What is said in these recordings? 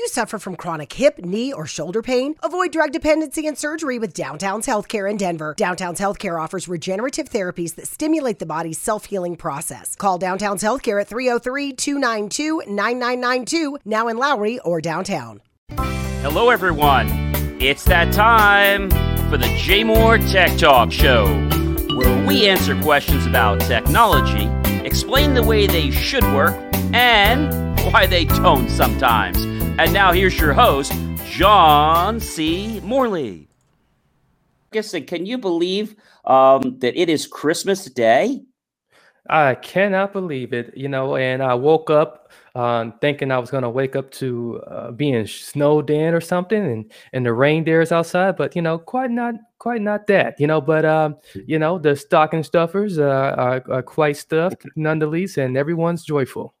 you suffer from chronic hip, knee, or shoulder pain? Avoid drug dependency and surgery with Downtown's Healthcare in Denver. Downtown's Healthcare offers regenerative therapies that stimulate the body's self healing process. Call Downtown's Healthcare at 303 292 9992, now in Lowry or downtown. Hello, everyone. It's that time for the J Moore Tech Talk Show, where we answer questions about technology, explain the way they should work, and why they don't sometimes. And now here's your host, John C. Morley. Listen, can you believe um, that it is Christmas Day? I cannot believe it, you know. And I woke up um, thinking I was going to wake up to uh, being snowed in or something, and and the reindeers outside. But you know, quite not, quite not that, you know. But um, you know, the stocking stuffers uh, are, are quite stuffed nonetheless, and everyone's joyful.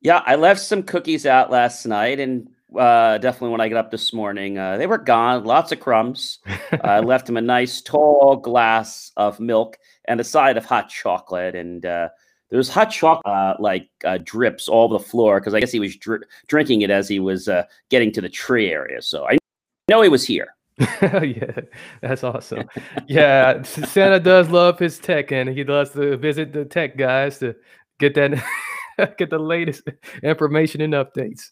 Yeah, I left some cookies out last night, and uh, definitely when I got up this morning, uh, they were gone. Lots of crumbs. I left him a nice tall glass of milk and a side of hot chocolate, and uh, there was hot chocolate uh, like uh, drips all over the floor because I guess he was dr- drinking it as he was uh, getting to the tree area. So I know he was here. yeah, that's awesome. Yeah, Santa does love his tech, and he loves to visit the tech guys to get that get the latest information and updates.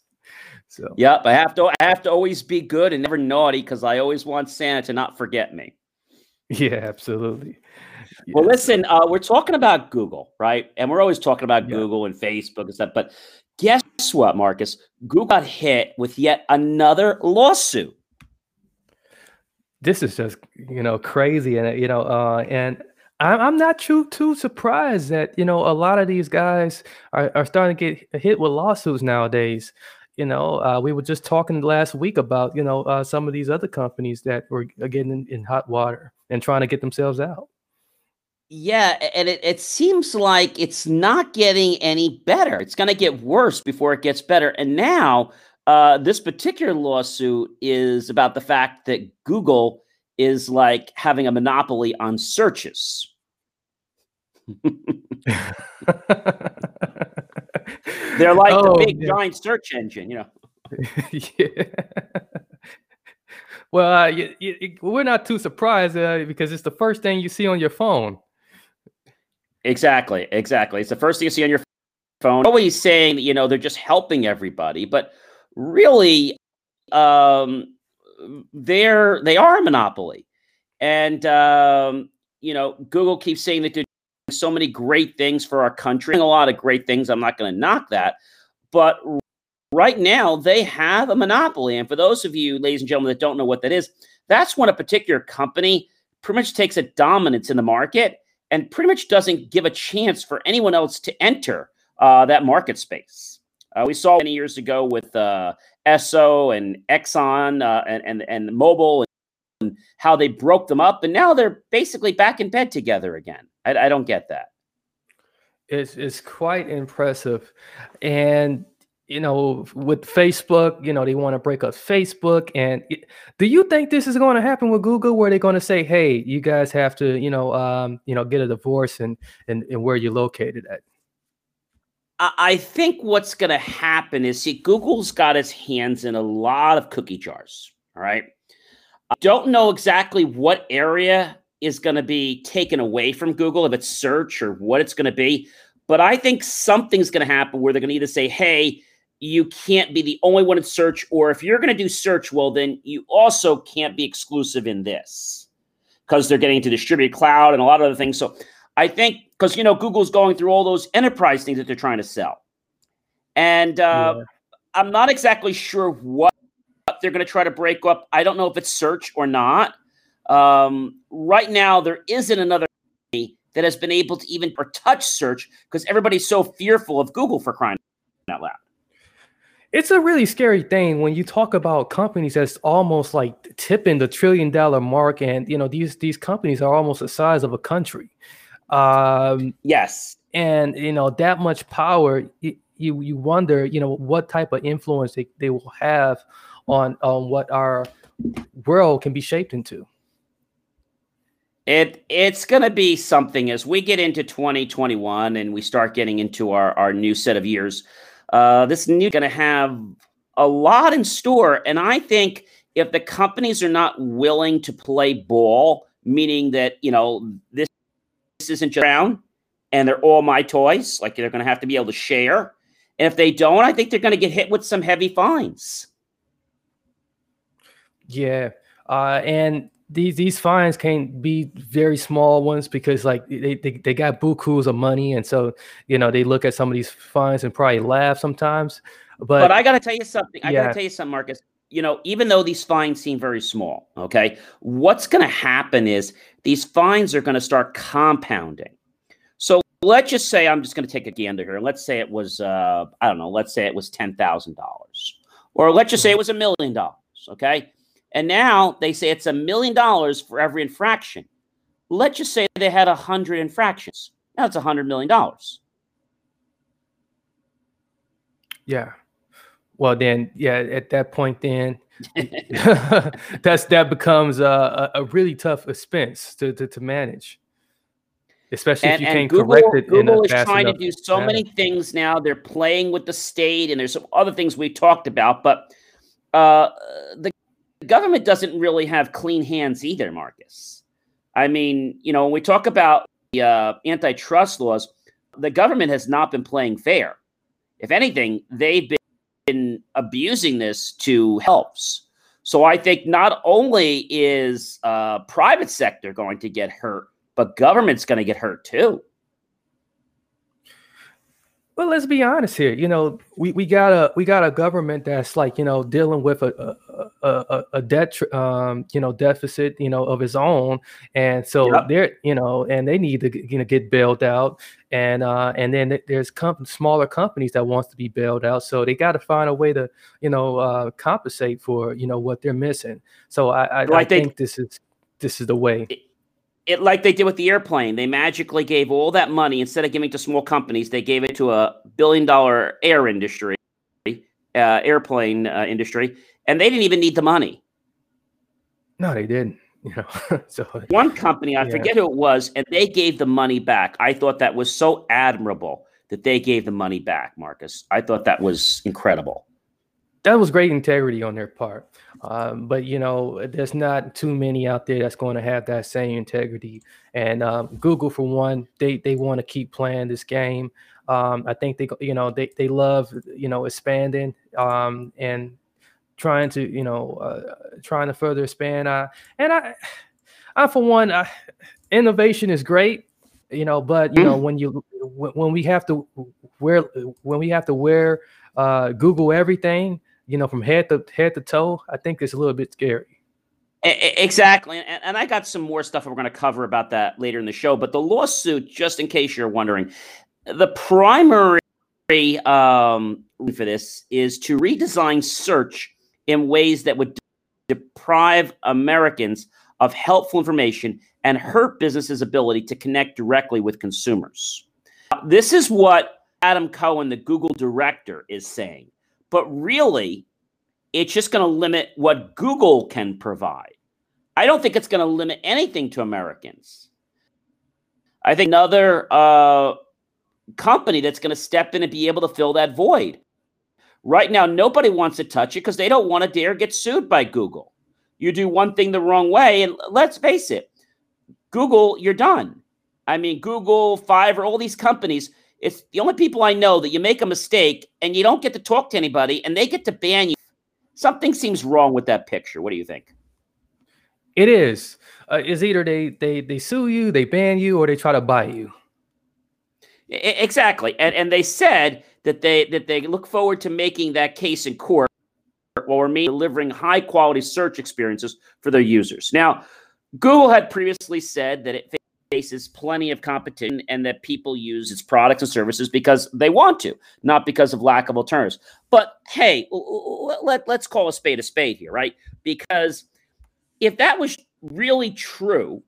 So yep, I have to I have to always be good and never naughty because I always want Santa to not forget me. Yeah, absolutely. Yeah. Well, listen, uh, we're talking about Google, right? And we're always talking about yeah. Google and Facebook and stuff. But guess what, Marcus? Google got hit with yet another lawsuit. This is just you know crazy, and you know, uh, and I'm not too too surprised that you know a lot of these guys are, are starting to get hit with lawsuits nowadays. You know, uh, we were just talking last week about you know uh, some of these other companies that were getting in, in, hot water and trying to get themselves out. Yeah, and it, it seems like it's not getting any better. It's going to get worse before it gets better. And now, uh, this particular lawsuit is about the fact that Google is like having a monopoly on searches. They're like oh, the big yeah. giant search engine, you know. yeah. Well, uh, you, you, we're not too surprised uh, because it's the first thing you see on your phone. Exactly, exactly. It's the first thing you see on your phone. Always saying, you know, they're just helping everybody, but really, um, they're they are a monopoly, and um, you know Google keeps saying that they're doing so many great things for our country, a lot of great things. I'm not going to knock that, but right now they have a monopoly. And for those of you, ladies and gentlemen, that don't know what that is, that's when a particular company pretty much takes a dominance in the market and pretty much doesn't give a chance for anyone else to enter uh, that market space. Uh, we saw many years ago with uh, Esso and Exxon uh, and, and and Mobil and how they broke them up, and now they're basically back in bed together again. I, I don't get that. It's it's quite impressive, and you know, with Facebook, you know, they want to break up Facebook. And do you think this is going to happen with Google, where they're going to say, "Hey, you guys have to, you know, um, you know, get a divorce and and, and where you're located at"? I think what's going to happen is see, Google's got its hands in a lot of cookie jars. All right. I don't know exactly what area is going to be taken away from Google, if it's search or what it's going to be. But I think something's going to happen where they're going to either say, hey, you can't be the only one in search, or if you're going to do search, well, then you also can't be exclusive in this because they're getting into distributed cloud and a lot of other things. So I think because you know Google's going through all those enterprise things that they're trying to sell, and uh, yeah. I'm not exactly sure what they're going to try to break up. I don't know if it's search or not. Um, right now, there isn't another that has been able to even or touch search because everybody's so fearful of Google for crying out loud. It's a really scary thing when you talk about companies that's almost like tipping the trillion dollar mark, and you know these these companies are almost the size of a country. Um, yes, and you know that much power, you you wonder, you know, what type of influence they, they will have on on what our world can be shaped into. It it's going to be something as we get into 2021 and we start getting into our our new set of years. Uh, this new going to have a lot in store. And I think if the companies are not willing to play ball, meaning that, you know, this, this isn't just around and they're all my toys, like they're going to have to be able to share. And if they don't, I think they're going to get hit with some heavy fines. Yeah. Uh, and these these fines can be very small ones because like they, they, they got bukus of money and so you know they look at some of these fines and probably laugh sometimes but but i gotta tell you something i yeah. gotta tell you something marcus you know even though these fines seem very small okay what's gonna happen is these fines are gonna start compounding so let's just say i'm just gonna take a gander here let's say it was uh i don't know let's say it was $10000 or let's just say it was a million dollars okay and now they say it's a million dollars for every infraction. Let's just say they had a hundred infractions. Now it's a hundred million dollars. Yeah. Well, then, yeah, at that point, then that's that becomes a, a, really tough expense to, to, to manage especially and, if you can't Google, correct it. Google is trying to do so manner. many things now. They're playing with the state, and there's some other things we talked about. But uh, the the government doesn't really have clean hands either, Marcus. I mean, you know, when we talk about the uh, antitrust laws, the government has not been playing fair. If anything, they've been abusing this to helps. So I think not only is uh, private sector going to get hurt, but government's going to get hurt too. Well, let's be honest here. You know, we, we got a we got a government that's like you know dealing with a a, a, a debt um, you know deficit you know of its own, and so yep. they're you know and they need to you know get bailed out, and uh, and then there's comp- smaller companies that wants to be bailed out, so they got to find a way to you know uh, compensate for you know what they're missing. So I I, well, I, think this is this is the way it like they did with the airplane. They magically gave all that money instead of giving to small companies. They gave it to a billion dollar air industry, uh, airplane uh, industry, and they didn't even need the money. No, they didn't. You know, so one company, I yeah. forget who it was, and they gave the money back. I thought that was so admirable that they gave the money back, Marcus. I thought that was incredible. That was great integrity on their part. Um, but you know, there's not too many out there that's going to have that same integrity. And um, Google, for one, they they want to keep playing this game. Um, I think they you know they they love you know expanding um, and trying to you know uh, trying to further expand. Uh, and I, I for one, I, innovation is great, you know, but you know when you when we have to wear when we have to wear uh, Google everything you know, from head to head to toe, I think it's a little bit scary. Exactly. And, I got some more stuff we're going to cover about that later in the show. But the lawsuit, just in case you're wondering, the primary um, for this is to redesign search in ways that would deprive Americans of helpful information and hurt businesses' ability to connect directly with consumers. This is what Adam Cohen, the Google director, is saying. But really, it's just going to limit what Google can provide. I don't think it's going to limit anything to Americans. I think another uh, company that's going to step in and be able to fill that void. Right now, nobody wants to touch it because they don't want to dare get sued by Google. You do one thing the wrong way, and let's face it, Google, you're done. I mean, Google, Fiverr, all these companies, it's the only people I know that you make a mistake and you don't get to talk to anybody and they get to ban you. Something seems wrong with that picture. What do you think? It is. Uh, is either they they they sue you, they ban you, or they try to buy you. Exactly, and and they said that they that they look forward to making that case in court while remain delivering high quality search experiences for their users. Now, Google had previously said that it faces plenty of competition and that people use its products and services because they want to, not because of lack of alternatives. But hey, let, let's call a spade a spade here, right? Because if that was really true,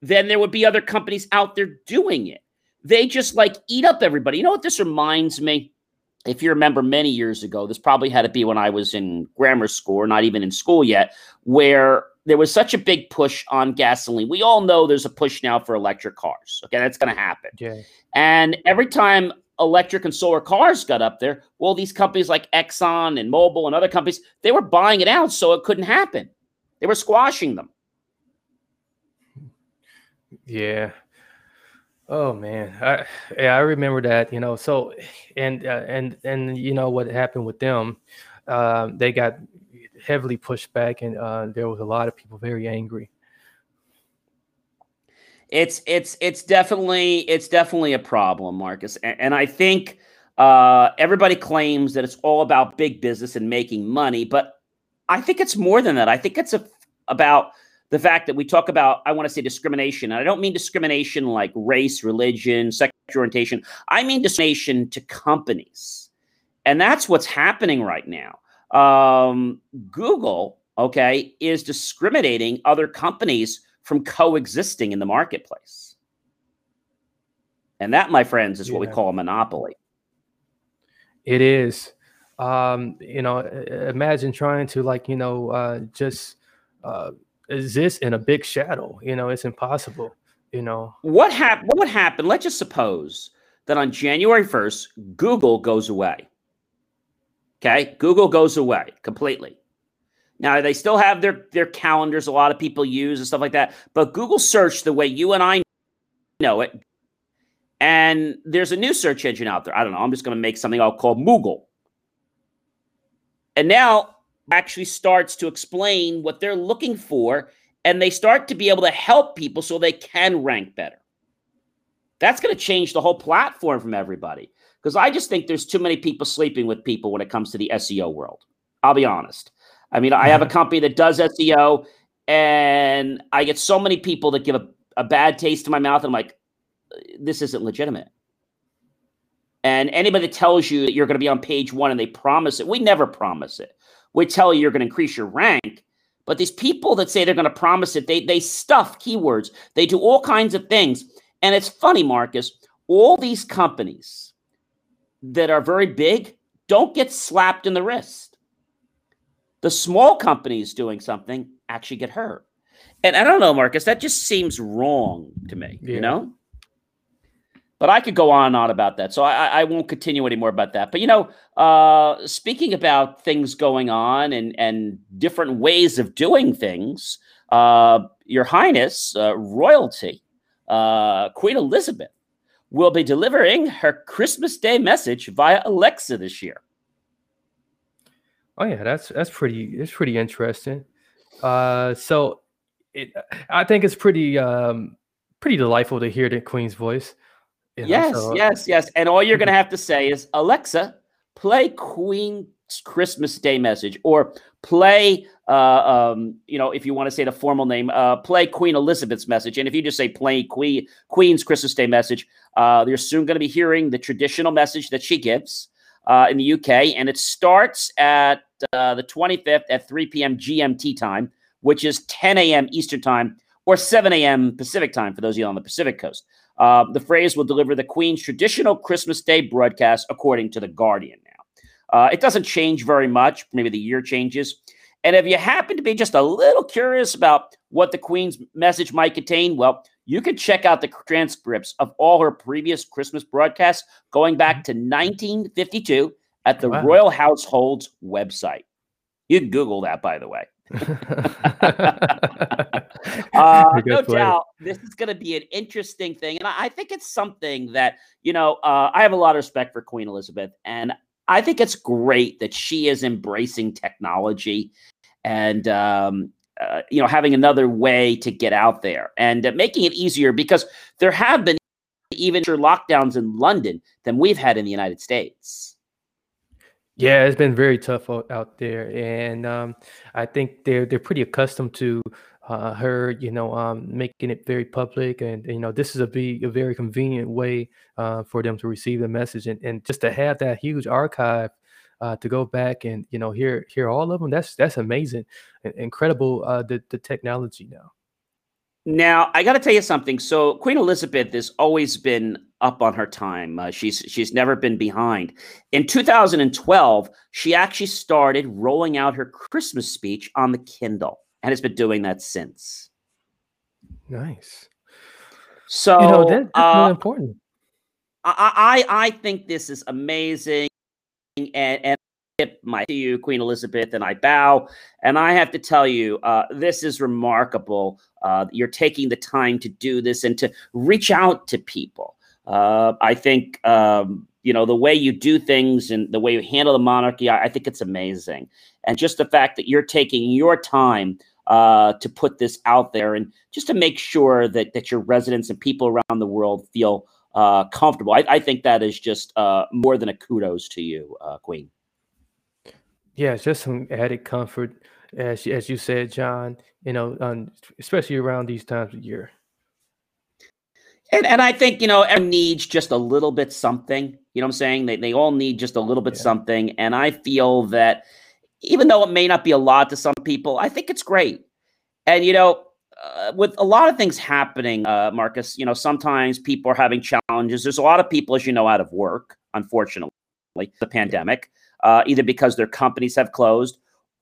then there would be other companies out there doing it. They just like eat up everybody. You know what this reminds me? If you remember many years ago, this probably had to be when I was in grammar school, not even in school yet, where there was such a big push on gasoline. We all know there's a push now for electric cars. Okay, that's going to happen. Yeah. And every time electric and solar cars got up there, well, these companies like Exxon and Mobil and other companies, they were buying it out so it couldn't happen. They were squashing them. Yeah. Oh man, I yeah I remember that. You know, so and uh, and and you know what happened with them? Uh, they got heavily pushed back, and uh, there was a lot of people very angry. It's it's it's definitely it's definitely a problem, Marcus, and, and I think uh, everybody claims that it's all about big business and making money, but I think it's more than that. I think it's a, about the fact that we talk about I want to say discrimination, and I don't mean discrimination like race, religion, sexual orientation. I mean discrimination to companies, and that's what's happening right now. Um, Google, okay, is discriminating other companies from coexisting in the marketplace. And that, my friends, is what yeah. we call a monopoly. It is. Um, you know, imagine trying to like, you know, uh, just uh, exist in a big shadow. You know, it's impossible. You know, what happened? What would happen? Let's just suppose that on January 1st, Google goes away. Okay. Google goes away completely. Now they still have their their calendars. A lot of people use and stuff like that. But Google search the way you and I know it, and there's a new search engine out there. I don't know. I'm just going to make something I'll call Moogle, and now actually starts to explain what they're looking for, and they start to be able to help people so they can rank better. That's going to change the whole platform from everybody because I just think there's too many people sleeping with people when it comes to the SEO world. I'll be honest. I mean, I have a mm-hmm. company that does SEO, and I get so many people that give a, a bad taste to my mouth. And I'm like, this isn't legitimate. And anybody that tells you that you're going to be on page one and they promise it, we never promise it. We tell you you're going to increase your rank. But these people that say they're going to promise it, they, they stuff keywords. They do all kinds of things. And it's funny, Marcus, all these companies that are very big don't get slapped in the wrist the small companies doing something actually get hurt. And I don't know, Marcus, that just seems wrong to me, yeah. you know? But I could go on and on about that. So I, I won't continue anymore about that. But, you know, uh, speaking about things going on and, and different ways of doing things, uh, Your Highness, uh, royalty, uh, Queen Elizabeth, will be delivering her Christmas Day message via Alexa this year. Oh yeah, that's that's pretty it's pretty interesting. Uh, so it, I think it's pretty um pretty delightful to hear the Queen's voice. You know, yes, so. yes, yes. And all you're gonna have to say is Alexa, play Queen's Christmas Day message, or play uh, um, you know, if you want to say the formal name, uh, play Queen Elizabeth's message. And if you just say play Queen Queen's Christmas Day message, uh, you're soon going to be hearing the traditional message that she gives uh, in the UK, and it starts at uh, the 25th at 3 p.m. GMT time, which is 10 a.m. Eastern time or 7 a.m. Pacific time for those of you on the Pacific coast. Uh, the phrase will deliver the Queen's traditional Christmas Day broadcast, according to The Guardian now. Uh, it doesn't change very much. Maybe the year changes. And if you happen to be just a little curious about what the Queen's message might contain, well, you can check out the transcripts of all her previous Christmas broadcasts going back to 1952 at the wow. Royal Household's website. You can Google that, by the way. uh, no doubt, this is going to be an interesting thing, and I think it's something that you know. Uh, I have a lot of respect for Queen Elizabeth, and I think it's great that she is embracing technology and um, uh, you know, having another way to get out there and uh, making it easier because there have been even lockdowns in London than we've had in the United States. Yeah, it's been very tough out there, and um, I think they're they're pretty accustomed to uh, her, you know, um, making it very public, and you know, this is a be a very convenient way uh, for them to receive the message, and, and just to have that huge archive uh, to go back and you know hear hear all of them. That's that's amazing, incredible. Uh, the the technology now. Now I got to tell you something. So Queen Elizabeth has always been up on her time. Uh, she's she's never been behind. In 2012, she actually started rolling out her Christmas speech on the Kindle, and has been doing that since. Nice. So you know that, that's uh, important. I, I, I think this is amazing. And, and my to you, Queen Elizabeth, and I bow. And I have to tell you, uh, this is remarkable. Uh, you're taking the time to do this and to reach out to people. Uh, I think um, you know the way you do things and the way you handle the monarchy. I, I think it's amazing, and just the fact that you're taking your time uh, to put this out there and just to make sure that that your residents and people around the world feel uh, comfortable. I, I, think that is just uh, more than a kudos to you, uh, Queen. Yeah, it's just some added comfort, as as you said, John. You know, um, especially around these times of year. And, and I think, you know, everyone needs just a little bit something. You know what I'm saying? They, they all need just a little bit yeah. something. And I feel that even though it may not be a lot to some people, I think it's great. And, you know, uh, with a lot of things happening, uh, Marcus, you know, sometimes people are having challenges. There's a lot of people, as you know, out of work, unfortunately, the pandemic, uh, either because their companies have closed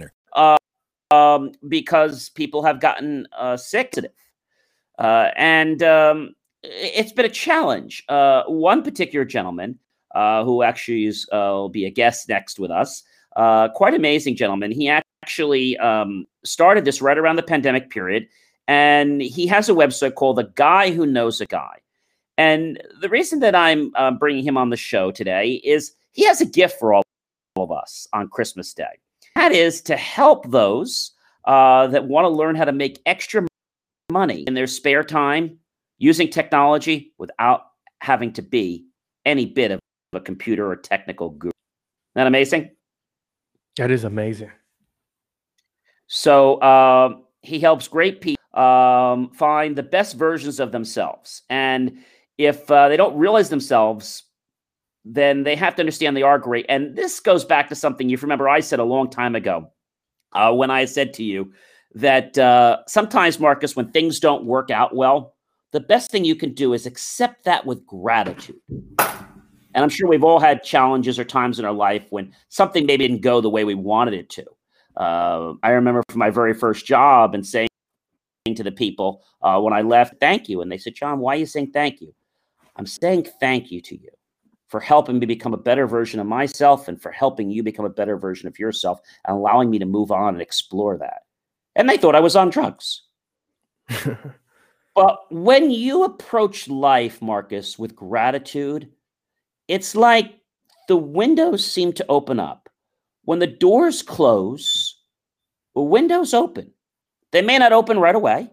winner? Uh, um, because people have gotten uh, sick. Uh, and um, it's been a challenge. Uh, one particular gentleman uh, who actually is, uh, will be a guest next with us, uh, quite amazing gentleman. He actually um, started this right around the pandemic period, and he has a website called The Guy Who Knows a Guy. And the reason that I'm uh, bringing him on the show today is he has a gift for all of us on Christmas Day. That is to help those uh, that want to learn how to make extra money in their spare time using technology without having to be any bit of a computer or technical guru. Isn't that amazing? That is amazing. So uh, he helps great people um, find the best versions of themselves. And if uh, they don't realize themselves then they have to understand they are great. And this goes back to something you remember I said a long time ago uh, when I said to you that uh, sometimes, Marcus, when things don't work out well, the best thing you can do is accept that with gratitude. And I'm sure we've all had challenges or times in our life when something maybe didn't go the way we wanted it to. Uh, I remember from my very first job and saying to the people uh, when I left, thank you. And they said, John, why are you saying thank you? I'm saying thank you to you for helping me become a better version of myself and for helping you become a better version of yourself and allowing me to move on and explore that. And they thought I was on drugs. but when you approach life, Marcus, with gratitude, it's like the windows seem to open up. When the doors close, the windows open. They may not open right away,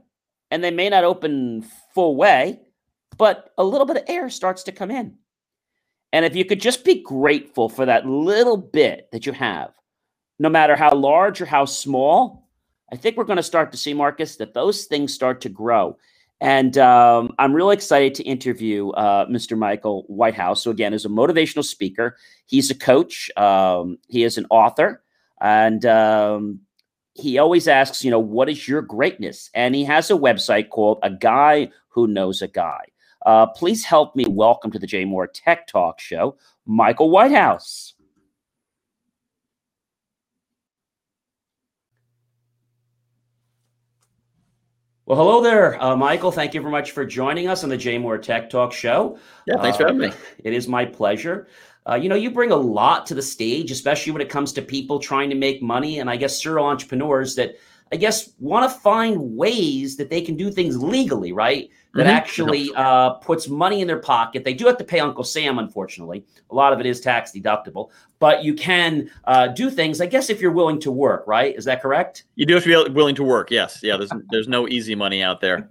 and they may not open full way, but a little bit of air starts to come in. And if you could just be grateful for that little bit that you have, no matter how large or how small, I think we're going to start to see, Marcus, that those things start to grow. And um, I'm really excited to interview uh, Mr. Michael Whitehouse. So, again, is a motivational speaker. He's a coach, um, he is an author, and um, he always asks, you know, what is your greatness? And he has a website called A Guy Who Knows a Guy. Uh, please help me welcome to the Jay Moore Tech Talk Show, Michael Whitehouse. Well, hello there, uh, Michael. Thank you very much for joining us on the Jay Moore Tech Talk Show. Yeah, thanks uh, for having me. It is my pleasure. Uh, you know, you bring a lot to the stage, especially when it comes to people trying to make money, and I guess serial entrepreneurs that I guess want to find ways that they can do things legally, right? That mm-hmm. actually uh, puts money in their pocket. They do have to pay Uncle Sam, unfortunately. A lot of it is tax deductible, but you can uh, do things. I guess if you're willing to work, right? Is that correct? You do have to be willing to work. Yes, yeah. There's there's no easy money out there.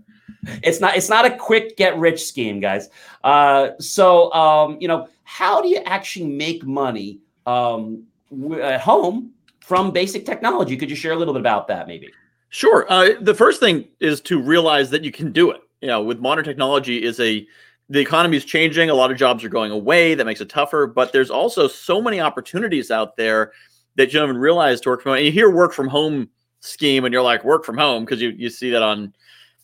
it's not it's not a quick get rich scheme, guys. Uh, so um, you know, how do you actually make money um, w- at home from basic technology? Could you share a little bit about that, maybe? Sure. Uh, the first thing is to realize that you can do it. You know, with modern technology, is a the economy is changing. A lot of jobs are going away. That makes it tougher. But there's also so many opportunities out there that you don't even realize to work from home. And you hear work from home scheme, and you're like, work from home because you you see that on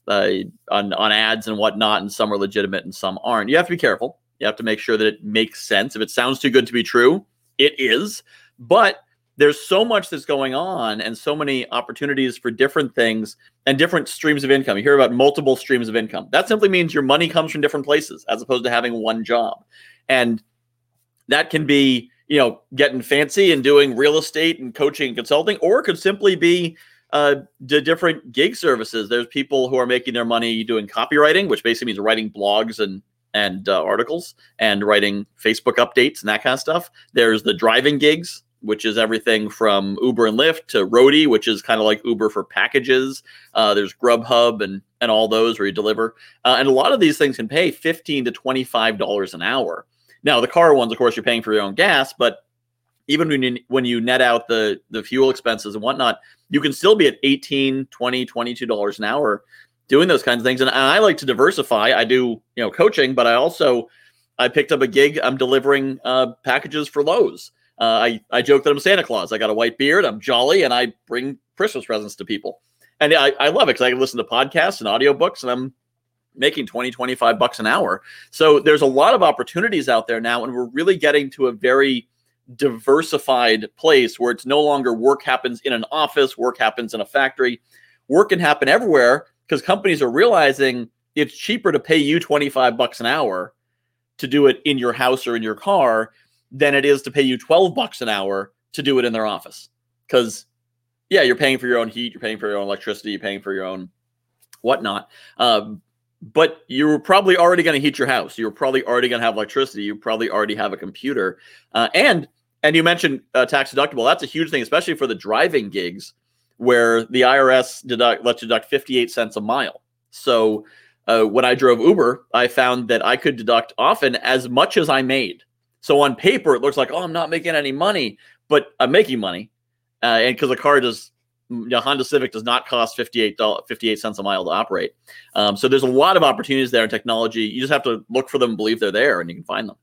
uh, on on ads and whatnot, and some are legitimate and some aren't. You have to be careful. You have to make sure that it makes sense. If it sounds too good to be true, it is. But there's so much that's going on and so many opportunities for different things and different streams of income. You hear about multiple streams of income. That simply means your money comes from different places as opposed to having one job. And that can be, you know, getting fancy and doing real estate and coaching and consulting, or it could simply be uh, the different gig services. There's people who are making their money doing copywriting, which basically means writing blogs and and uh, articles and writing Facebook updates and that kind of stuff. There's the driving gigs, which is everything from Uber and Lyft to Roadie, which is kind of like Uber for packages. Uh, there's Grubhub and and all those where you deliver. Uh, and a lot of these things can pay fifteen to twenty five dollars an hour. Now the car ones, of course, you're paying for your own gas, but even when you when you net out the the fuel expenses and whatnot, you can still be at 18, 20, 22 dollars an hour doing those kinds of things. And, I like to diversify. I do you know coaching, but I also I picked up a gig. I'm delivering uh, packages for Lowe's. Uh, I, I joke that I'm Santa Claus. I got a white beard. I'm jolly, and I bring Christmas presents to people. And I, I love it because I can listen to podcasts and audiobooks, and I'm making 20, 25 bucks an hour. So there's a lot of opportunities out there now, and we're really getting to a very diversified place where it's no longer work happens in an office, work happens in a factory. Work can happen everywhere because companies are realizing it's cheaper to pay you 25 bucks an hour to do it in your house or in your car than it is to pay you 12 bucks an hour to do it in their office. Because, yeah, you're paying for your own heat, you're paying for your own electricity, you're paying for your own whatnot. Um, but you're probably already going to heat your house. You're probably already going to have electricity. You probably already have a computer. Uh, and and you mentioned uh, tax deductible. That's a huge thing, especially for the driving gigs, where the IRS deduct lets you deduct 58 cents a mile. So uh, when I drove Uber, I found that I could deduct often as much as I made. So on paper, it looks like, oh, I'm not making any money, but I'm making money. Uh, and because the car does, you know, Honda Civic does not cost 58, 58 cents a mile to operate. Um, so there's a lot of opportunities there in technology. You just have to look for them, believe they're there, and you can find them.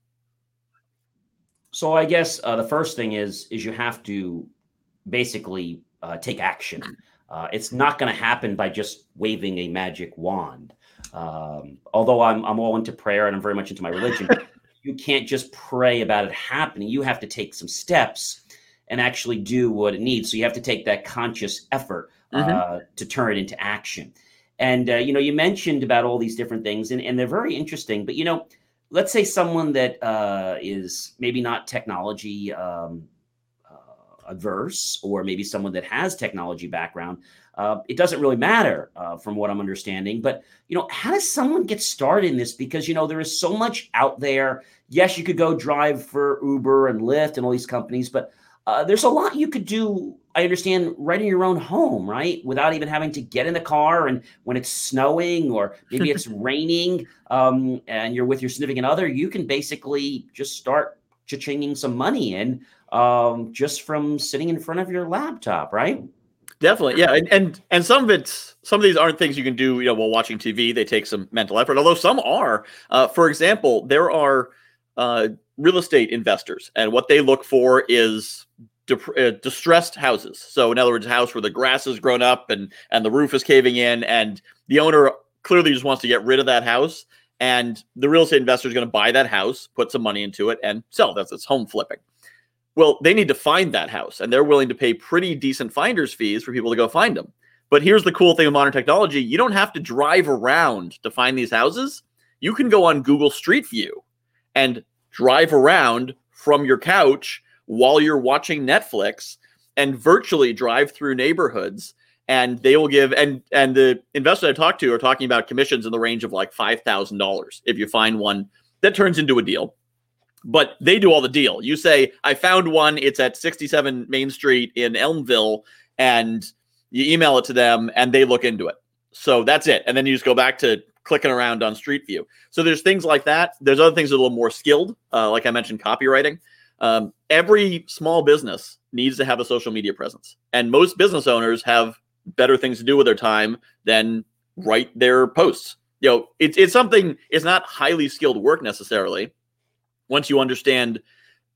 So I guess uh, the first thing is is you have to basically uh, take action. Uh, it's not going to happen by just waving a magic wand. Um, although I'm I'm all into prayer and I'm very much into my religion, you can't just pray about it happening. You have to take some steps and actually do what it needs. So you have to take that conscious effort uh, mm-hmm. to turn it into action. And uh, you know, you mentioned about all these different things, and, and they're very interesting. But you know, let's say someone that uh, is maybe not technology um, uh, averse, or maybe someone that has technology background, uh, it doesn't really matter uh, from what I'm understanding. But you know, how does someone get started in this? Because you know, there is so much out there. Yes, you could go drive for Uber and Lyft and all these companies, but uh, there's a lot you could do. I understand right in your own home, right, without even having to get in the car. And when it's snowing or maybe it's raining, um, and you're with your significant other, you can basically just start cha-chinging some money in um, just from sitting in front of your laptop, right? Definitely, yeah, and, and and some of it's some of these aren't things you can do, you know, while watching TV. They take some mental effort, although some are. Uh, for example, there are uh, real estate investors, and what they look for is de- uh, distressed houses. So, in other words, a house where the grass has grown up and and the roof is caving in, and the owner clearly just wants to get rid of that house, and the real estate investor is going to buy that house, put some money into it, and sell. That's it's home flipping. Well, they need to find that house and they're willing to pay pretty decent finder's fees for people to go find them. But here's the cool thing with modern technology you don't have to drive around to find these houses. You can go on Google Street View and drive around from your couch while you're watching Netflix and virtually drive through neighborhoods and they will give and and the investors I talked to are talking about commissions in the range of like five thousand dollars if you find one that turns into a deal but they do all the deal. You say, I found one, it's at 67 Main Street in Elmville, and you email it to them and they look into it. So that's it. And then you just go back to clicking around on Street View. So there's things like that. There's other things that are a little more skilled, uh, like I mentioned, copywriting. Um, every small business needs to have a social media presence, and most business owners have better things to do with their time than write their posts. You know, it's it's something. It's not highly skilled work necessarily. Once you understand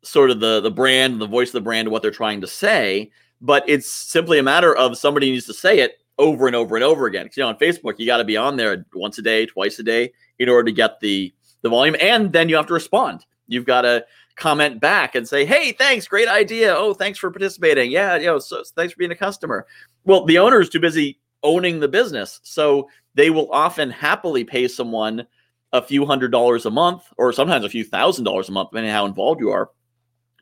sort of the the brand, the voice of the brand, what they're trying to say, but it's simply a matter of somebody needs to say it over and over and over again. Because you know, on Facebook, you got to be on there once a day, twice a day in order to get the the volume, and then you have to respond. You've got to comment back and say, "Hey, thanks, great idea. Oh, thanks for participating. Yeah, you know, so thanks for being a customer." Well, the owner is too busy owning the business, so they will often happily pay someone a few hundred dollars a month, or sometimes a few thousand dollars a month, depending how involved you are,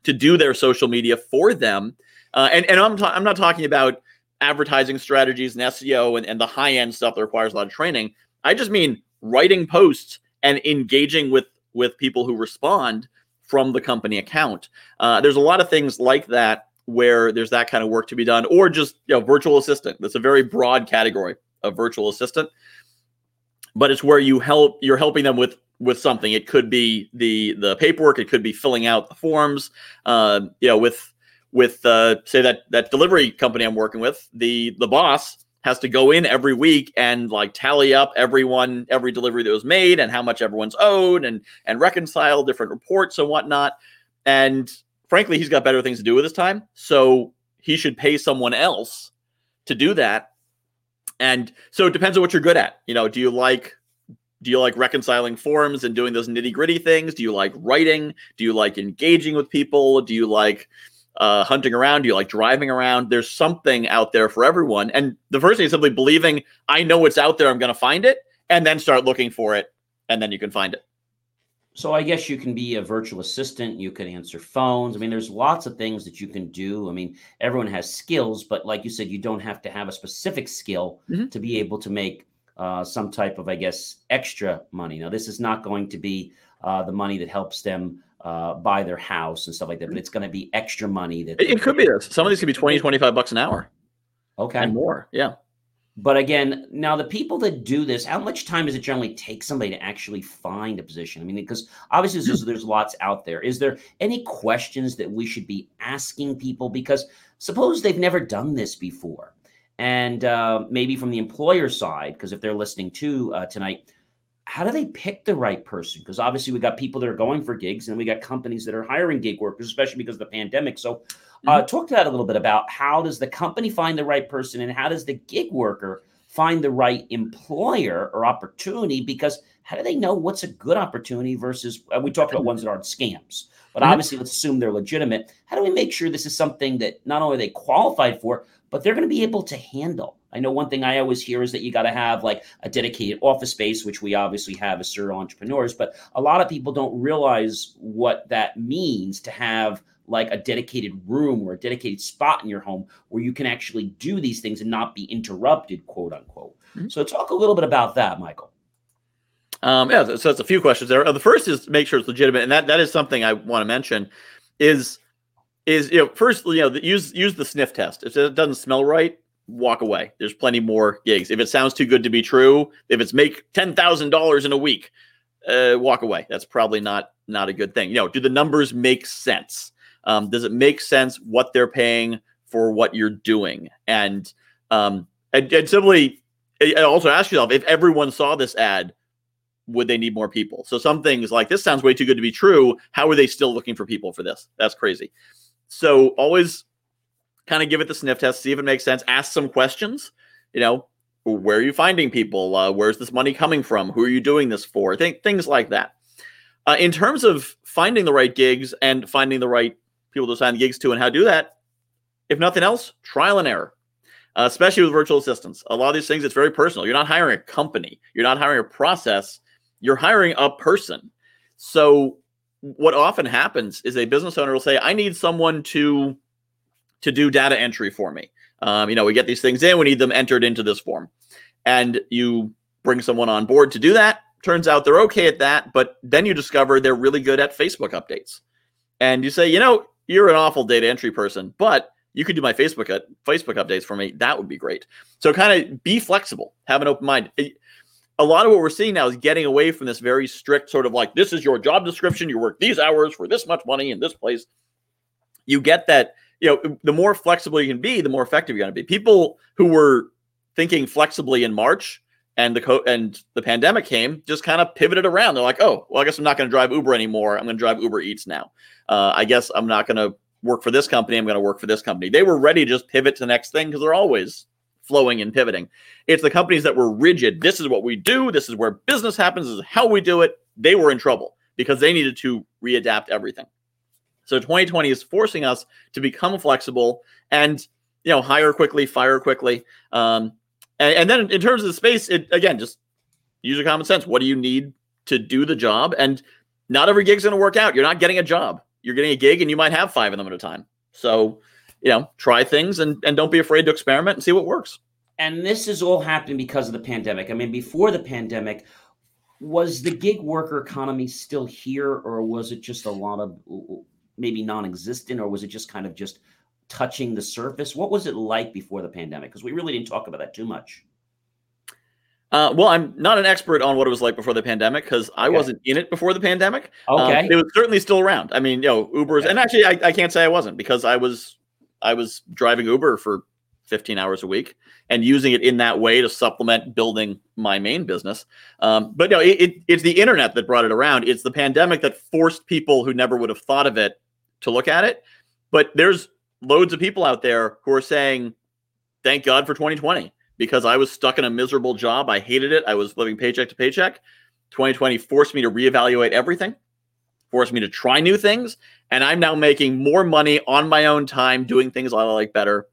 to do their social media for them. Uh, and and I'm ta- I'm not talking about advertising strategies and SEO and, and the high end stuff that requires a lot of training. I just mean writing posts and engaging with with people who respond from the company account. Uh, there's a lot of things like that where there's that kind of work to be done, or just you know, virtual assistant. That's a very broad category of virtual assistant, but it's where you help. You're helping them with with something. It could be the the paperwork. It could be filling out the forms. Uh, you know, with with uh, say that that delivery company I'm working with, the the boss has to go in every week and like tally up everyone every delivery that was made and how much everyone's owed and and reconcile different reports and whatnot and frankly he's got better things to do with his time so he should pay someone else to do that and so it depends on what you're good at you know do you like do you like reconciling forms and doing those nitty gritty things do you like writing do you like engaging with people do you like uh, hunting around? Do you like driving around? There's something out there for everyone. And the first thing is simply believing I know it's out there, I'm going to find it, and then start looking for it, and then you can find it. So I guess you can be a virtual assistant. You can answer phones. I mean, there's lots of things that you can do. I mean, everyone has skills, but like you said, you don't have to have a specific skill mm-hmm. to be able to make uh, some type of, I guess, extra money. Now, this is not going to be uh, the money that helps them uh, buy their house and stuff like that. But mm-hmm. it's going to be extra money that it, it could be this. Some of these could be 20, 25 bucks an hour. Okay. And more. Yeah. But again, now the people that do this, how much time does it generally take somebody to actually find a position? I mean, because obviously there's, there's lots out there. Is there any questions that we should be asking people? Because suppose they've never done this before, and uh, maybe from the employer side, because if they're listening to uh, tonight, how do they pick the right person? Because obviously we got people that are going for gigs, and we got companies that are hiring gig workers, especially because of the pandemic. So, uh, mm-hmm. talk to that a little bit about how does the company find the right person, and how does the gig worker find the right employer or opportunity? Because how do they know what's a good opportunity versus uh, we talked about ones that aren't scams, but mm-hmm. obviously let's assume they're legitimate. How do we make sure this is something that not only they qualified for, but they're going to be able to handle? I know one thing I always hear is that you got to have like a dedicated office space, which we obviously have as serial entrepreneurs, but a lot of people don't realize what that means to have like a dedicated room or a dedicated spot in your home where you can actually do these things and not be interrupted, quote unquote. Mm-hmm. So, talk a little bit about that, Michael. Um, yeah, so that's a few questions there. Uh, the first is make sure it's legitimate, and that that is something I want to mention. Is is you know first you know use use the sniff test. If it doesn't smell right, walk away. There's plenty more gigs. If it sounds too good to be true, if it's make ten thousand dollars in a week, uh, walk away. That's probably not not a good thing. You know, do the numbers make sense? Um, does it make sense what they're paying for what you're doing? And um, and, and simply and also ask yourself if everyone saw this ad, would they need more people? So some things like this sounds way too good to be true. How are they still looking for people for this? That's crazy. So always kind of give it the sniff test, see if it makes sense, ask some questions. You know, where are you finding people? Uh, where's this money coming from? Who are you doing this for? Th- things like that. Uh, in terms of finding the right gigs and finding the right people to assign the gigs to and how to do that, if nothing else, trial and error, uh, especially with virtual assistants. A lot of these things, it's very personal. You're not hiring a company, you're not hiring a process, you're hiring a person. So, what often happens is a business owner will say, I need someone to to do data entry for me. Um, you know, we get these things in, we need them entered into this form. And you bring someone on board to do that. Turns out they're okay at that, but then you discover they're really good at Facebook updates. And you say, you know, you're an awful data entry person, but you could do my Facebook Facebook updates for me. That would be great. So kind of be flexible, have an open mind. A lot of what we're seeing now is getting away from this very strict sort of like this is your job description. You work these hours for this much money in this place. You get that. You know, the more flexible you can be, the more effective you're going to be. People who were thinking flexibly in March and the co- and the pandemic came, just kind of pivoted around. They're like, oh, well, I guess I'm not going to drive Uber anymore. I'm going to drive Uber Eats now. Uh, I guess I'm not going to work for this company. I'm going to work for this company. They were ready to just pivot to the next thing because they're always flowing and pivoting. It's the companies that were rigid. This is what we do. This is where business happens. This is how we do it. They were in trouble because they needed to readapt everything. So 2020 is forcing us to become flexible and you know hire quickly, fire quickly. Um, and, and then in terms of the space, it again just use your common sense. What do you need to do the job? And not every gig's going to work out. You're not getting a job you're getting a gig and you might have five of them at a time. So, you know, try things and, and don't be afraid to experiment and see what works. And this is all happening because of the pandemic. I mean, before the pandemic, was the gig worker economy still here, or was it just a lot of maybe non existent, or was it just kind of just touching the surface? What was it like before the pandemic? Because we really didn't talk about that too much. Uh, well, I'm not an expert on what it was like before the pandemic because I okay. wasn't in it before the pandemic. Um, okay, um, it was certainly still around. I mean, you know, Uber's, okay. and actually, I, I can't say I wasn't because I was, I was driving Uber for 15 hours a week and using it in that way to supplement building my main business. Um, but no, it, it, it's the internet that brought it around. It's the pandemic that forced people who never would have thought of it to look at it. But there's loads of people out there who are saying, "Thank God for 2020." because I was stuck in a miserable job. I hated it. I was living paycheck to paycheck. 2020 forced me to reevaluate everything, forced me to try new things, and I'm now making more money on my own time doing things I like better.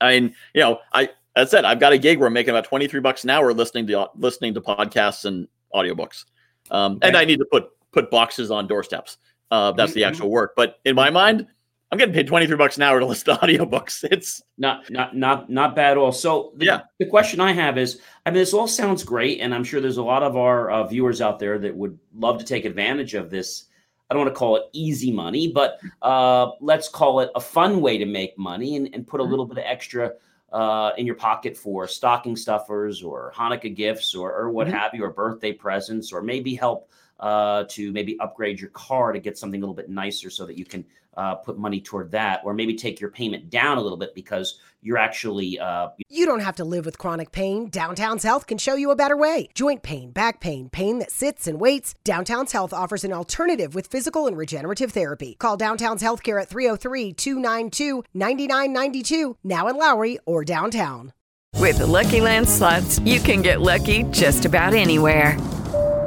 I mean, you know, I I said, I've got a gig where I'm making about 23 bucks an hour listening to listening to podcasts and audiobooks. Um, and I need to put put boxes on doorsteps. Uh, that's the mm-hmm. actual work. But in my mind, I'm getting paid 23 bucks an hour to listen to audiobooks. It's not not not not bad at all. So the, yeah. the question I have is, I mean, this all sounds great, and I'm sure there's a lot of our uh, viewers out there that would love to take advantage of this. I don't want to call it easy money, but uh, let's call it a fun way to make money and, and put a mm-hmm. little bit of extra uh, in your pocket for stocking stuffers or Hanukkah gifts or, or what mm-hmm. have you, or birthday presents, or maybe help uh, to maybe upgrade your car to get something a little bit nicer so that you can uh, put money toward that, or maybe take your payment down a little bit because you're actually. Uh, you don't have to live with chronic pain. Downtown's Health can show you a better way. Joint pain, back pain, pain that sits and waits. Downtown's Health offers an alternative with physical and regenerative therapy. Call Downtown's Healthcare at 303 292 9992, now in Lowry or downtown. With the Lucky Land slots, you can get lucky just about anywhere.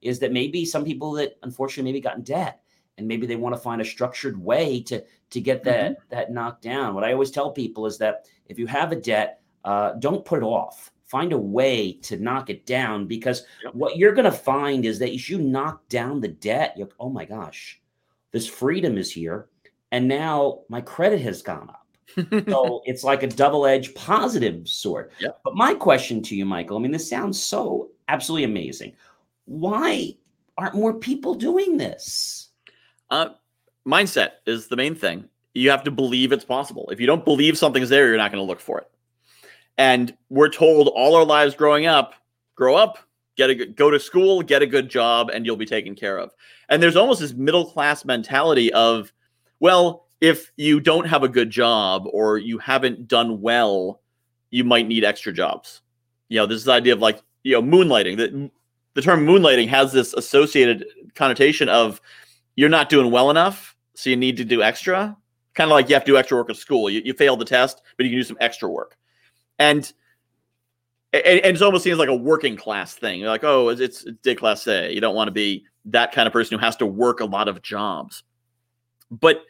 is that maybe some people that unfortunately maybe got in debt and maybe they want to find a structured way to to get that mm-hmm. that knocked down. What I always tell people is that if you have a debt, uh, don't put it off. Find a way to knock it down because yep. what you're going to find is that as you knock down the debt, you're oh my gosh, this freedom is here, and now my credit has gone up. so it's like a double-edged positive sort. Yep. But my question to you, Michael, I mean, this sounds so absolutely amazing why aren't more people doing this? Uh, mindset is the main thing. You have to believe it's possible. If you don't believe something's there, you're not going to look for it. And we're told all our lives growing up, grow up, get a good, go to school, get a good job, and you'll be taken care of. And there's almost this middle class mentality of, well, if you don't have a good job or you haven't done well, you might need extra jobs. You know, this is the idea of like, you know, moonlighting. That the term moonlighting has this associated connotation of you're not doing well enough, so you need to do extra. Kind of like you have to do extra work at school. You, you failed the test, but you can do some extra work. And and, and it almost seems like a working class thing. You're like, oh, it's, it's déclassé. You don't want to be that kind of person who has to work a lot of jobs. But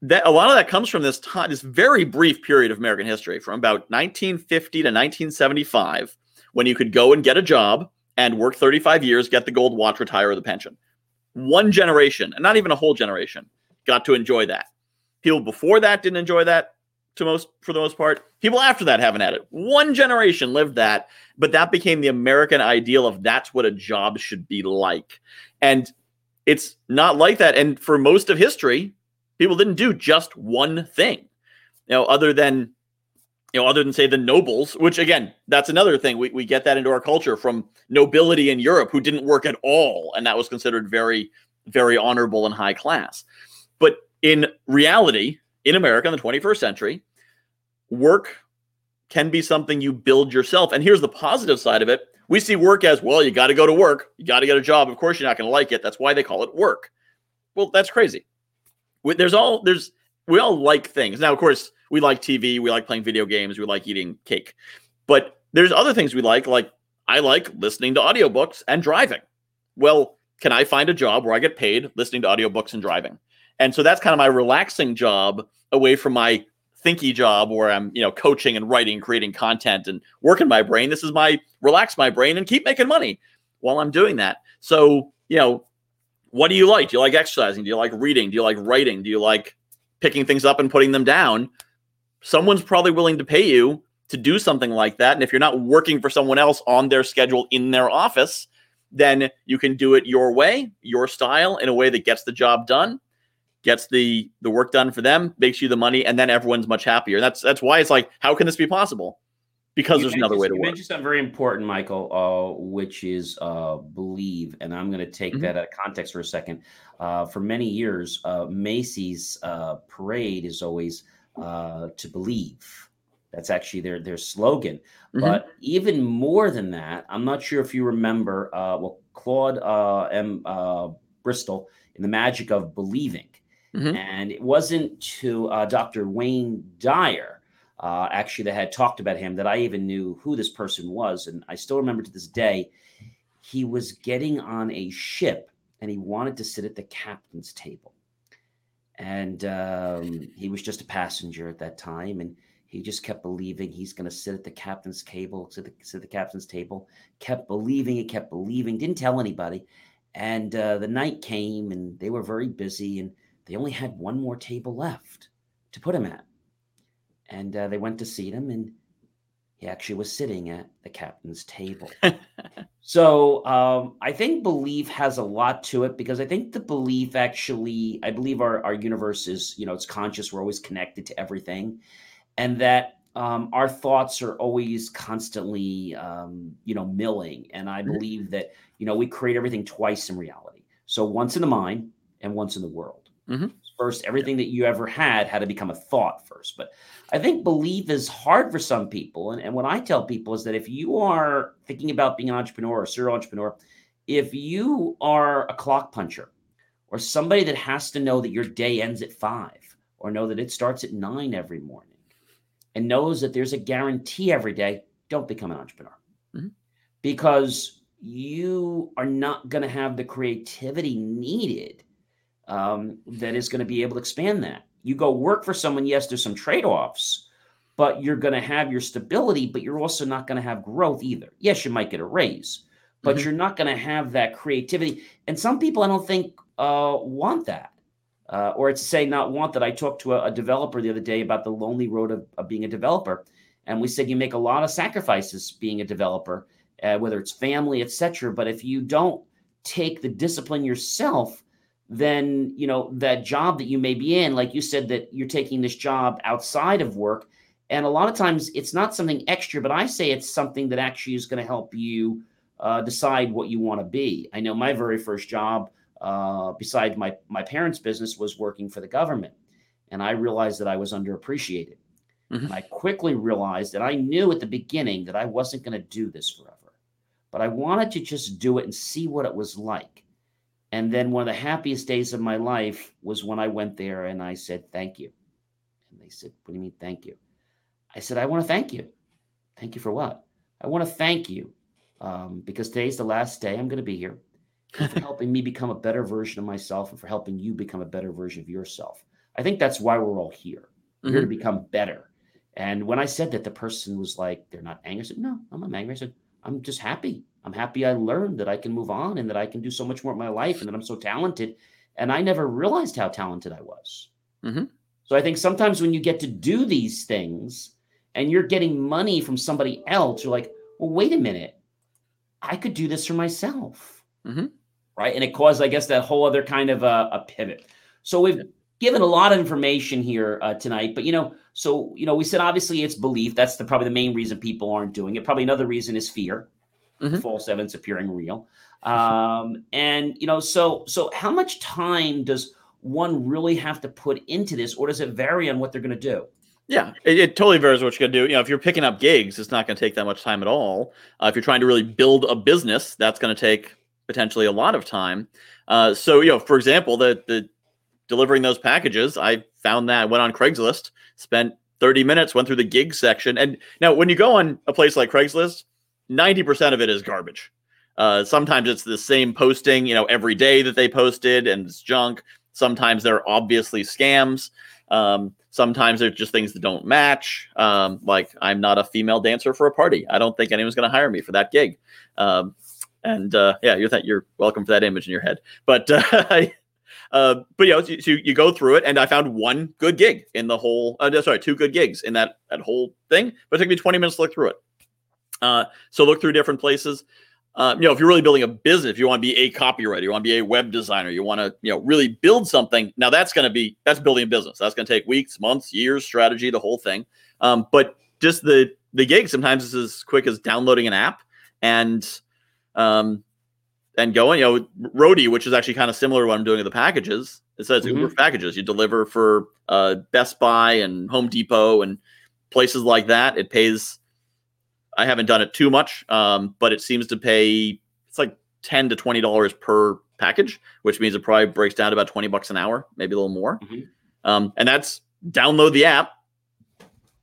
that a lot of that comes from this time, this very brief period of American history, from about 1950 to 1975, when you could go and get a job and work 35 years, get the gold watch, retire, or the pension. One generation, and not even a whole generation, got to enjoy that. People before that didn't enjoy that to most for the most part. People after that haven't had it. One generation lived that, but that became the American ideal of that's what a job should be like. And it's not like that. And for most of history, people didn't do just one thing. You know, other than you know, other than say the nobles, which again, that's another thing. We, we get that into our culture from nobility in Europe who didn't work at all. And that was considered very, very honorable and high class. But in reality, in America in the 21st century, work can be something you build yourself. And here's the positive side of it we see work as well, you got to go to work, you got to get a job. Of course, you're not going to like it. That's why they call it work. Well, that's crazy. There's all, there's, we all like things. Now, of course, we like TV, we like playing video games, we like eating cake. But there's other things we like, like I like listening to audiobooks and driving. Well, can I find a job where I get paid listening to audiobooks and driving? And so that's kind of my relaxing job away from my thinky job where I'm, you know, coaching and writing, creating content and working my brain. This is my relax my brain and keep making money while I'm doing that. So, you know, what do you like? Do you like exercising? Do you like reading? Do you like writing? Do you like picking things up and putting them down? Someone's probably willing to pay you to do something like that. And if you're not working for someone else on their schedule in their office, then you can do it your way, your style, in a way that gets the job done gets the the work done for them, makes you the money, and then everyone's much happier. That's that's why it's like, how can this be possible? Because you there's another way to you work. You mentioned something very important, Michael, uh, which is uh, believe, and I'm going to take mm-hmm. that out of context for a second. Uh, for many years, uh, Macy's uh, parade is always uh, to believe. That's actually their their slogan. Mm-hmm. But even more than that, I'm not sure if you remember. Uh, well, Claude uh, M. Uh, Bristol in the Magic of Believing Mm-hmm. And it wasn't to uh, Dr. Wayne Dyer, uh, actually, that had talked about him that I even knew who this person was. And I still remember to this day, he was getting on a ship and he wanted to sit at the captain's table. And um, he was just a passenger at that time. And he just kept believing he's going to sit at the captain's table, sit the, sit at the captain's table, kept believing it, kept believing, didn't tell anybody. And uh, the night came and they were very busy. And they only had one more table left to put him at. And uh, they went to seat him, and he actually was sitting at the captain's table. so um, I think belief has a lot to it because I think the belief actually, I believe our, our universe is, you know, it's conscious. We're always connected to everything. And that um, our thoughts are always constantly, um, you know, milling. And I mm-hmm. believe that, you know, we create everything twice in reality. So once in the mind and once in the world. Mm-hmm. First, everything that you ever had had to become a thought first. But I think belief is hard for some people. And, and what I tell people is that if you are thinking about being an entrepreneur or serial entrepreneur, if you are a clock puncher or somebody that has to know that your day ends at five or know that it starts at nine every morning and knows that there's a guarantee every day, don't become an entrepreneur. Mm-hmm. Because you are not going to have the creativity needed um, that is going to be able to expand that. You go work for someone, yes, there's some trade offs, but you're going to have your stability, but you're also not going to have growth either. Yes, you might get a raise, but mm-hmm. you're not going to have that creativity. And some people, I don't think, uh, want that. Uh, or it's say not want that. I talked to a, a, developer the other day about the lonely road of, of, being a developer, and we said you make a lot of sacrifices being a developer, uh, whether it's family, etc. But if you don't take the discipline yourself then you know that job that you may be in like you said that you're taking this job outside of work. And a lot of times it's not something extra but i say it's something that actually is going to help you uh, decide what you want to be. I know my very first job uh, besides my my parents business was working for the government and i realized that i was underappreciated. Mm-hmm. and i quickly realized that i knew at the beginning that i wasn't going to do this forever but i wanted to just do it and see what it was like and then one of the happiest days of my life was when I went there and I said, Thank you. And they said, What do you mean, thank you? I said, I want to thank you. Thank you for what? I want to thank you um, because today's the last day I'm going to be here for helping me become a better version of myself and for helping you become a better version of yourself. I think that's why we're all here. We're here to Mhm. become better. And when I said that, the person was like, they're not angry. I said, no, I'm not angry. I said, I'm just happy. I'm happy I learned that I can move on and that I can do so much more in my life and that I'm so talented. And I never realized how talented I was. Mhm. So I think sometimes when you get to do these things and you're getting money from somebody else, you're like, well, wait a minute. I could do this for myself. Mhm. Right. And it caused, I guess, that whole other kind of uh, a pivot. So we've given a lot of information here uh, tonight, but you know, so you know, we said obviously it's belief. That's the probably the main reason people aren't doing it. Probably another reason is fear, Mhm. false evidence appearing real. Um, and you know, so so how much time does one really have to put into this, or does it vary on what they're going to do? Yeah, it, it totally varies what you're gonna do. You know, if you're picking up gigs, it's not gonna take that much time at all. Uh, if you're trying to really build a business, that's gonna take potentially a lot of time. Uh, so, you know, for example, the the delivering those packages, I found that I went on Craigslist, spent 30 minutes, went through the gig section, and now when you go on a place like Craigslist, 90% of it is garbage. Uh, sometimes it's the same posting, you know, every day that they posted, and it's junk. Sometimes they're obviously scams. Um, sometimes they're just things that don't match. Um, like I'm not a female dancer for a party. I don't think anyone's going to hire me for that gig. Um, and uh, yeah, you're th- you're welcome for that image in your head. But uh, uh, but you know, so you, you go through it, and I found one good gig in the whole. Uh, sorry, two good gigs in that that whole thing. But it took me 20 minutes to look through it. Uh, so look through different places. Uh, you know, if you're really building a business, if you want to be a copywriter, you want to be a web designer, you want to, you know, really build something. Now that's going to be that's building a business. That's going to take weeks, months, years, strategy, the whole thing. Um, but just the the gig sometimes is as quick as downloading an app and um and going. You know, Roadie, which is actually kind of similar to what I'm doing with the packages. It says Uber packages. You deliver for uh, Best Buy and Home Depot and places like that. It pays I haven't done it too much, um, but it seems to pay it's like ten to twenty dollars per package, which means it probably breaks down to about twenty bucks an hour, maybe a little more. Mhm. Um, and that's download the app,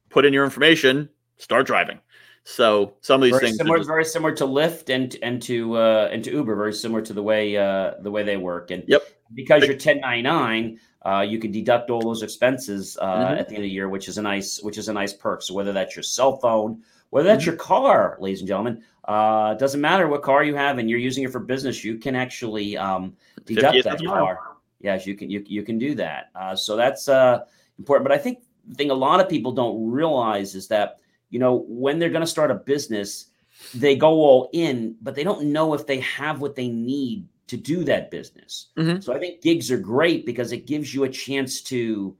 put in your information, start driving. So some of these Very things, are similar, just- very similar to Lyft and and to uh, and to Uber, very similar to the way uh, the way they work. And Yep. because you're 1099, uh, you can deduct all those expenses uh, Mhm. at the end of the year, which is a nice which is a nice perk. So whether that's your cell phone, whether that's Mm-hmm. your car, ladies and gentlemen, uh, doesn't matter what car you have and you're using it for business, you can actually um, deduct that car. Yes, you can you you can do that. Uh, so that's uh, important. But I think the thing a lot of people don't realize is that you know when they're going to start a business, they go all in, but they don't know if they have what they need to do that business. Mhm. So I think gigs are great because it gives you a chance to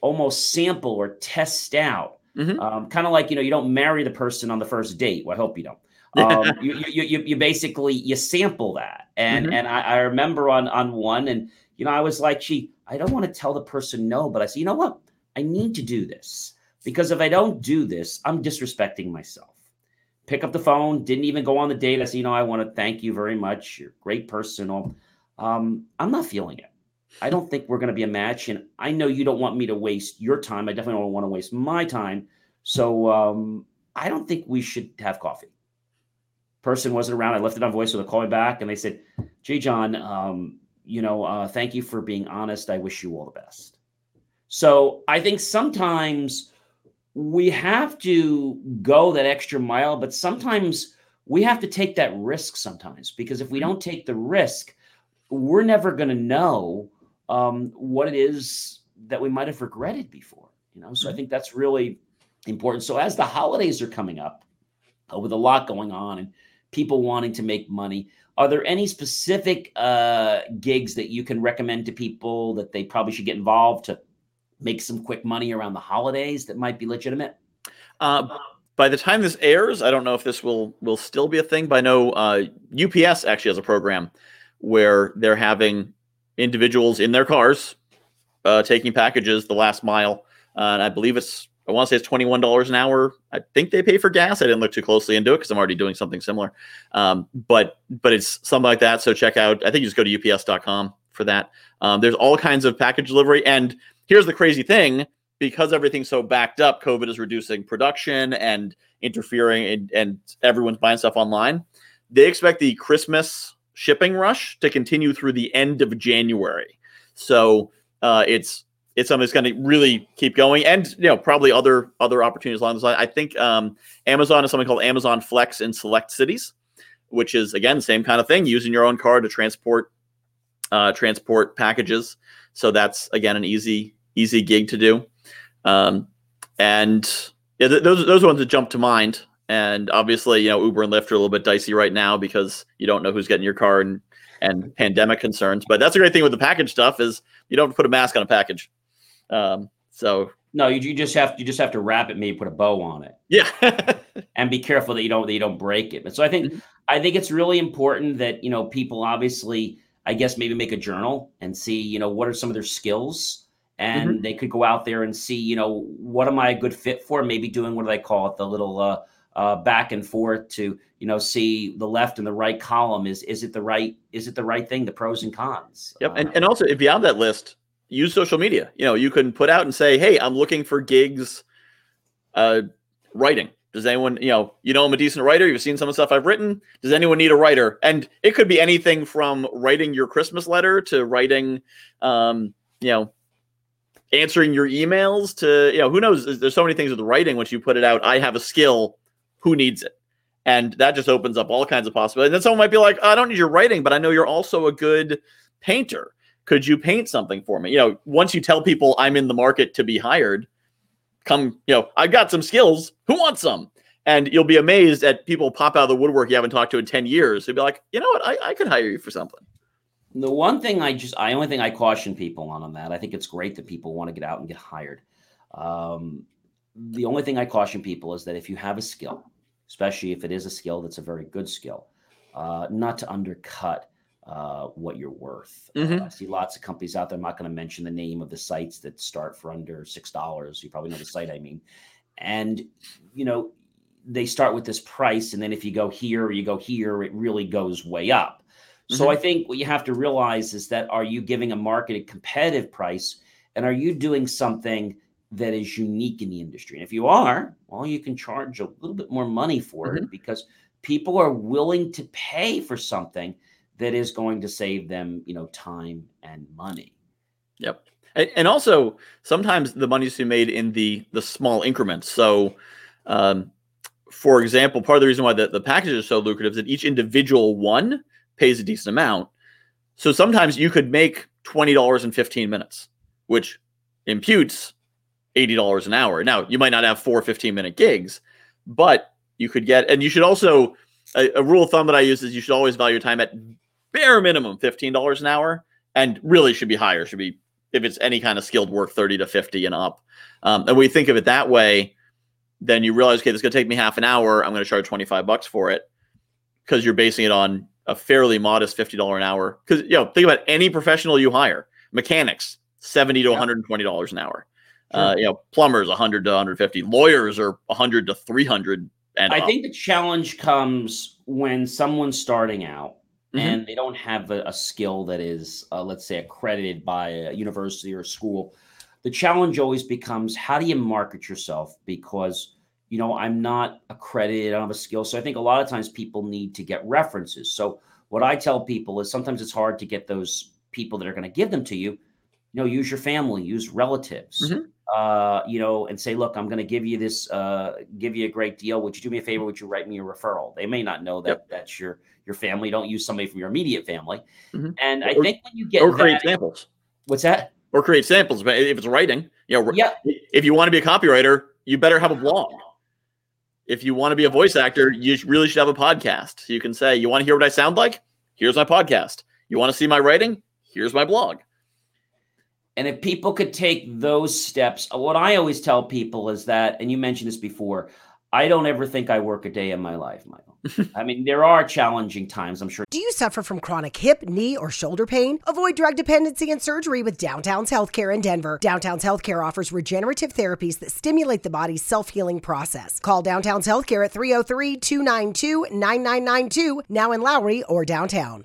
almost sample or test out. Mhm. Um, kind of like you know you don't marry the person on the first date. Well, I hope you don't. Um, you, you, you, you basically you sample that, and Mhm. and I, I remember on on one, and you know I was like, gee, I don't want to tell the person no, but I said, you know what, I need to do this because if I don't do this, I'm disrespecting myself. Pick up the phone, didn't even go on the date. I said, you know, I want to thank you very much. You're a great person. Um, I'm not feeling it. I don't think we're going to be a match, and I know you don't want me to waste your time. I definitely don't want to waste my time. So um, I don't think we should have coffee. Person wasn't around. I left it on voice, so they called me back, and they said, "Jay John, um, you know, uh, thank you for being honest. I wish you all the best." So I think sometimes we have to go that extra mile, but sometimes we have to take that risk sometimes because if we don't take the risk, we're never going to know um, what it is that we might have regretted before. You know, so I think that's really important. So as the holidays are coming up, uh, with a lot going on and people wanting to make money, are there any specific uh, gigs that you can recommend to people that they probably should get involved to make some quick money around the holidays that might be legitimate? Uh, by the time this airs, I don't know if this will will still be a thing, but I know uh, UPS actually has a program where they're having individuals in their cars uh, taking packages the last mile, uh, and I believe it's I want to say it's twenty one dollars an hour. I think they pay for gas. I didn't look too closely into it because I'm already doing something similar, um, but but it's something like that. So check out. I think you just go to ups.com for that. Um, there's all kinds of package delivery, and here's the crazy thing because everything's so backed up, COVID is reducing production and interfering, and, and everyone's buying stuff online. They expect the Christmas shipping rush to continue through the end of January. So uh, it's it's something that's going to really keep going, and you know probably other other opportunities along the line. I think um, Amazon is something called Amazon Flex in select cities, which is again same kind of thing, using your own car to transport uh, transport packages. So that's again an easy easy gig to do, um, and yeah, th- those those are ones that jump to mind. And obviously, you know, Uber and Lyft are a little bit dicey right now because you don't know who's getting your car and and pandemic concerns. But that's a great thing with the package stuff is you don't have to put a mask on a package. Um, so no, you, you just have you just have to wrap it, maybe put a bow on it. Yeah, and be careful that you don't that you don't break it. But so I think mm-hmm. I think it's really important that you know people obviously I guess maybe make a journal and see you know what are some of their skills and mm-hmm. they could go out there and see you know what am I a good fit for? Maybe doing what do they call it the little uh, uh, back and forth to you know see the left and the right column is is it the right is it the right thing the pros and cons? Yep and, uh, and also if you have that list use social media. You know you can put out and say hey i'm looking for gigs uh writing. Does anyone you know you know i'm a decent writer you've seen some of the stuff i've written. Does anyone need a writer? And it could be anything from writing your christmas letter to writing um you know answering your emails to you know who knows? There's so many things with writing once you put it out i have a skill who needs it? And that just opens up all kinds of possibilities. And then someone might be like, I don't need your writing, but I know you're also a good painter. Could you paint something for me? You know, once you tell people I'm in the market to be hired, come, you know, I've got some skills. Who wants some? And you'll be amazed at people pop out of the woodwork you haven't talked to in 10 years. They'll be like, you know what? I, I could hire you for something. The one thing I just, I only thing I caution people on on that. I think it's great that people want to get out and get hired. Um, the only thing I caution people is that if you have a skill, especially if it is a skill that's a very good skill, uh, not to undercut uh, what you're worth. Mm-hmm. Uh, I see lots of companies out there. I'm not going to mention the name of the sites that start for under six dollars. You probably know the site I mean, and you know they start with this price, and then if you go here or you go here, it really goes way up. Mm-hmm. So I think what you have to realize is that are you giving a market a competitive price, and are you doing something that is unique in the industry. And if you are, well, you can charge a little bit more money for mm-hmm. it because people are willing to pay for something that is going to save them, you know, time and money. Yep. And, also sometimes the money is to be made in the the small increments. So um, for example, part of the reason why the, the packages are so lucrative is that each individual one pays a decent amount. So sometimes you could make $20 in 15 minutes, which imputes $80 an hour. Now, you might not have four 15 minute gigs, but you could get, and you should also, a, a, rule of thumb that I use is you should always value your time at bare minimum $15 an hour and really should be higher, should be, if it's any kind of skilled work, 30 to 50 and up. Um, and we think of it that way, then you realize, okay, this is going to take me half an hour. I'm going to charge 25 bucks for it because you're basing it on a fairly modest $50 an hour. Because, you know, think about any professional you hire, mechanics, 70 to $120 an hour. Sure. Uh, you know, plumbers 100 to 150, lawyers are 100 to 300. And I up. think the challenge comes when someone's starting out mm-hmm. and they don't have a, a skill that is, uh, let's say, accredited by a university or school. The challenge always becomes how do you market yourself? Because you know, I'm not accredited, I don't have a skill. So I think a lot of times people need to get references. So what I tell people is sometimes it's hard to get those people that are going to give them to you. You know, use your family, use relatives. Mm-hmm uh, you know, and say, look, I'm going to give you this, uh, give you a great deal. Would you do me a favor? Would you write me a referral? They may not know that yep. that's your your family. Don't use somebody from your immediate family. Mm-hmm. And I think when you get or create samples. What's that? Or create samples. But if it's writing, you know, yeah. if you want to be a copywriter, you better have a blog. If you want to be a voice actor, you really should have a podcast. You can say, you want to hear what I sound like? Here's my podcast. You want to see my writing? Here's my blog. And if people could take those steps, uh, what I always tell people is that, and you mentioned this before, I don't ever think I work a day in my life, Michael. I mean, there are challenging times, I'm sure. Do you suffer from chronic hip, knee, or shoulder pain? Avoid drug dependency and surgery with Downtown's Healthcare in Denver. Downtown's Healthcare offers regenerative therapies that stimulate the body's self healing process. Call Downtown's Healthcare at 303 292 9992, now in Lowry or downtown.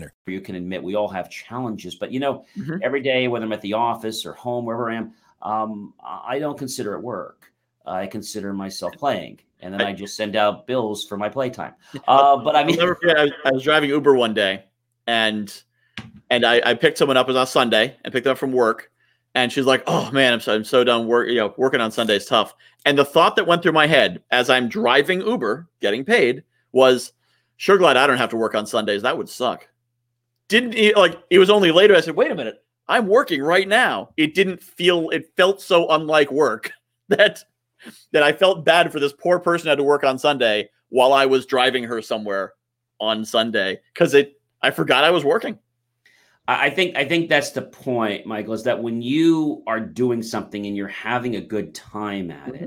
You can admit we all have challenges but you know Mhm. every day whether i'm at the office or home wherever i am um, i don't consider it work i consider myself playing and then i just send out bills for my playtime uh, but i mean never forget. I, I was driving Uber one day, and and I, I picked someone up. It was on Sunday, and picked them up from work. And she's like, "Oh man, I'm so I'm so done work. You know, working on Sunday is tough." And the thought that went through my head as I'm driving Uber, getting paid, was, "Sure glad I don't have to work on Sundays. That would suck." Didn't it, like it was only later. I said, "Wait a minute, I'm working right now." It didn't feel. It felt so unlike work that that I felt bad for this poor person who had to work on Sunday while I was driving her somewhere on Sunday because it I forgot I was working. I I think I think that's the point, Michael, is that when you are doing something and you're having a good time at it, mm-hmm.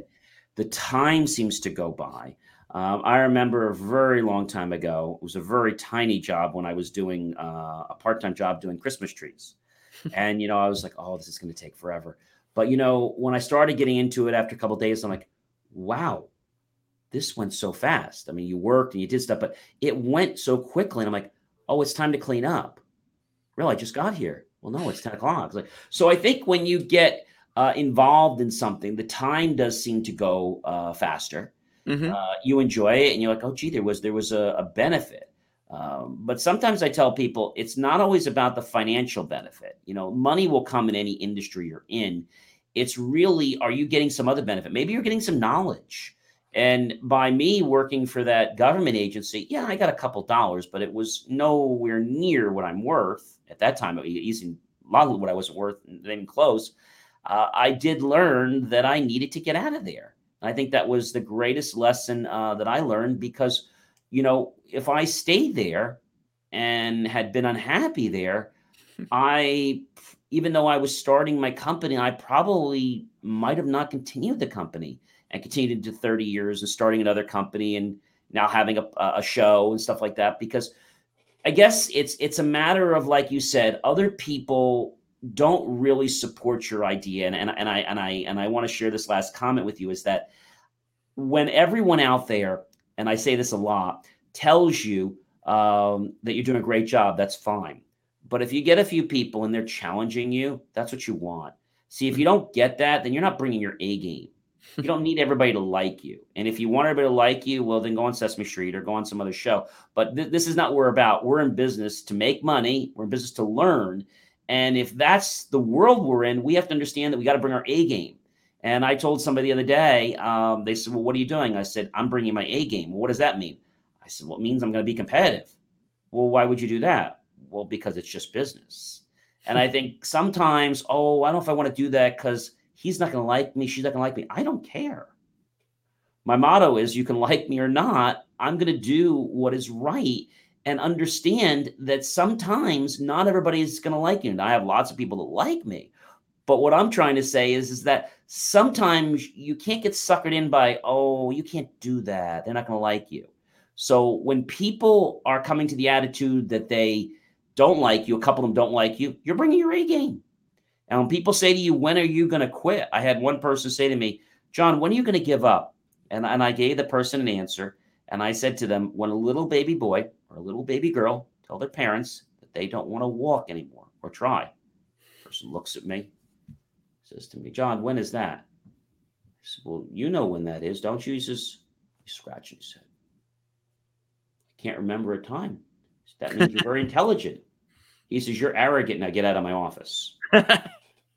the time seems to go by. Um, I remember a very long time ago. It was a very tiny job when I was doing uh, a part-time job doing Christmas trees, and you know I was like, "Oh, this is going to take forever." But you know, when I started getting into it after a couple days, I'm like, "Wow, this went so fast." I mean, you worked and you did stuff, but it went so quickly, and I'm like, "Oh, it's time to clean up." Really, I just got here. Well, no, it's 10 o'clock. Like, so I think when you get uh, involved in something, the time does seem to go uh, faster. Mhm. Uh, you enjoy it, and you're like, oh, gee, there was there was a, a benefit. Um, but sometimes I tell people it's not always about the financial benefit. You know, money will come in any industry you're in. It's really, are you getting some other benefit? Maybe you're getting some knowledge. And by me working for that government agency, yeah, I got a couple dollars, but it was nowhere near what I'm worth at that time. Even a lot of what I wasn't worth, not even close. Uh, I did learn that I needed to get out of there. I think that was the greatest lesson uh, that I learned because, you know, if I stayed there and had been unhappy there, I, even though I was starting my company, I probably might have not continued the company and continued to 30 years and starting another company and now having a, a show and stuff like that because I guess it's it's a matter of like you said, other people don't really support your idea. And, and, and I and I and I want to share this last comment with you is that when everyone out there, and I say this a lot, tells you um, that you're doing a great job, that's fine. But if you get a few people and they're challenging you, that's what you want. See, if you don't get that, then you're not bringing your A game. You don't need everybody to like you. And if you want everybody to like you, well, then go on Sesame Street or go on some other show. But th- this is not what we're about. We're in business to make money, we're in business to learn. And if that's the world we're in, we have to understand that we got to bring our A game. And I told somebody the other day, um, they said, Well, what are you doing? I said, I'm bringing my A game. Well, what does that mean? I said, Well, it means I'm going to be competitive. Well, why would you do that? Well, because it's just business. And I think sometimes, oh, I don't know if I want to do that because he's not going to like me. She's not going to like me. I don't care. My motto is you can like me or not. I'm going to do what is right and understand that sometimes not everybody is going to like you. And I have lots of people that like me. But what I'm trying to say is, is that sometimes you can't get suckered in by, oh, you can't do that. They're not going to like you. So when people are coming to the attitude that they don't like you, a couple of them don't like you, you're bringing your A game. And when people say to you, when are you going to quit? I had one person say to me, John, when are you going to give up? And, and I gave the person an answer. And I said to them, when a little baby boy or a little baby girl tell their parents that they don't want to walk anymore or try, the person looks at me, says to me, John, when is that? I said, Well, you know when that is, don't you? He says, he's scratching his head. I can't remember a time. That means you're very intelligent. He says, You're arrogant. Now get out of my office.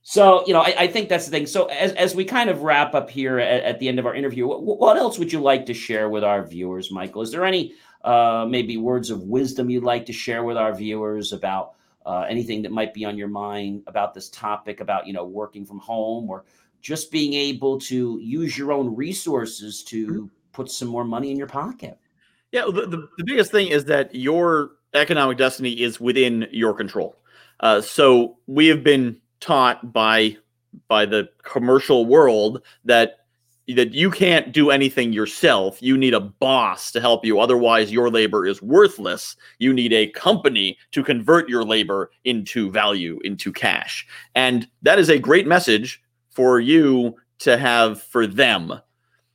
so, you know, I, I, think that's the thing. So, as, as we kind of wrap up here at, at the end of our interview, what, what, else would you like to share with our viewers, Michael? Is there any uh, maybe words of wisdom you'd like to share with our viewers about uh, anything that might be on your mind about this topic, about, you know, working from home or just being able to use your own resources to put some more money in your pocket? Yeah, the, the, the biggest thing is that your economic destiny is within your control. Uh, so we have been taught by by the commercial world that that you can't do anything yourself. You need a boss to help you. Otherwise, your labor is worthless. You need a company to convert your labor into value, into cash. And that is a great message for you to have for them.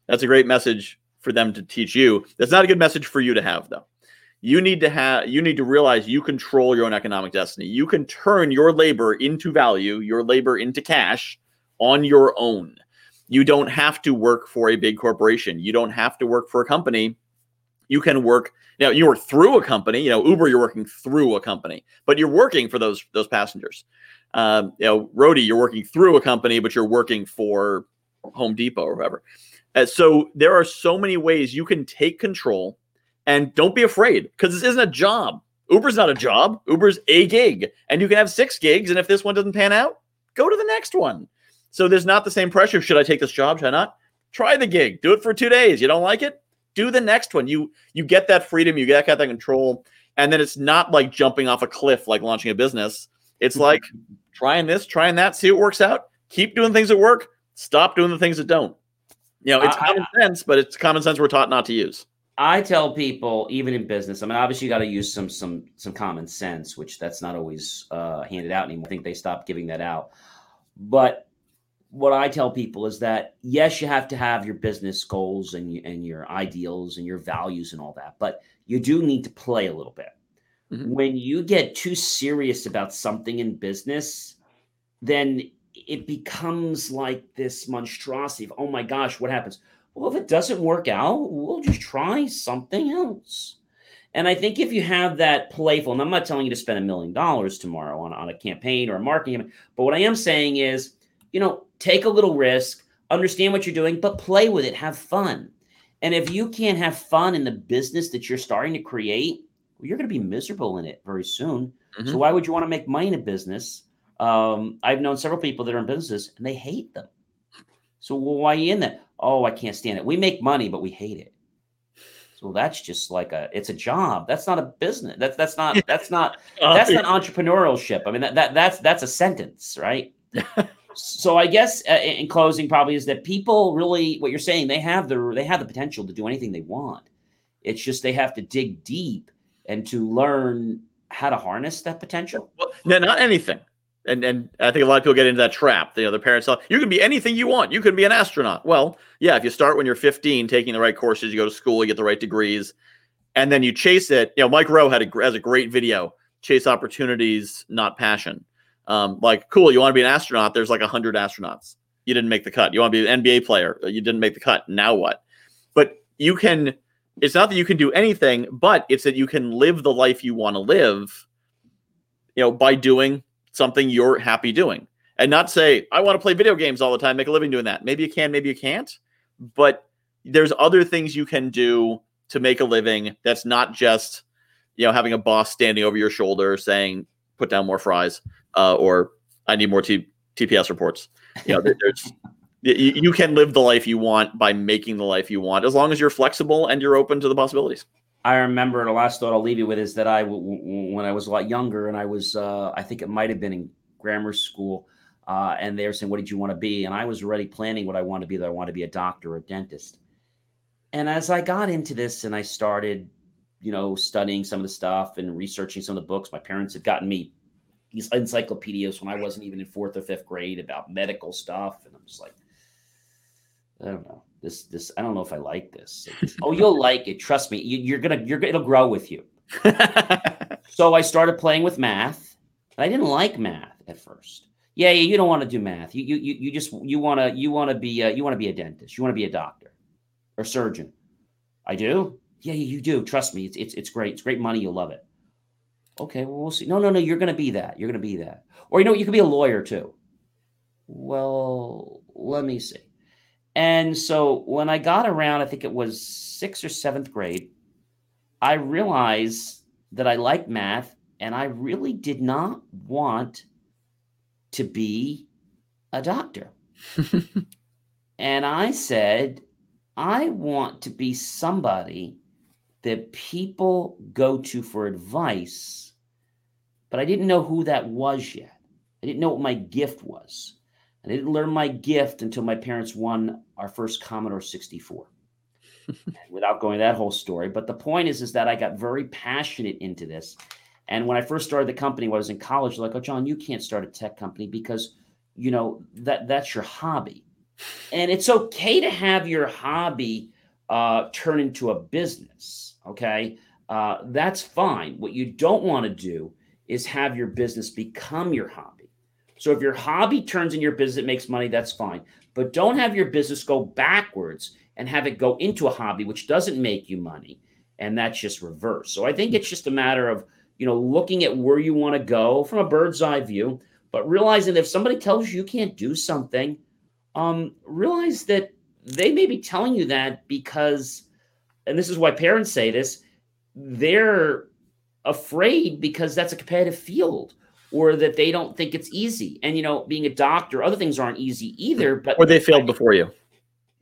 That's a great message for them to teach you. That's not a good message for you to have, though. You need to have you need to realize you control your own economic destiny. You can turn your labor into value, your labor into cash on your own. You don't have to work for a big corporation. You don't have to work for a company. You can work, know, you work through a company. You know, Uber, you're working through a company, but you're working for those those passengers. Um, you know, Roadie, you're working through a company, but you're working for Home Depot or whatever. Uh, so there are so many ways you can take control and don't be afraid because this isn't a job. Uber's not a job. Uber's a gig. And you can have six gigs. And if this one doesn't pan out, go to the next one. So there's not the same pressure. Should I take this job? Should I not? Try the gig. Do it for two days. You don't like it? Do the next one. You you get that freedom. You get that control. And then it's not like jumping off a cliff, like launching a business. It's mm-hmm. like trying this, trying that, see what works out. Keep doing things that work. Stop doing the things that don't. You know, it's I, common sense, but it's common sense we're taught not to use. I tell people, even in business, I mean, obviously you got to use some some some common sense, which that's not always uh, handed out anymore. I think they stopped giving that out. But what I tell people is that yes, you have to have your business goals and and your ideals and your values and all that, but you do need to play a little bit. Mm-hmm. When you get too serious about something in business, then it becomes like this monstrosity of, oh my gosh, what happens? Well, if it doesn't work out, we'll just try something else. And I think if you have that playful, and I'm not telling you to spend a million dollars tomorrow on, on a campaign or a marketing, but what I am saying is, you know, take a little risk, understand what you're doing, but play with it, have fun. And if you can't have fun in the business that you're starting to create, well, you're going to be miserable in it very soon. Mm-hmm. So why would you want to make money in a business? Um, I've known several people that are in businesses and they hate them. So well, why are you in that? Oh, I can't stand it. We make money, but we hate it. So that's just like a it's a job. That's not a business. That's that's not that's not uh, that's not entrepreneurship. I mean that, that that's that's a sentence, right? so I guess uh, in closing, probably is that people really what you're saying they have the they have the potential to do anything they want. It's just they have to dig deep and to learn how to harness that potential. Well, no, not anything and and I think a lot of people get into that trap. You know, their parents tell you can be anything you want. You can be an astronaut. Well, yeah, if you start when you're 15, taking the right courses, you go to school, you get the right degrees, and then you chase it. You know, Mike Rowe had a has a great video: chase opportunities, not passion. Um, like, cool, you want to be an astronaut? There's like hundred astronauts. You didn't make the cut. You want to be an NBA player? You didn't make the cut. Now what? But you can. It's not that you can do anything, but it's that you can live the life you want to live. You know, by doing something you're happy doing and not say, I want to play video games all the time, make a living doing that. Maybe you can, maybe you can't, but there's other things you can do to make a living that's not just, you know, having a boss standing over your shoulder saying, put down more fries uh, or I need more T- TPS reports. You know, there's, you, you can live the life you want by making the life you want as long as you're flexible and you're open to the possibilities. I remember the last thought I'll leave you with is that I, when I was a lot younger, and I was, uh, I think it might have been in grammar school, uh, and they were saying, "What did you want to be?" And I was already planning what I wanted to be. That I wanted to be a doctor or a dentist. And as I got into this, and I started, you know, studying some of the stuff and researching some of the books, my parents had gotten me these encyclopedias when I wasn't even in fourth or fifth grade about medical stuff, and I'm just like, I don't know this this I don't know if I like this. oh, you'll like it. Trust me. You, are gonna you're it'll grow with you. so I started playing with math. I didn't like math at first. Yeah, yeah you don't want to do math. You you you you just you want to you want to be a, you want to be a dentist. You want to be a doctor or surgeon. I do. Yeah, you do. Trust me. It's it's it's great. It's great money. You'll love it. Okay, well we'll see. No, no, no. You're gonna be that. You're gonna be that. Or you know, you could be a lawyer too. Well, let me see. And so when I got around, I think it was sixth or seventh grade, I realized that I liked math and I really did not want to be a doctor. and I said, I want to be somebody that people go to for advice, but I didn't know who that was yet. I didn't know what my gift was. I didn't learn my gift until my parents won our first Commodore 64. Without going that whole story, but the point is, is that I got very passionate into this. And when I first started the company, when I was in college, like, oh, John, you can't start a tech company because, you know, that that's your hobby. And it's okay to have your hobby uh, turn into a business. Okay. Uh, that's fine. What you don't want to do is have your business become your hobby. So if your hobby turns in your business, it makes money, that's fine. But don't have your business go backwards and have it go into a hobby which doesn't make you money. And that's just reverse. So I think it's just a matter of, you know, looking at where you want to go from a bird's eye view, but realizing that if somebody tells you you can't do something, um, realize that they may be telling you that because, and this is why parents say this, they're afraid because that's a competitive field or that they don't think it's easy. And you know, being a doctor, other things aren't easy either. But or they failed before you.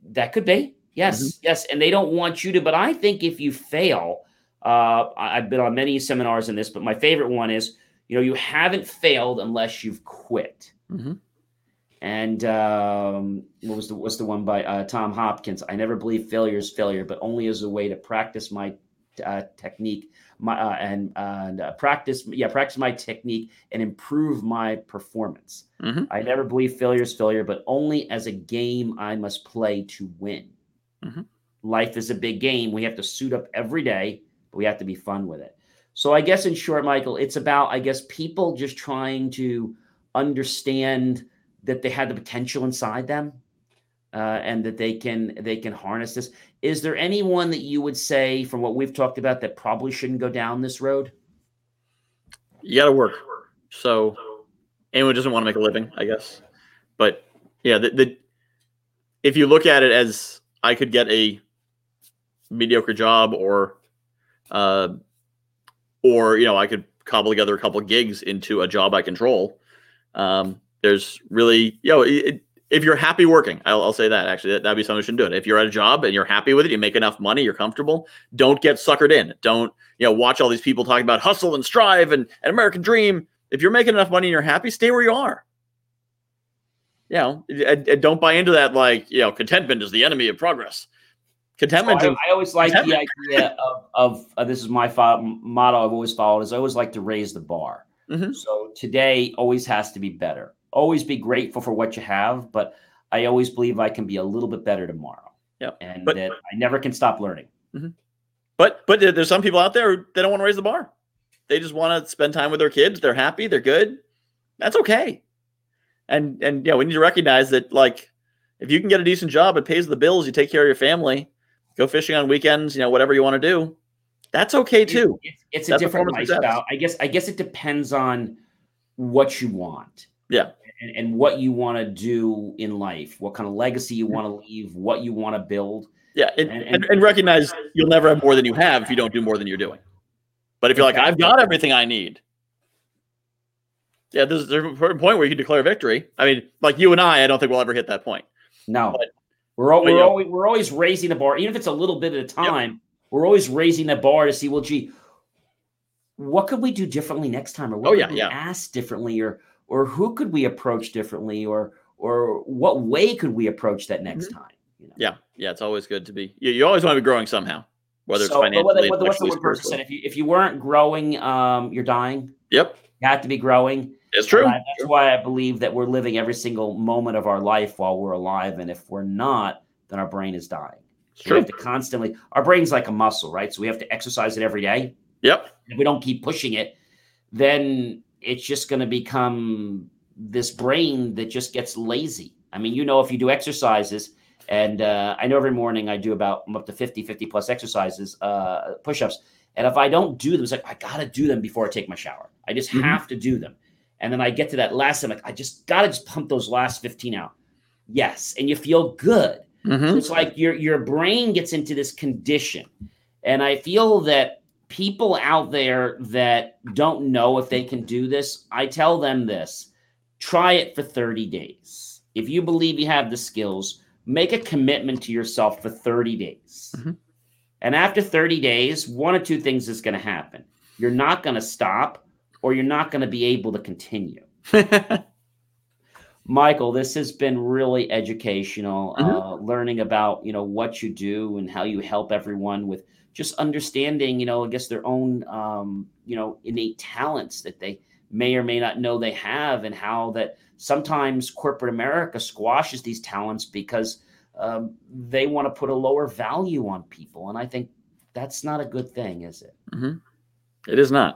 That could be. Yes, mm-hmm. yes, and they don't want you to. But I think if you fail, uh, I've been on many seminars in this, but my favorite one is, you know, you haven't failed unless you've quit. Mm-hmm. And um, what was the what's the one by uh, Tom Hopkins? I never believe failure is failure, but only as a way to practice my uh, technique my uh, and and uh, practice yeah practice my technique and improve my performance. Mm-hmm. I never believe failure is failure, but only as a game I must play to win. Mm-hmm. Life is a big game. We have to suit up every day, but we have to be fun with it. So I guess in short, Michael, it's about I guess people just trying to understand that they had the potential inside them uh, and that they can they can harness this. Is there anyone that you would say, from what we've talked about, that probably shouldn't go down this road? You got to work. So anyone doesn't want to make a living, I guess. But yeah, the, the if you look at it as I could get a mediocre job or uh or you know I could cobble together a couple gigs into a job I control. Um, there's really you know it, if you're happy working, I'll, I'll say that actually that, that'd be something you should do it. If you're at a job and you're happy with it, you make enough money, you're comfortable. Don't get suckered in. Don't you know watch all these people talking about hustle and strive and an American dream. If you're making enough money and you're happy, stay where you are. You know, and, and don't buy into that like you know contentment is the enemy of progress. Contentment. So I, I, always like the idea of, of uh, this is my fo- motto. I've always followed is I always like to raise the bar. Mm-hmm. So today always has to be better always be grateful for what you have, but I always believe I can be a little bit better tomorrow. Yeah. And but, that I never can stop learning. Mm-hmm. But but there's some people out there they don't want to raise the bar. They just want to spend time with their kids. They're happy. They're good. That's okay. And and yeah, we need to recognize that like if you can get a decent job, it pays the bills. You take care of your family. Go fishing on weekends. You know whatever you want to do. That's okay too. It's, it's a different lifestyle. I guess I guess it depends on what you want. Yeah and, and what you want to do in life, what kind of legacy you want to leave, what you want to build. Yeah, and, and, and, recognize you'll never have more than you have if you don't do more than you're doing. But if you're like, I've got everything I need, yeah, there's, there's a point where you declare victory. I mean, like you and I, I don't think we'll ever hit that point. No, but, we're all, we're, always, we're always raising the bar, even if it's a little bit at a time. Yep. We're always raising the bar to see, well, gee, what could we do differently next time, or what oh, yeah, could we yeah. ask differently, or or who could we approach differently or or what way could we approach that next mm-hmm. time you know? yeah yeah it's always good to be you, you always want to be growing somehow whether so, it's financially what, what's the word person if you if you weren't growing um you're dying? Yep. You have to be growing. It's true. That's why i believe that we're living every single moment of our life while we're alive and if we're not then our brain is dying. True. we have to constantly our brain's like a muscle right? So we have to exercise it every day. Yep. If we don't keep pushing it then it's just going to become this brain that just gets lazy. I mean, you know, if you do exercises, and uh, I know every morning I do about up to 50, 50 plus exercises, uh, push ups. And if I don't do them, it's like, I got to do them before I take my shower. I just mm-hmm. have to do them. And then I get to that last, I'm like, I just got to just pump those last 15 out. Yes. And you feel good. Mm-hmm. So it's like your, your brain gets into this condition. And I feel that people out there that don't know if they can do this, I tell them this try it for 30 days. If you believe you have the skills, make a commitment to yourself for 30 days. Mm-hmm. And after 30 days, one or two things is going to happen. You're not going to stop or you're not going to be able to continue. Michael, this has been really educational, Mhm. uh, learning about, you know, what you do and how you help everyone with just understanding, you know, I guess their own, um, you know, innate talents that they may or may not know they have and how that sometimes corporate America squashes these talents because um, they want to put a lower value on people. And I think that's not a good thing, is it? it is not.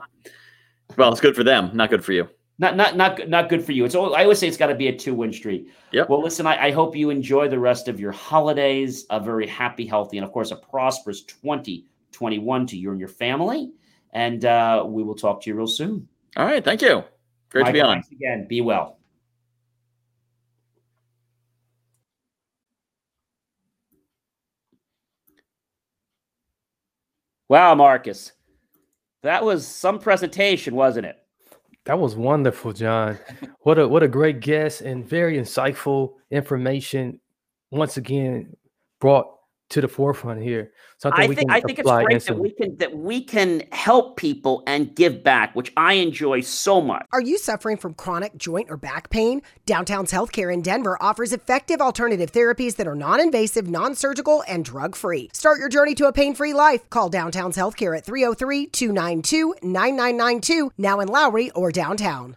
Well, it's good for them, not good for you. Not not not good- not good for you. It's all, I always say it's got to be a two win streak. Yep. Well, listen, I, I hope you enjoy the rest of your holidays. A very happy, healthy, and of course, a prosperous 2021 to you and your family. And uh, we will talk to you real soon. All right. Thank you. Great to be Michael, on. thanks again. Be well. Wow, Marcus. That was some presentation, wasn't it? That was wonderful, John. What a what a great guest and very insightful information. Once again, brought to the forefront here. Something I we think can I think it's apply great that we can that we can help people and give back, which I enjoy so much. Are you suffering from chronic joint or back pain? Downtown's Healthcare in Denver offers effective alternative therapies that are non invasive, non surgical, and drug free. Start your journey to a pain free life. Call Downtown's Healthcare at 303 292 9992, now in Lowry or downtown.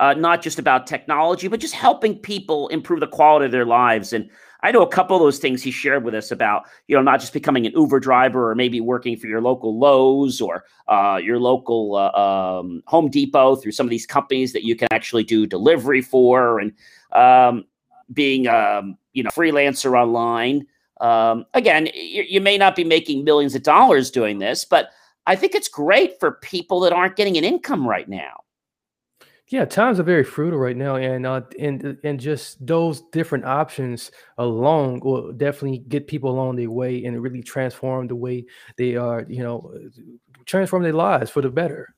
Uh, not just about technology, but just helping people improve the quality of their lives. And I know a couple of those things he shared with us about, you know, not just becoming an Uber driver or maybe working for your local Lowe's or uh, your local uh, um, Home Depot through some of these companies that you can actually do delivery for, and um, being, um, you know, freelancer online. Um, again, you, you may not be making millions of dollars doing this, but I think it's great for people that aren't getting an income right now. Yeah, times are very fruitful right now, and uh, and and just those different options alone will definitely get people along their way and really transform the way they are, you know, transform their lives for the better.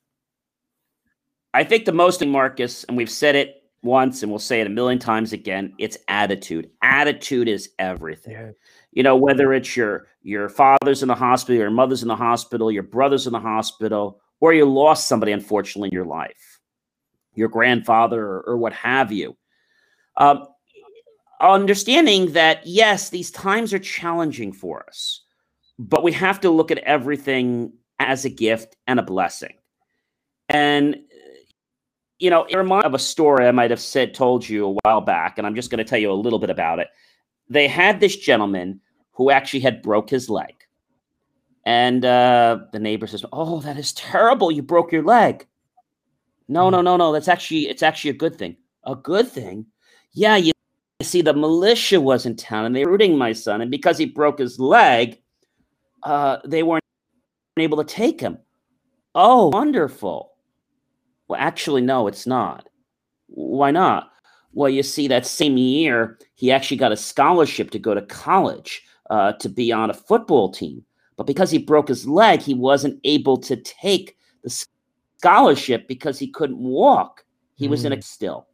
I think the most thing, Marcus, and we've said it once and we'll say it a million times again, it's attitude. Attitude is everything. Yeah, You know, whether it's your your father's in the hospital, your mother's in the hospital, your brother's in the hospital, or you lost somebody unfortunately in your life, your grandfather or, or what have you. Um, understanding that yes, these times are challenging for us, but we have to look at everything as a gift and a blessing. And you know, it reminds of a story I might have said told you a while back, and I'm just going to tell you a little bit about it. They had this gentleman who actually had broke his leg, and uh, the neighbor says, "Oh, that is terrible! You broke your leg." No, no, no, no. That's actually it's actually a good thing. A good thing? Yeah, you see, the militia was in town and they were rooting my son, and because he broke his leg, uh, they weren't able to take him. Oh, wonderful. Well, actually, no, it's not. Why not? Well, you see, that same year, he actually got a scholarship to go to college uh, to be on a football team. But because he broke his leg, he wasn't able to take the scholarship because he couldn't walk. He was in a still.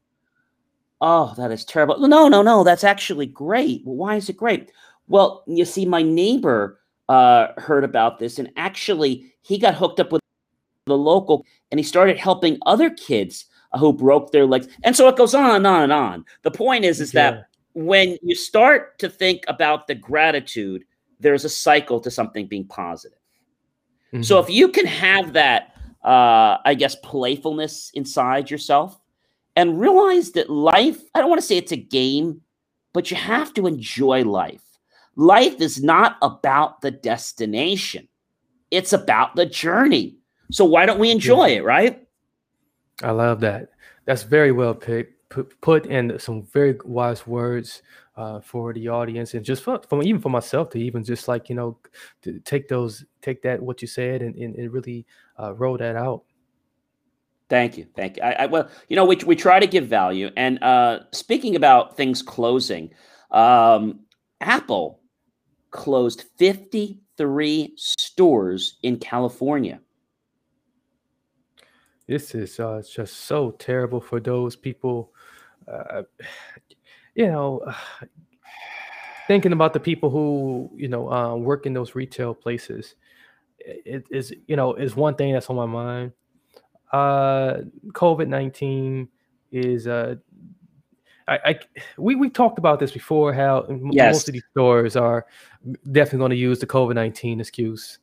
Oh, that is terrible. No, no, no. That's actually great. Well, why is it great? Well, you see, my neighbor uh, heard about this, and actually, he got hooked up with the local, and he started helping other kids who broke their legs, and so it goes on and on and on. The point is, is Yeah. that when you start to think about the gratitude, there's a cycle to something being positive. So Mhm. if you can have that, uh, I guess, playfulness inside yourself and realize that life, I don't want to say it's a game, but you have to enjoy life. Life is not about the destination, it's about the journey. So why don't we enjoy it, right? I love that. That's very well picked, put, put in some very wise words. Uh, for the audience and just for, from even for myself to even just like you know to take those take that what you said and, and, and really uh, roll that out Thank you, thank you. I, I, well, you know, we we try to give value. And uh, speaking about things closing, um, Apple closed fifty three stores in California. This is uh, just so terrible for those people. Uh, you know, thinking about the people who you know uh, work in those retail places, it is you know is one thing that's on my mind. Uh, COVID nineteen is uh, I, I we we talked about this before. How yes. most of these stores are definitely going to use the COVID nineteen excuse.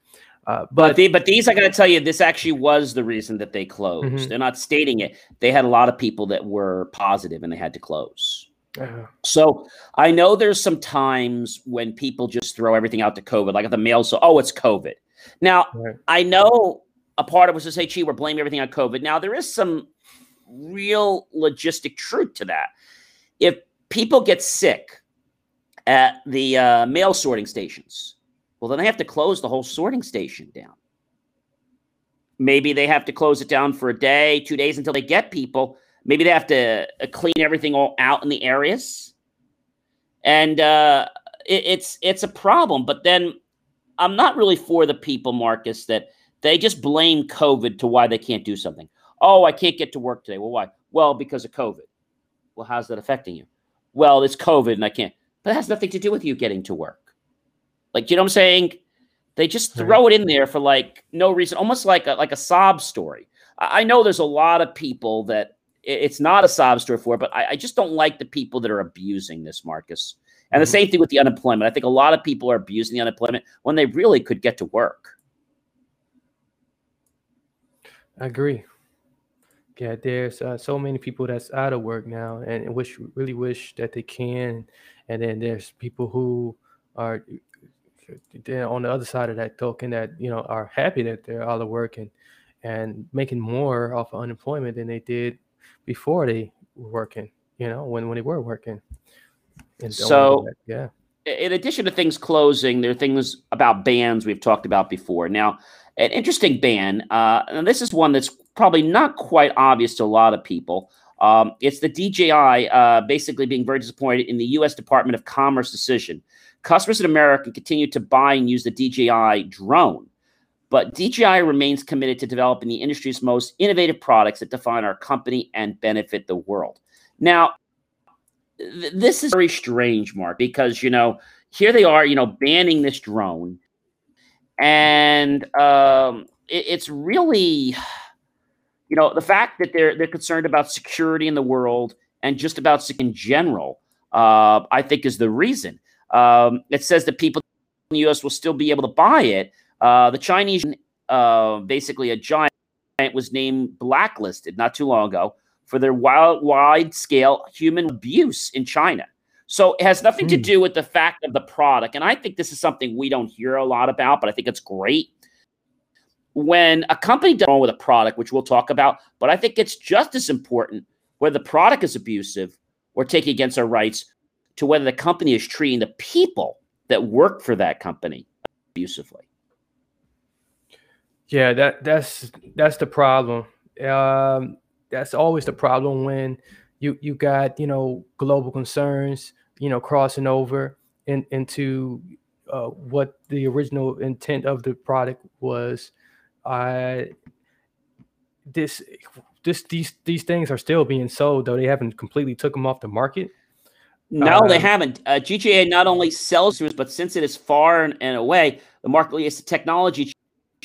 Uh, but but, they, but, these, I got to tell you, this actually was the reason that they closed. Mm-hmm. They're not stating it. They had a lot of people that were positive and they had to close. Uh-huh. So I know there's some times when people just throw everything out to COVID, like at the mail. So, oh, it's COVID. Now, right. I know a part of us to say, gee, we're blaming everything on COVID. Now, there is some real logistic truth to that. If people get sick at the uh, mail sorting stations, well, then they have to close the whole sorting station down. Maybe they have to close it down for a day, two days until they get people. Maybe they have to uh, clean everything all out in the areas, and uh, it, it's it's a problem. But then I'm not really for the people, Marcus, that they just blame COVID to why they can't do something. Oh, I can't get to work today. Well, why? Well, because of COVID. Well, how's that affecting you? Well, it's COVID and I can't. But it has nothing to do with you getting to work. Like, you know what I'm saying? They just throw it in there for like no reason, almost like a like a sob story. I know there's a lot of people that it's not a sob story for, but I, I just don't like the people that are abusing this, Marcus. And mm-hmm. the same thing with the unemployment. I think a lot of people are abusing the unemployment when they really could get to work. I agree. Yeah, there's uh, so many people that's out of work now, and wish really wish that they can. And then there's people who are then on the other side of that token that you know are happy that they're out of work and and making more off of unemployment than they did before they were working. You know, when when they were working. And so yeah. In addition to things closing, there are things about bans we've talked about before. Now, an interesting ban, uh, and this is one that's probably not quite obvious to a lot of people. Um, it's the DJI uh, basically being very disappointed in the U.S. Department of Commerce decision Customers in America continue to buy and use the DJI drone, but DJI remains committed to developing the industry's most innovative products that define our company and benefit the world. Now, th- this is very strange, Mark, because, you know, here they are, you know, banning this drone. And um, it, it's really, you know, the fact that they're they're concerned about security in the world and just about in general, uh, I think is the reason. Um, it says that people in the U.S. will still be able to buy it. Uh, the Chinese, uh, basically a giant, was named blacklisted not too long ago for their wild, wide-scale human abuse in China. So it has nothing to hmm. do with the fact of the product. And I think this is something we don't hear a lot about, but I think it's great. When a company does wrong with a product, which we'll talk about, but I think it's just as important whether the product is abusive or taking against our rights to whether the company is treating the people that work for that company abusively. Yeah, that that's that's the problem. Um, that's always the problem when you you got you know global concerns you know crossing over in, into uh, what the original intent of the product was. I this this these these things are still being sold though they haven't completely took them off the market no, they um, haven't. Uh, DJI not only sells to us, but since it is far and, away, the market is technology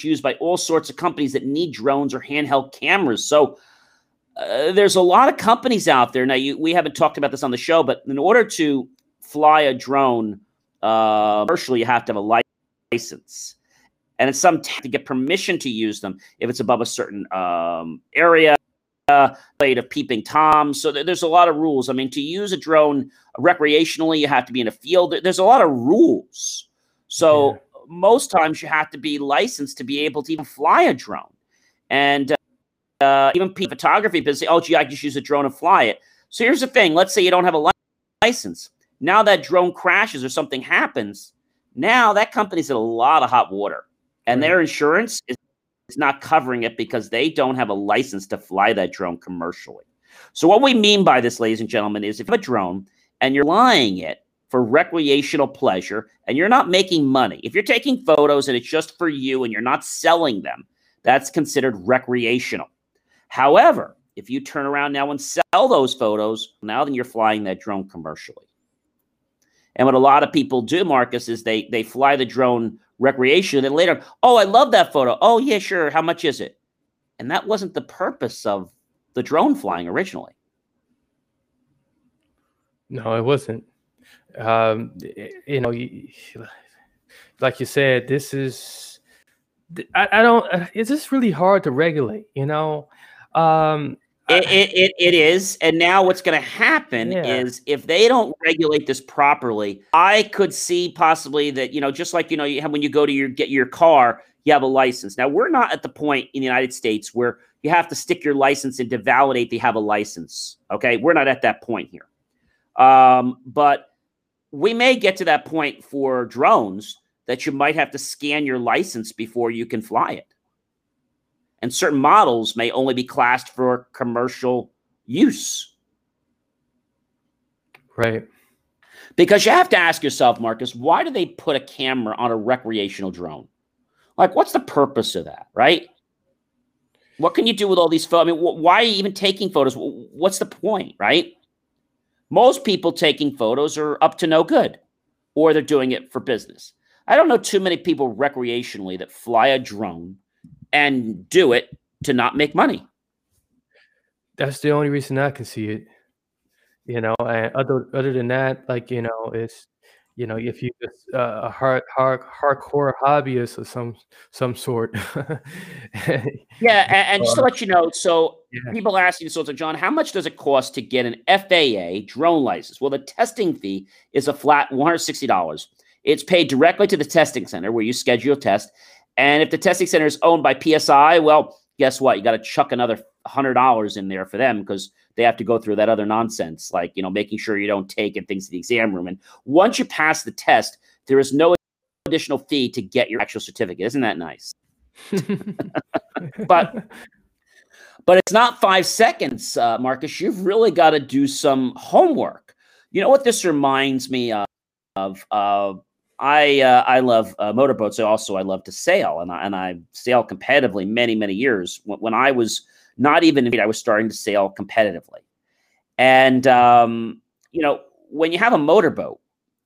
used by all sorts of companies that need drones or handheld cameras. So uh, there's a lot of companies out there. Now, you, we haven't talked about this on the show, but in order to fly a drone uh, commercially, you have to have a license. And it's some t- to get permission to use them if it's above a certain um, area uh, of peeping toms. So there's a lot of rules. I mean, to use a drone recreationally, you have to be in a field. There's a lot of rules. So. Most times you have to be licensed to be able to even fly a drone. And uh, uh, even photography say, oh, gee, I just use a drone and fly it. So here's the thing. Let's say you don't have a license. Now that drone crashes or something happens, now that company's in a lot of hot water, and their insurance is, is not covering it because they don't have a license to fly that drone commercially. So, what we mean by this, ladies and gentlemen, is if you have a drone and you're flying it for recreational pleasure and you're not making money, if you're taking photos and it's just for you and you're not selling them, that's considered recreational. However, if you turn around now and sell those photos, now then you're flying that drone commercially. And what a lot of people do, Marcus, is they they fly the drone recreation and later, oh, I love that photo. Oh, yeah, sure. How much is it? And that wasn't the purpose of the drone flying originally. No, it wasn't. Um, you know, y- like you said, this is I, I don't. uh, It's just really hard to regulate. You know, um, I- It, it, it, it is. And now what's going to happen Yeah. is if they don't regulate this properly, I could see possibly that, you know, just like, you know, you have, when you go to your get your car, you have a license. Now, we're not at the point in the United States where you have to stick your license in to validate they have a license. Okay. We're not at that point here. Um, but we may get to that point for drones that you might have to scan your license before you can fly it and certain models may only be classed for commercial use. right. Because you have to ask yourself, Marcus, why do they put a camera on a recreational drone? Like, what's the purpose of that, right? What can you do with all these photos? I mean, wh- why are you even taking photos? What's the point, right? Most people taking photos are up to no good, or they're doing it for business. I don't know too many people recreationally that fly a drone and do it to not make money. That's the only reason I can see it. You know, and other other than that, like you know, it's you know, if you just uh, a hard hard hardcore hobbyist of some some sort. Yeah, and, and just to Uh, let you know, so yeah. people are asking, so, so John, how much does it cost to get an FAA drone license? Well, the testing fee is a flat $160. It's paid directly to the testing center where you schedule a test. And if the testing center is owned by PSI, well, guess what? You got to chuck another $100 in there for them because they have to go through that other nonsense, like, you know, making sure you don't take and things to the exam room. And once you pass the test, there is no additional fee to get your actual certificate. Isn't that nice? But but it's not five seconds, uh, Marcus. You've really got to do some homework. You know what this reminds me of? of uh, I uh, I love uh, motorboats. Also I love to sail, and I, and I sail competitively many many years. When, when I was not even I was starting to sail competitively, and um, you know when you have a motorboat,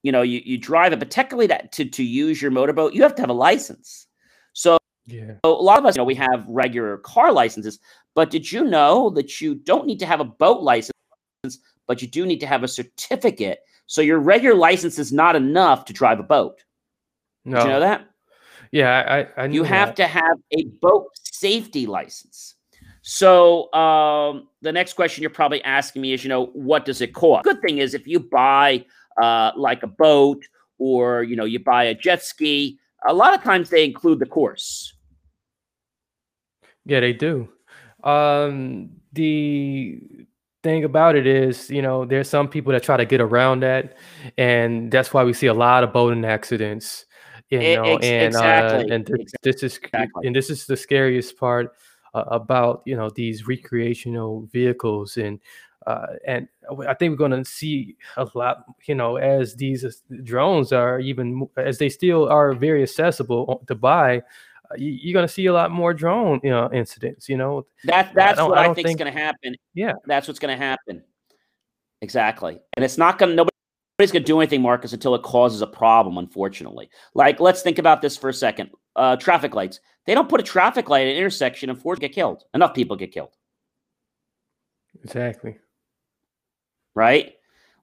you know you, you drive it, but technically that to to use your motorboat, you have to have a license. So yeah. so a lot of us, you know, we have regular car licenses, but did you know that you don't need to have a boat license, but you do need to have a certificate? So your regular license is not enough to drive a boat. No. Did you know that? Yeah, I I You have that. to have a boat safety license. So um, the next question you're probably asking me is, you know, what does it cost? Good thing is if you buy uh, like a boat or you know you buy a jet ski, a lot of times they include the course. Yeah, they do. Um, the thing about it is, you know, there's some people that try to get around that, and that's why we see a lot of boating accidents. You know, and exactly, uh, and this, this is exactly. and this is the scariest part uh, about you know these recreational vehicles and. Uh, and I think we're going to see a lot, you know, as these drones are even as they still are very accessible to buy. Uh, you, you're going to see a lot more drone, you know, incidents. You know, That that's don't- what I I, think is going to happen. Yeah. that's what's going to happen. Exactly, and it's not going to nobody's going to do anything, Marcus, until it causes a problem. Unfortunately, like let's think about this for a second. Uh, traffic lights. They don't put a traffic light at an intersection and four get killed. Enough people get killed, exactly. right?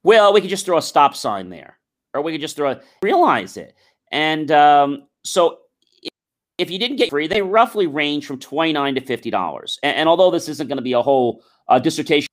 Well, we could just throw a stop sign there, or we could just throw a realize it. And um, so, if, if you didn't get free, they roughly range from twenty nine to fifty dollars. And, and although this isn't going to be a whole uh, dissertation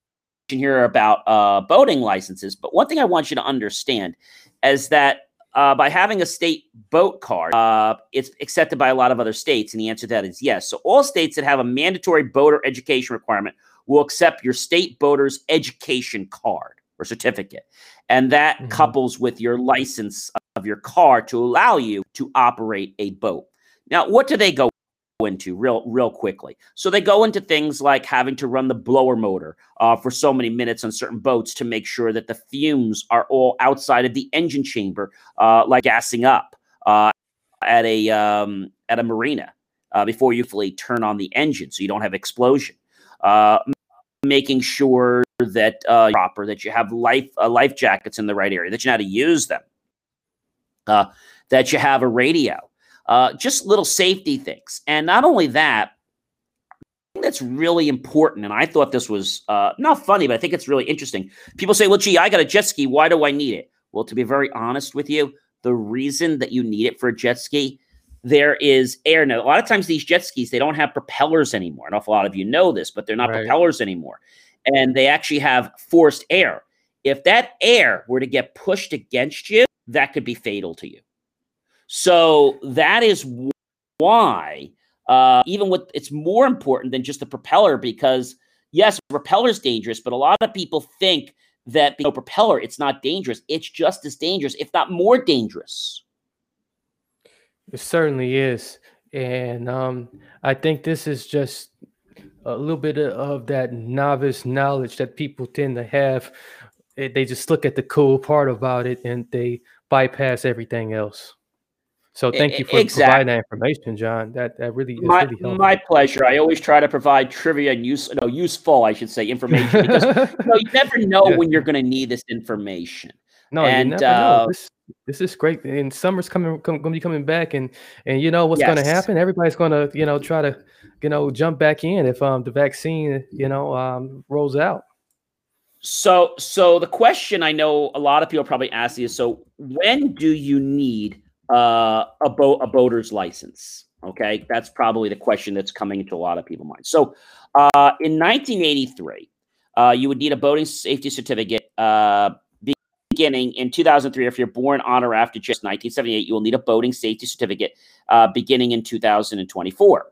here about uh, boating licenses, but one thing I want you to understand is that uh, by having a state boat card, uh, it's accepted by a lot of other states, and the answer to that is yes. So all states that have a mandatory boater education requirement will accept your state boater's education card. or certificate. And that mm-hmm. couples with your license of your car to allow you to operate a boat. Now, what do they go into real real quickly. So they go into things like having to run the blower motor uh, for so many minutes on certain boats to make sure that the fumes are all outside of the engine chamber, uh, like gassing up uh, at a um, at a marina uh, before you fully turn on the engine, so you don't have explosion. Uh, making sure that uh, proper that you have life life jackets in the right area, that you know how to use them, that you have a radio. Uh, just little safety things. And not only that, that's really important. And I thought this was uh, not funny, but I think it's really interesting. People say, well, gee, I got a jet ski. Why do I need it? Well, to be very honest with you, the reason that you need it for a jet ski, there is air. Now, a lot of times these jet skis, they don't have propellers anymore. An awful lot of you know this, but they're not right. propellers anymore. And they actually have forced air. If that air were to get pushed against you, that could be fatal to you. So that is why, uh, even with it's more important than just the propeller because yes, propeller is dangerous, but a lot of people think that the propeller it's not dangerous. It's just as dangerous, if not more dangerous. It certainly is, and um, I think this is just a little bit of that novice knowledge that people tend to have. They just look at the cool part about it and they bypass everything else. So thank you for exactly. providing that information, John. That that really is my, really my pleasure. I always try to provide trivia and use no useful, I should say, information because you, know, you never know yeah. when you're going to need this information. No, and, you never uh, know. This, this is great, and summer's coming, come, going to be coming back, and and you know what's yes. going to happen. Everybody's going to you know try to you know jump back in if um the vaccine you know um rolls out. So so the question I know a lot of people probably ask is so when do you need uh, a boat a boater's license? Okay, that's probably the question that's coming into a lot of people's minds. So, uh, in 1983, uh, you would need a boating safety certificate. Uh, beginning in 2003, if you're born on or after just 1978, you will need a boating safety certificate uh, beginning in 2024.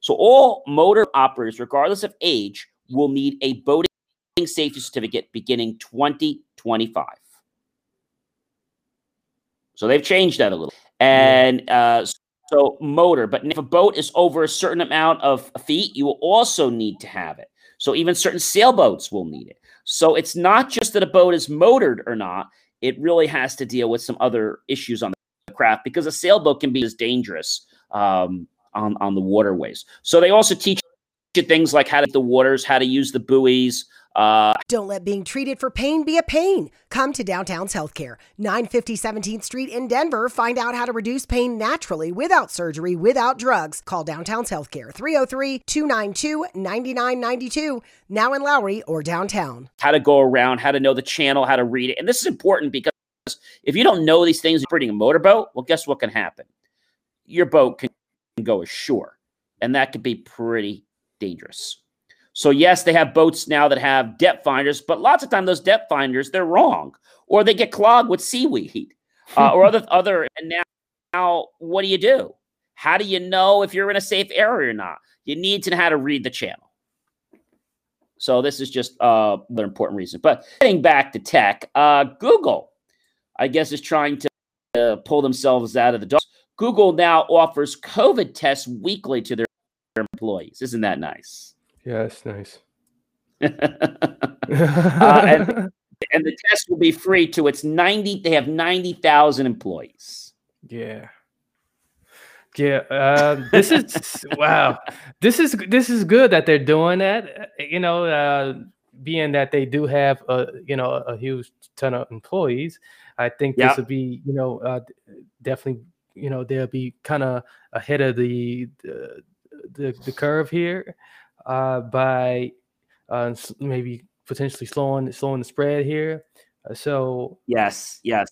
So, all motor operators, regardless of age, will need a boating safety certificate beginning 2025. So they've changed that a little. And uh, so motor, but if a boat is over a certain amount of feet, you will also need to have it. So even certain sailboats will need it. So it's not just that a boat is motored or not. It really has to deal with some other issues on the craft because a sailboat can be as dangerous um, on, on the waterways. So they also teach you things like how to the waters, how to use the buoys, uh, Don't let being treated for pain be a pain. Come to Downtown's Healthcare, 950 17th Street in Denver. Find out how to reduce pain naturally without surgery, without drugs. Call Downtown's Healthcare, 303 292 9992, now in Lowry or downtown. How to go around, how to know the channel, how to read it. And this is important because if you don't know these things, operating a motorboat, well, guess what can happen? Your boat can go ashore, and that could be pretty dangerous. So yes, they have boats now that have depth finders, but lots of time those depth finders they're wrong, or they get clogged with seaweed, uh, or other other. And now, now, what do you do? How do you know if you're in a safe area or not? You need to know how to read the channel. So this is just uh, an important reason. But getting back to tech, uh, Google, I guess, is trying to uh, pull themselves out of the dark. Google now offers COVID tests weekly to their employees. Isn't that nice? Yeah, that's nice. uh, and, and the test will be free to its 90 they have 90,000 employees. Yeah. Yeah, uh, this is wow. This is this is good that they're doing that. You know, uh, being that they do have a you know a huge ton of employees, I think this will be you know uh, definitely you know they'll be kind of ahead of the, the the the curve here uh, by uh, maybe potentially slowing slowing the spread here. Uh, so yes, yes.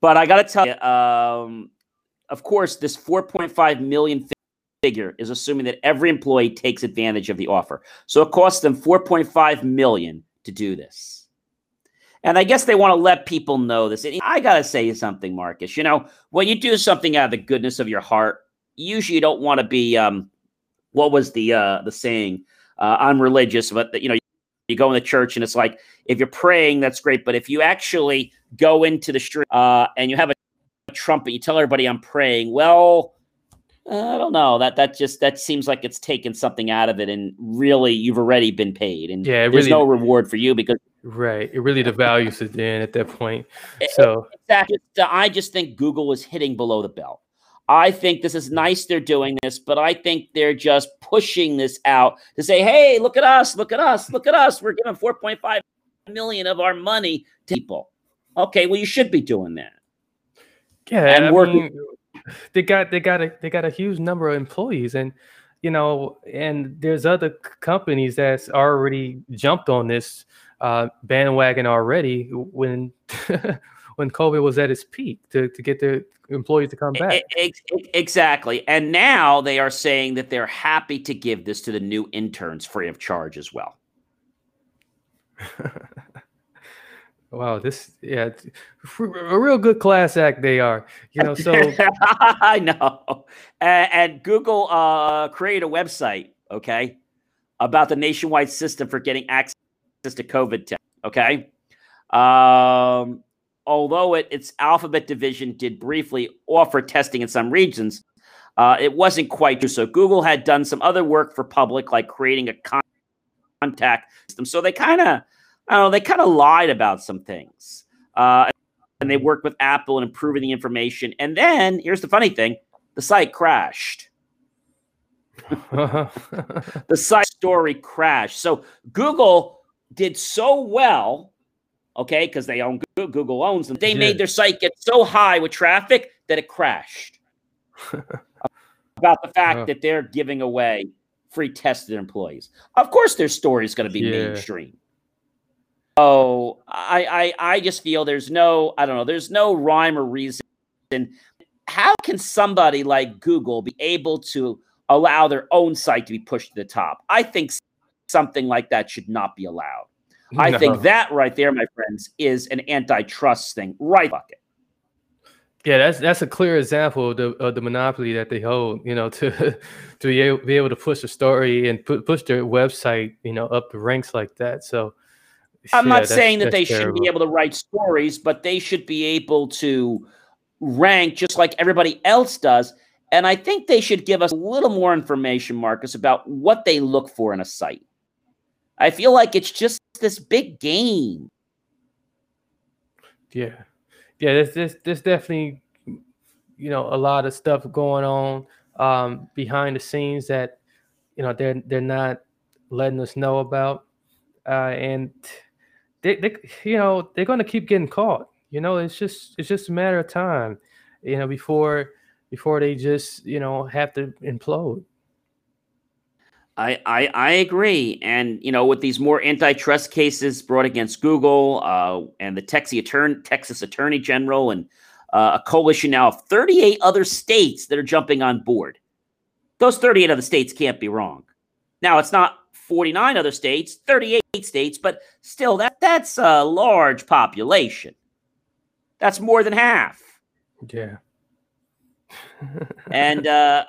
But I got to tell you, um, of course, this 4.5 million figure is assuming that every employee takes advantage of the offer. So it costs them 4.5 million to do this. And I guess they want to let people know this. I got to say something, Marcus. You know, when you do something out of the goodness of your heart, usually you don't want to be um, what was the uh, the saying? Uh, I'm religious, but you know, you go in the church and it's like if you're praying, that's great. But if you actually go into the street uh, and you have a trumpet, you tell everybody I'm praying. Well, I don't know. That that just that seems like it's taken something out of it, and really, you've already been paid, and Yeah, it there's no reward for you because Right. It really devalues it then at that point. So Exactly. I just think Google is hitting below the belt. I think this is nice they're doing this, but I think they're just pushing this out to say, "Hey, look at us! Look at us! Look at us! We're giving 4.5 million of our money to people." Okay, well, you should be doing that. yeah, And I working- mean, they got they got a they got a huge number of employees and you know and there's other companies that's already jumped on this uh, bandwagon already when when COVID was at its peak to, to get the employees to come back. Ex- ex- Exactly. And now they are saying that they're happy to give this to the new interns free of charge as well. Wow, this yeah, a real good class act they are. You know, so I know. And, and Google uh, created a website, okay, about the nationwide system for getting access to COVID tests, okay. Um, although it, its Alphabet division did briefly offer testing in some regions, uh, it wasn't quite true. So Google had done some other work for public, like creating a con- contact system. So they kind of, I don't know, they kind of lied about some things. Uh, and they worked with Apple and improving the information. And then here's the funny thing the site crashed. The site story crashed. So Google did so well, okay, because they own Google, Google owns them. They Yeah. made their site get so high with traffic that it crashed. About the fact Uh. that they're giving away free tests to their employees. Of course, their story is going to be Yeah. mainstream. So I, I I just feel there's no I don't know there's no rhyme or reason. How can somebody like Google be able to allow their own site to be pushed to the top? I think something like that should not be allowed. I think that right there, my friends, is an antitrust thing. Right bucket. Yeah, that's that's a clear example of the of the monopoly that they hold. You know, to to be able, be able to push a story and pu- push their website, you know, up the ranks like that. So, I'm yeah, not that's- saying that they should terrible. be able to write stories, but they should be able to rank just like everybody else does. And I think they should give us a little more information, Marcus, about what they look for in a site. I feel like it's just this big game. Yeah, yeah. There's there's, there's definitely you know a lot of stuff going on um, behind the scenes that you know they're they're not letting us know about, uh, and they, they you know they're going to keep getting caught. You know, it's just it's just a matter of time. You know, before before they just you know have to implode. I, I I agree, and you know, with these more antitrust cases brought against Google uh, and the Texas attorney, Texas Attorney General, and uh, a coalition now of 38 other states that are jumping on board. Those 38 other states can't be wrong. Now, it's not 49 other states, 38 states, but still, that that's a large population. That's more than half. Yeah. and uh,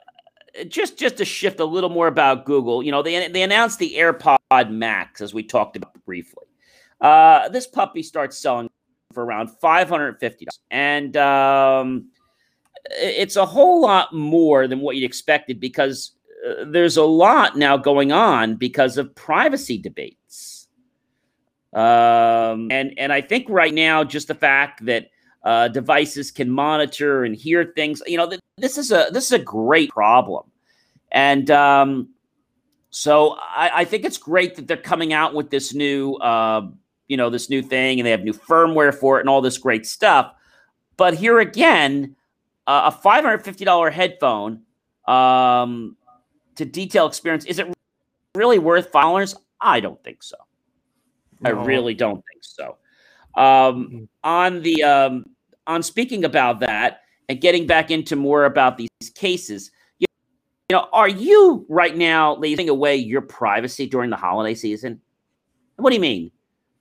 just just to shift a little more about Google, you know, they they announced the AirPod Max as we talked about briefly. Uh, this puppy starts selling for around five hundred fifty dollars, and um, it's a whole lot more than what you'd expected because uh, there's a lot now going on because of privacy debates. Um, and and I think right now, just the fact that uh, devices can monitor and hear things, you know, this is a this is a great problem, and um, so I, I think it's great that they're coming out with this new, uh, you know, this new thing, and they have new firmware for it and all this great stuff. But here again, uh, a five hundred fifty dollar headphone um, to detail experience is it really worth five dollars? I don't think so. I really don't think so. Um, on the um, on speaking about that and getting back into more about these cases, you, know, are you right now leaving away your privacy during the holiday season? What do you mean?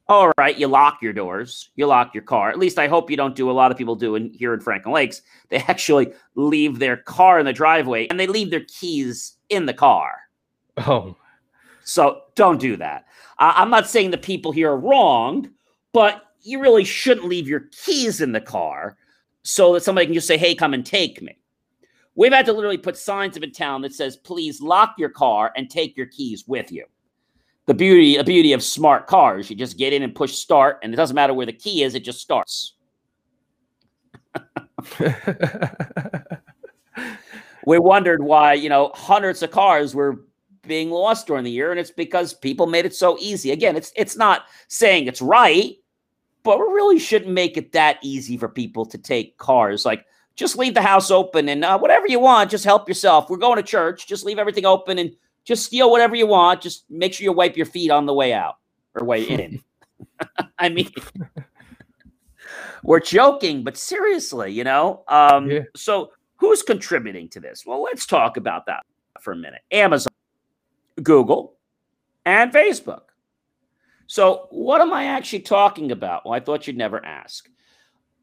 All right, you lock your doors, you lock your car. At least I hope you don't do. A lot of people do in here in Franklin Lakes. They actually leave their car in the driveway and they leave their keys in the car. Oh, So don't do that. Uh, I'm not saying the people here are wrong, but you really shouldn't leave your keys in the car so that somebody can just say, hey, come and take me. We've had to literally put signs up in town that says, please lock your car and take your keys with you. The beauty, the beauty of smart cars, you just get in and push start, and it doesn't matter where the key is, it just starts. we wondered why, you know, hundreds of cars were being lost during the year, and it's because people made it so easy. Again, it's it's not saying it's right, but we really shouldn't make it that easy for people to take cars. Like, just leave the house open and uh, whatever you want, just help yourself. We're going to church, just leave everything open and just steal whatever you want. Just make sure you wipe your feet on the way out or way in. I mean, we're joking, but seriously, you know. Um, yeah. So, who's contributing to this? Well, let's talk about that for a minute. Amazon, Google, and Facebook. So, what am I actually talking about? Well, I thought you'd never ask.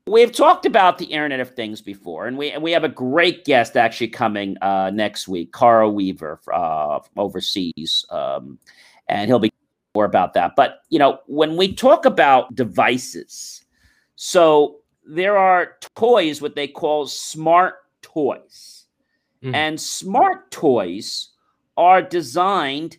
We've talked about the Internet of Things before, and we and we have a great guest actually coming uh, next week, Carl Weaver uh, overseas, um, and he'll be more about that. But you know, when we talk about devices, so there are toys, what they call smart toys, mm. and smart toys are designed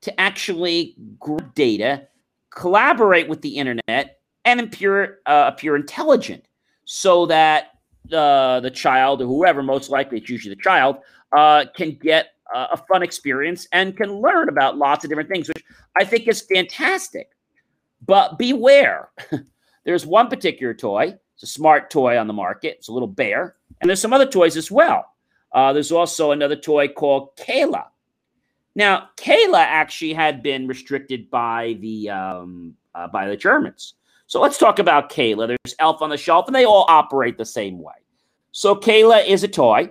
to actually grab data, collaborate with the internet, and appear uh, appear intelligent, so that uh, the child or whoever, most likely it's usually the child, uh, can get uh, a fun experience and can learn about lots of different things, which I think is fantastic. But beware, there's one particular toy. It's a smart toy on the market. It's a little bear, and there's some other toys as well. Uh, there's also another toy called Cayla. Now, Cayla actually had been restricted by the um, uh, by the Germans. So let's talk about Cayla. There's Elf on the Shelf, and they all operate the same way. So Cayla is a toy,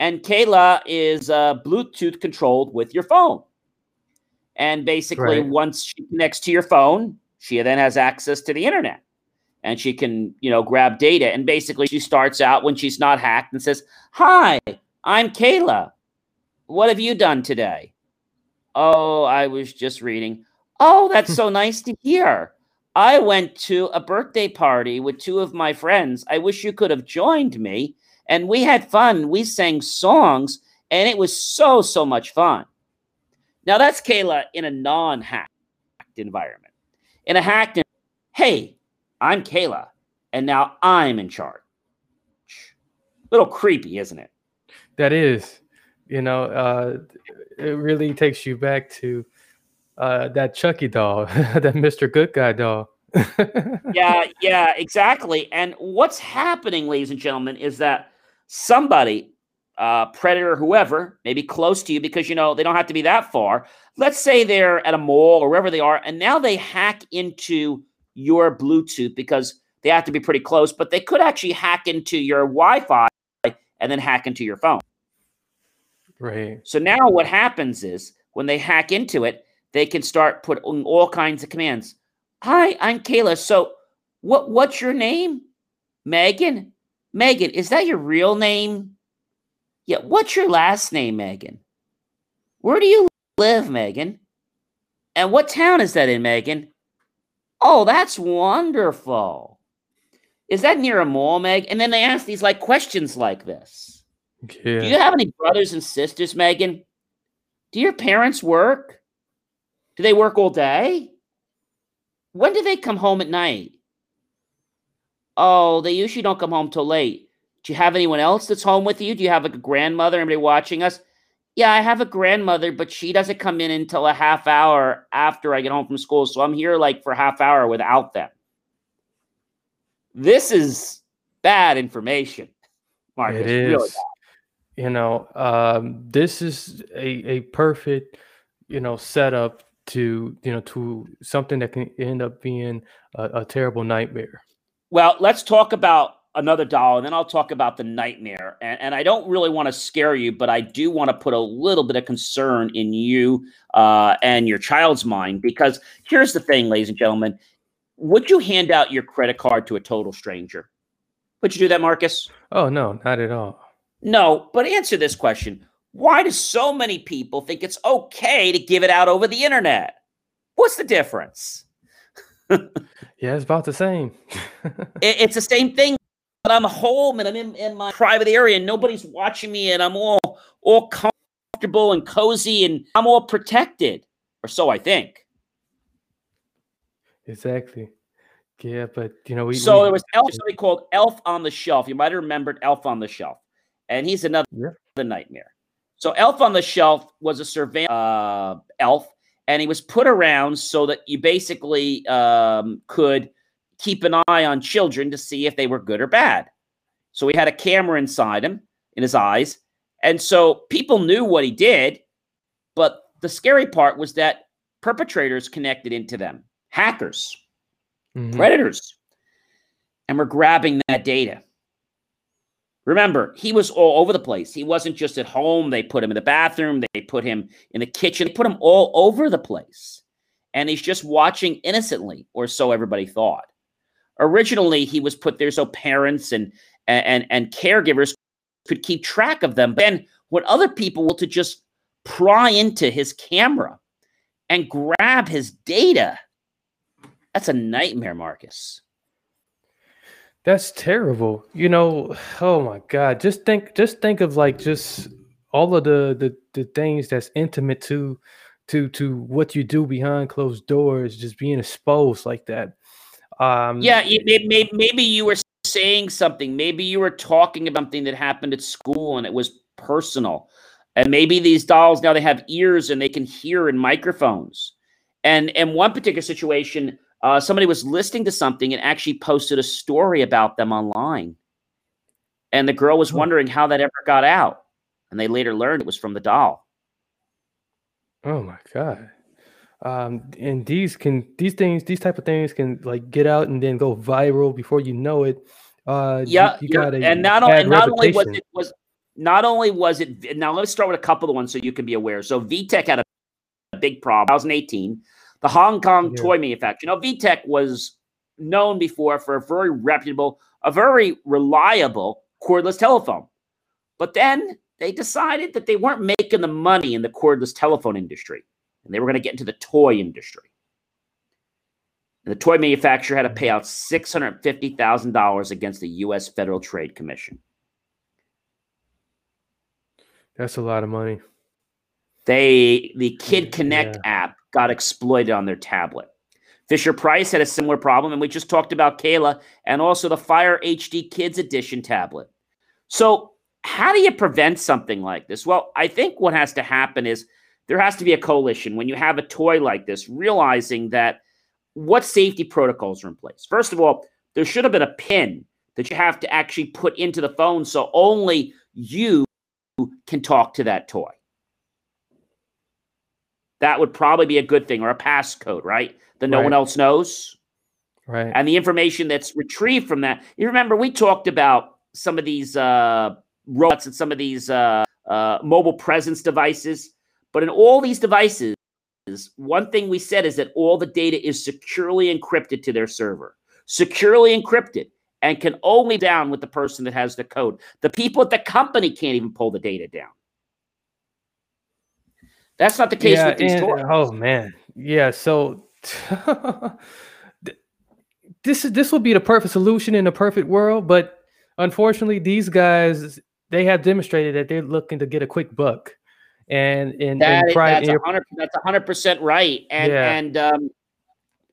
and Cayla is uh, Bluetooth controlled with your phone. And basically, right. once she connects to your phone, she then has access to the internet, and she can, you know, grab data. And basically, she starts out when she's not hacked and says, "Hi, I'm Cayla. What have you done today?" Oh, I was just reading. Oh, that's so nice to hear. I went to a birthday party with two of my friends. I wish you could have joined me. And we had fun. We sang songs, and it was so, so much fun. Now, that's Cayla in a non hacked environment. In a hacked, hey, I'm Cayla, and now I'm in charge. Little creepy, isn't it? That is. You know, uh, it really takes you back to uh, that Chucky doll, that Mr. Good Guy doll. yeah, yeah, exactly. And what's happening, ladies and gentlemen, is that somebody, uh, predator, whoever, maybe close to you, because you know they don't have to be that far. Let's say they're at a mall or wherever they are, and now they hack into your Bluetooth because they have to be pretty close, but they could actually hack into your Wi-Fi and then hack into your phone. Right. So now what happens is when they hack into it, they can start putting all kinds of commands. Hi, I'm Cayla. So what what's your name? Megan? Megan, is that your real name? Yeah, what's your last name, Megan? Where do you live, Megan? And what town is that in, Megan? Oh, that's wonderful. Is that near a mall, Meg? And then they ask these like questions like this. Yeah. Do you have any brothers and sisters, Megan? Do your parents work? Do they work all day? When do they come home at night? Oh, they usually don't come home till late. Do you have anyone else that's home with you? Do you have like a grandmother? Anybody watching us? Yeah, I have a grandmother, but she doesn't come in until a half hour after I get home from school. So I'm here like for a half hour without them. This is bad information, Marcus. It is. Really bad you know, um, this is a, a perfect, you know, setup to, you know, to something that can end up being a, a terrible nightmare. Well, let's talk about another doll, and then I'll talk about the nightmare. And, and I don't really want to scare you, but I do want to put a little bit of concern in you uh, and your child's mind because here's the thing, ladies and gentlemen: would you hand out your credit card to a total stranger? Would you do that, Marcus? Oh no, not at all. No, but answer this question. Why do so many people think it's okay to give it out over the internet? What's the difference? yeah, it's about the same. it, it's the same thing. But I'm home and I'm in, in my private area and nobody's watching me and I'm all all comfortable and cozy and I'm all protected. Or so I think. Exactly. Yeah, but you know, we so we, there was Elf, somebody called Elf on the Shelf. You might have remembered Elf on the Shelf, and he's another yeah. nightmare. So Elf on the Shelf was a surveillance uh, elf, and he was put around so that you basically um, could keep an eye on children to see if they were good or bad. So he had a camera inside him, in his eyes. And so people knew what he did. But the scary part was that perpetrators connected into them, hackers, mm-hmm. predators, and were grabbing that data. Remember, he was all over the place. He wasn't just at home. They put him in the bathroom, they put him in the kitchen, they put him all over the place. And he's just watching innocently, or so everybody thought. Originally, he was put there so parents and and and caregivers could keep track of them. But then what other people will to just pry into his camera and grab his data, that's a nightmare, Marcus. That's terrible. You know, oh my God. Just think just think of like just all of the the, the things that's intimate to to to what you do behind closed doors, just being exposed like that. Um, yeah, maybe, maybe you were saying something. Maybe you were talking about something that happened at school and it was personal. And maybe these dolls now they have ears and they can hear in microphones. And in one particular situation, uh, somebody was listening to something and actually posted a story about them online. And the girl was wondering how that ever got out. And they later learned it was from the doll. Oh my God um and these can these things these type of things can like get out and then go viral before you know it uh yeah you, you got and not and not only was it was not only was it now let's start with a couple of ones so you can be aware so VTech had a, a big problem 2018 the hong kong yeah. toy manufacturer now VTech was known before for a very reputable a very reliable cordless telephone but then they decided that they weren't making the money in the cordless telephone industry and they were going to get into the toy industry. And the toy manufacturer had to pay out $650,000 against the U.S. Federal Trade Commission. That's a lot of money. They the Kid Connect yeah. app got exploited on their tablet. Fisher Price had a similar problem, and we just talked about Cayla and also the Fire HD Kids Edition tablet. So, how do you prevent something like this? Well, I think what has to happen is there has to be a coalition when you have a toy like this, realizing that what safety protocols are in place. First of all, there should have been a pin that you have to actually put into the phone so only you can talk to that toy. That would probably be a good thing, or a passcode, right? That no right. one else knows. Right. And the information that's retrieved from that. You remember we talked about some of these uh, robots and some of these uh, uh, mobile presence devices but in all these devices, one thing we said is that all the data is securely encrypted to their server, securely encrypted, and can only down with the person that has the code. The people at the company can't even pull the data down. That's not the case yeah, with these and, Oh man, yeah. So this is this will be the perfect solution in a perfect world, but unfortunately, these guys they have demonstrated that they're looking to get a quick buck and and, that, that's hundred that's hundred percent right. And yeah. and um,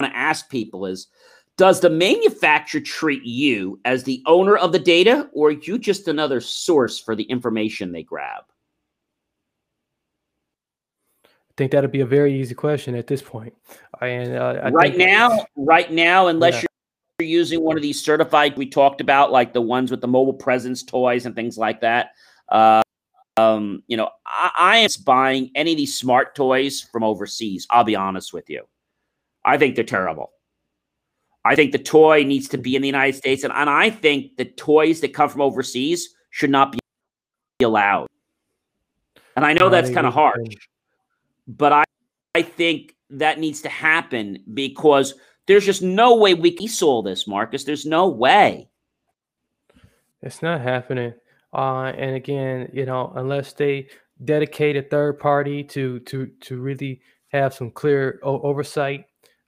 want to ask people is does the manufacturer treat you as the owner of the data or are you just another source for the information they grab? I think that'd be a very easy question at this point. And uh, right now, right now, unless yeah. you're using one of these certified we talked about, like the ones with the mobile presence toys and things like that. Uh, um, you know, I, I am buying any of these smart toys from overseas. I'll be honest with you. I think they're terrible. I think the toy needs to be in the United States, and, and I think the toys that come from overseas should not be allowed. And I know that's kind of harsh, but I, I think that needs to happen because there's just no way we can solve this, Marcus. There's no way. It's not happening. Uh, and again, you know, unless they dedicate a third party to to to really have some clear o- oversight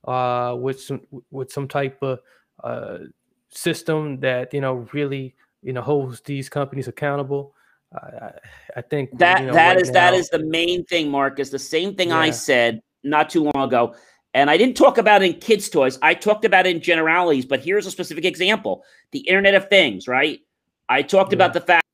uh, with some with some type of uh, system that you know really you know holds these companies accountable. I, I think that you know, that right is now, that is the main thing, Marcus. The same thing Yeah. I said not too long ago, and I didn't talk about it in kids' toys. I talked about it in generalities. But here's a specific example: the Internet of Things. Right? I talked about the fact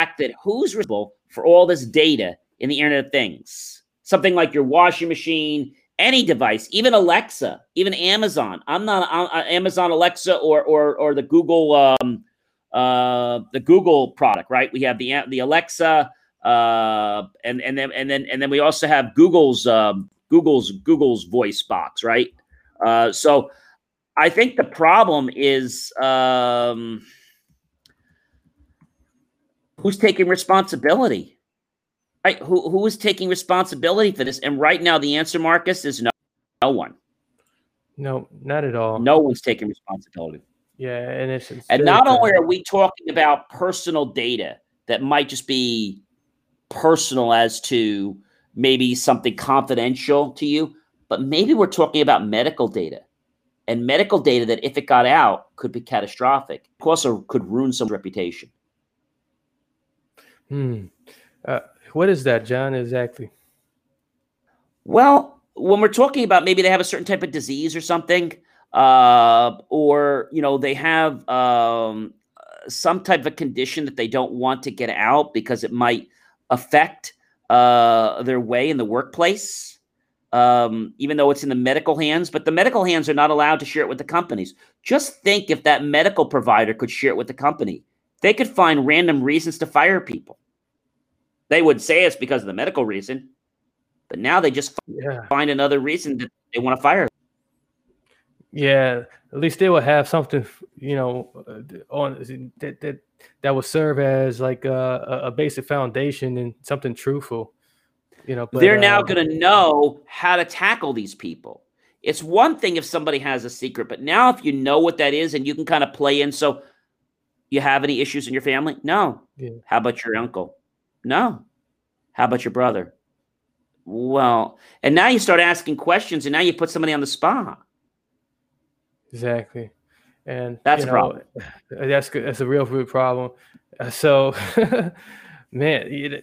that who's responsible for all this data in the Internet of Things? Something like your washing machine, any device, even Alexa, even Amazon. I'm not on uh, Amazon Alexa or or or the Google um, uh, the Google product, right? We have the the Alexa, uh, and and then and then and then we also have Google's um, Google's Google's voice box, right? Uh, so I think the problem is um, who's taking responsibility, right? Who who is taking responsibility for this? And right now, the answer, Marcus, is no, no one. no, not at all. No one's taking responsibility. Yeah, and it's, it's And not only are we talking about personal data that might just be personal as to maybe something confidential to you, but maybe we're talking about medical data and medical data that if it got out could be catastrophic. Also could ruin someone's reputation. Hmm. Uh, what is that, John? Exactly. Well, when we're talking about maybe they have a certain type of disease or something, uh, or you know they have um, some type of condition that they don't want to get out because it might affect uh, their way in the workplace, um, even though it's in the medical hands. But the medical hands are not allowed to share it with the companies. Just think if that medical provider could share it with the company, they could find random reasons to fire people. They would say it's because of the medical reason, but now they just Yeah. find another reason that they want to fire. Yeah, at least they will have something, you know, on that that that will serve as like a, a- a basic foundation and something truthful, you know. But, They're now uh, going to know how to tackle these people. It's one thing if somebody has a secret, but now if you know what that is and you can kind of play in. So, you have any issues in your family? No. Yeah. How about your uncle? No. How about your brother? Well, and now you start asking questions, and now you put somebody on the spot. Exactly, and That's you a problem. That's good. That's a real root problem. Uh, So, man, you,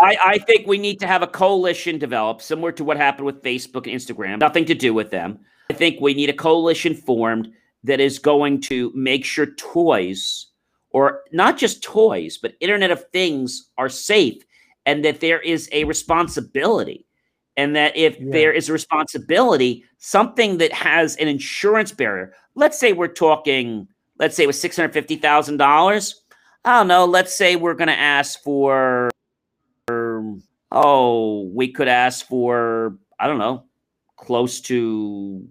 I, I think we need to have a coalition develop, similar to what happened with Facebook and Instagram. Nothing to do with them. I think we need a coalition formed that is going to make sure toys, or not just toys, but Internet of Things are safe and that there is a responsibility. And that if Yeah. there is a responsibility, something that has an insurance barrier, let's say we're talking, let's say it was $650,000. I don't know. Let's say we're going to ask for oh, we could ask for, I don't know, close to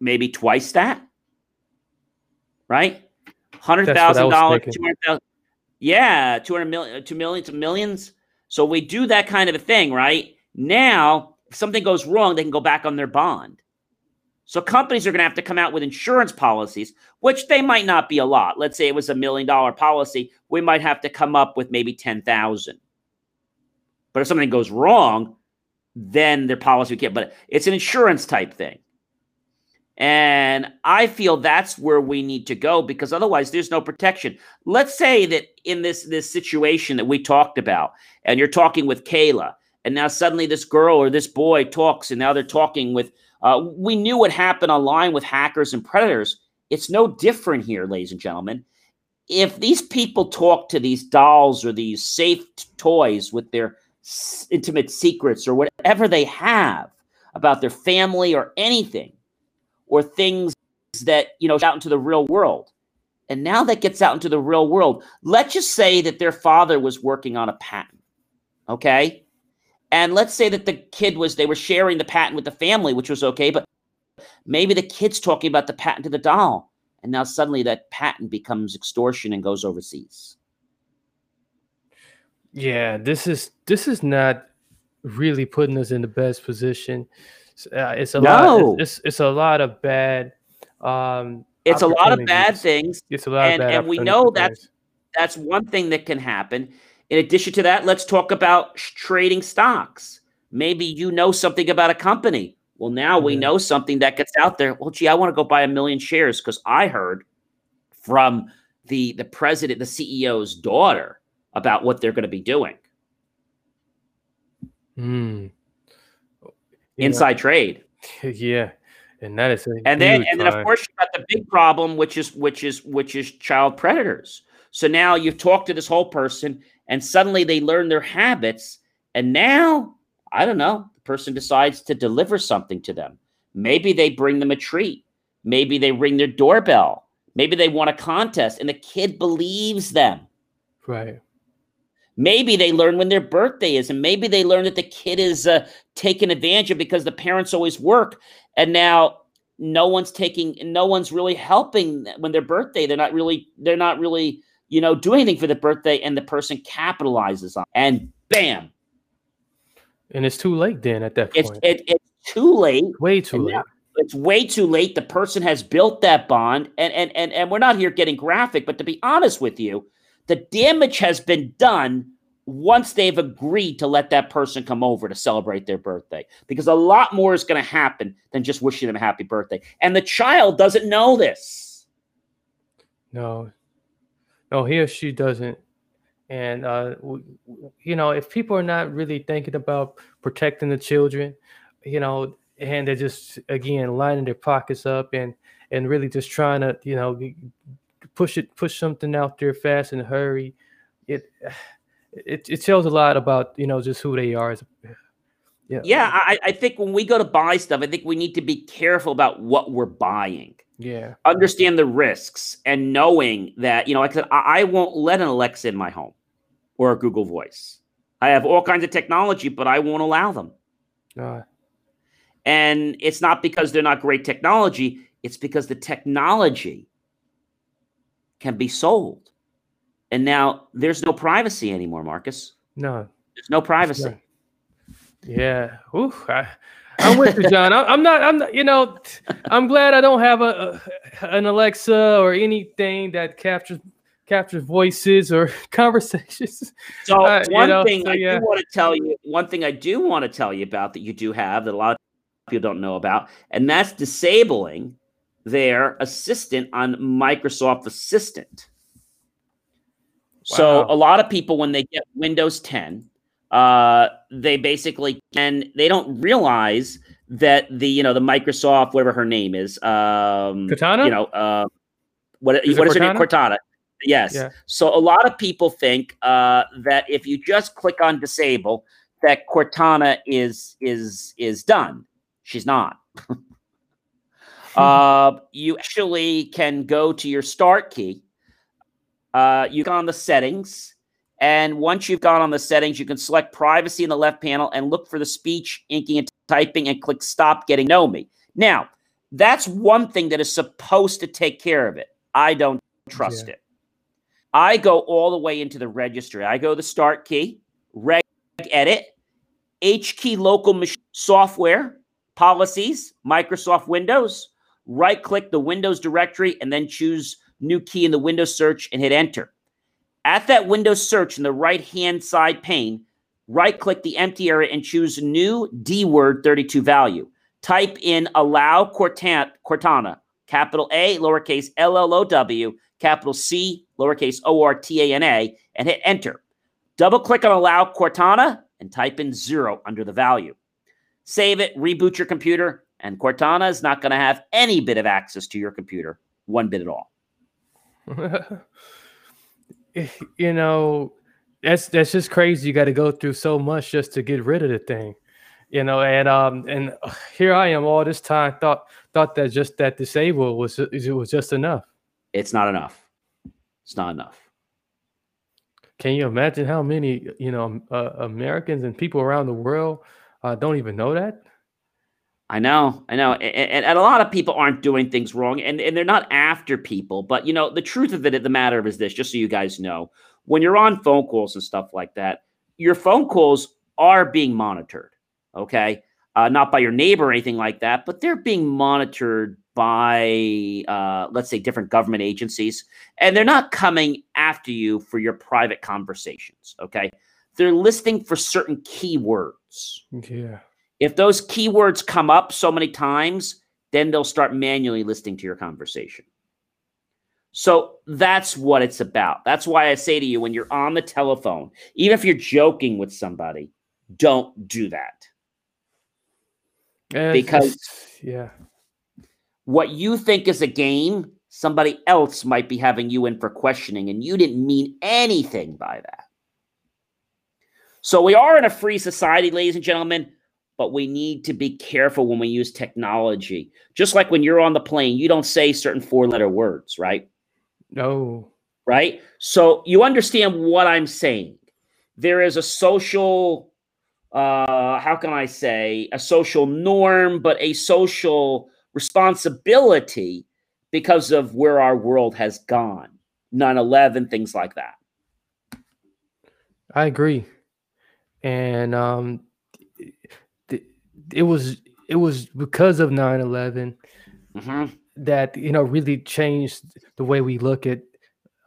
maybe twice that, right? Hundred That's what I thousand dollars, two hundred thousand, yeah, two hundred million, two million to millions. So we do that kind of a thing, right? Now, if something goes wrong, they can go back on their bond. So companies are going to have to come out with insurance policies, which they might not be a lot. Let's say it was a million dollar policy, we might have to come up with maybe ten thousand. But if something goes wrong, then their policy can't. But it's an insurance type thing. And I feel that's where we need to go because otherwise there's no protection. Let's say that in this this situation that we talked about, and you're talking with Cayla, and now suddenly this girl or this boy talks, and now they're talking with Uh, we knew what happened online with hackers and predators. It's no different here, ladies and gentlemen. If these people talk to these dolls or these safe toys with their intimate secrets or whatever they have about their family or anything, or things that you know out into the real world, and now that gets out into the real world, let's just say that their father was working on a patent, okay? And let's say that the kid was, they were sharing the patent with the family, which was okay, but maybe the kid's talking about the patent to the doll. And now suddenly that patent becomes extortion and goes overseas. Yeah, this is this is not really putting us in the best position. Uh, it's a lot. No. It's, it's it's a lot of bad. Um, It's a lot of bad things. It's a lot and, of bad. and we know that's that's one thing that can happen. In addition to that, let's talk about trading stocks. Maybe you know something about a company. Well, now we know something that gets out there. Well, gee, I want to go buy a million shares because I heard from the the president, the CEO's daughter, about what they're going to be doing. Mm. Yeah, Inside trade. yeah, and that is and then and then of course you got the big problem which is which is which is child predators. So now you've talked to this whole person and suddenly they learn their habits and now i don't know the person decides to deliver something to them. Maybe they bring them a treat. Maybe they ring their doorbell. Maybe they want a contest and the kid believes them. Right. Maybe they learn when their birthday is, and maybe they learn that the kid is uh, taken advantage of because the parents always work, and now no one's taking, no one's really helping when their birthday. They're not really, they're not really, you know, doing anything for the birthday, and the person capitalizes on, and bam, And it's too late then at that it's point. it, it's too late. Way too late. now It's way too late. The person has built that bond, and and and and we're not here getting graphic, but to be honest with you, the damage has been done once they've agreed to let that person come over to celebrate their birthday because a lot more is going to happen than just wishing them a happy birthday. And the child doesn't know this. No, no, he or she doesn't. And uh, you know, if people are not really thinking about protecting the children, you know, and they're just again lining their pockets up and and really just trying to, you know, push it, push something out there fast and hurry, it it it tells a lot about you know just who they are. Yeah, yeah I, I think when we go to buy stuff i think we need to be careful about what we're buying. Yeah, understand the risks and knowing that you know like i said i, won't let an alexa in my home or a google voice. I have all kinds of technology but i won't allow them. Uh, and it's not because they're not great technology it's because the technology can be sold and now there's no privacy anymore marcus no, there's no privacy. Yeah. Ooh, I, I'm with you, John. I, I'm not. I'm not. You know, I'm glad I don't have a, a an Alexa or anything that captures captures voices or conversations. So Uh, you one know, thing so I yeah. do want to tell you, one thing I do want to tell you about that you do have that a lot of people don't know about, and that's disabling their assistant on Microsoft Assistant. So a lot of people, when they get Windows 10, uh, they basically can they don't realize that the you know the Microsoft whatever her name is um Cortana? you know uh, what Is what is her name Cortana? Cortana yes Yeah. so a lot of people think uh, that if you just click on disable that Cortana is is is done she's not uh, you actually can go to your start key uh, you go on the settings and once you've gone on the settings, you can select privacy in the left panel and look for the speech, inking, and typing and click stop getting know me. Now, that's one thing that is supposed to take care of it. I don't trust Yeah. it. I go all the way into the registry. I go the start key, reg edit, H key local mach- software, policies, Microsoft Windows, right click the Windows directory and then choose new key in the Windows search and hit enter. At that Windows search in the right hand side pane, right click the empty area and choose new D word 32 value. Type in allow Cortan- Cortana, capital A, lowercase L L O W, capital C, lowercase O R T A N A, and hit enter. Double click on allow Cortana and type in zero under the value. Save it, reboot your computer, And Cortana is not going to have any bit of access to your computer, one bit at all. you know, that's that's just crazy. You got to go through so much just to get rid of the thing, you know. And um, and here I am all this time thought thought that just that disable was it was just enough. It's not enough. It's not enough. Can you imagine how many you know uh, Americans and people around the world uh, don't even know that? I know, I know, and, and, a lot of people aren't doing things wrong, and, and they're not after people. But you know, the truth of it, the matter of is this: just so you guys know, when you're on phone calls and stuff like that, your phone calls are being monitored. Okay, uh, not by your neighbor or anything like that, but they're being monitored by, uh, let's say, different government agencies, and they're not coming after you for your private conversations. Okay, they're listening for certain keywords. Yeah if those keywords come up so many times, then they'll start manually listening to your conversation. So that's what it's about. That's why I say to you when you're on the telephone, even if you're joking with somebody, don't do that. Uh, because yeah. What you think is a game, somebody else might be having you in for questioning and you didn't mean anything by that. So we are in a free society, ladies and gentlemen but we need to be careful when we use technology. Just like when you're on the plane, you don't say certain four letter words, right? No. Right? So you understand what I'm saying. There is a social, uh, how can I say, a social norm, but a social responsibility because of where our world has gone 9 11, things like that. I agree. And um, it was it was because of 9-11 mm-hmm. that you know really changed the way we look at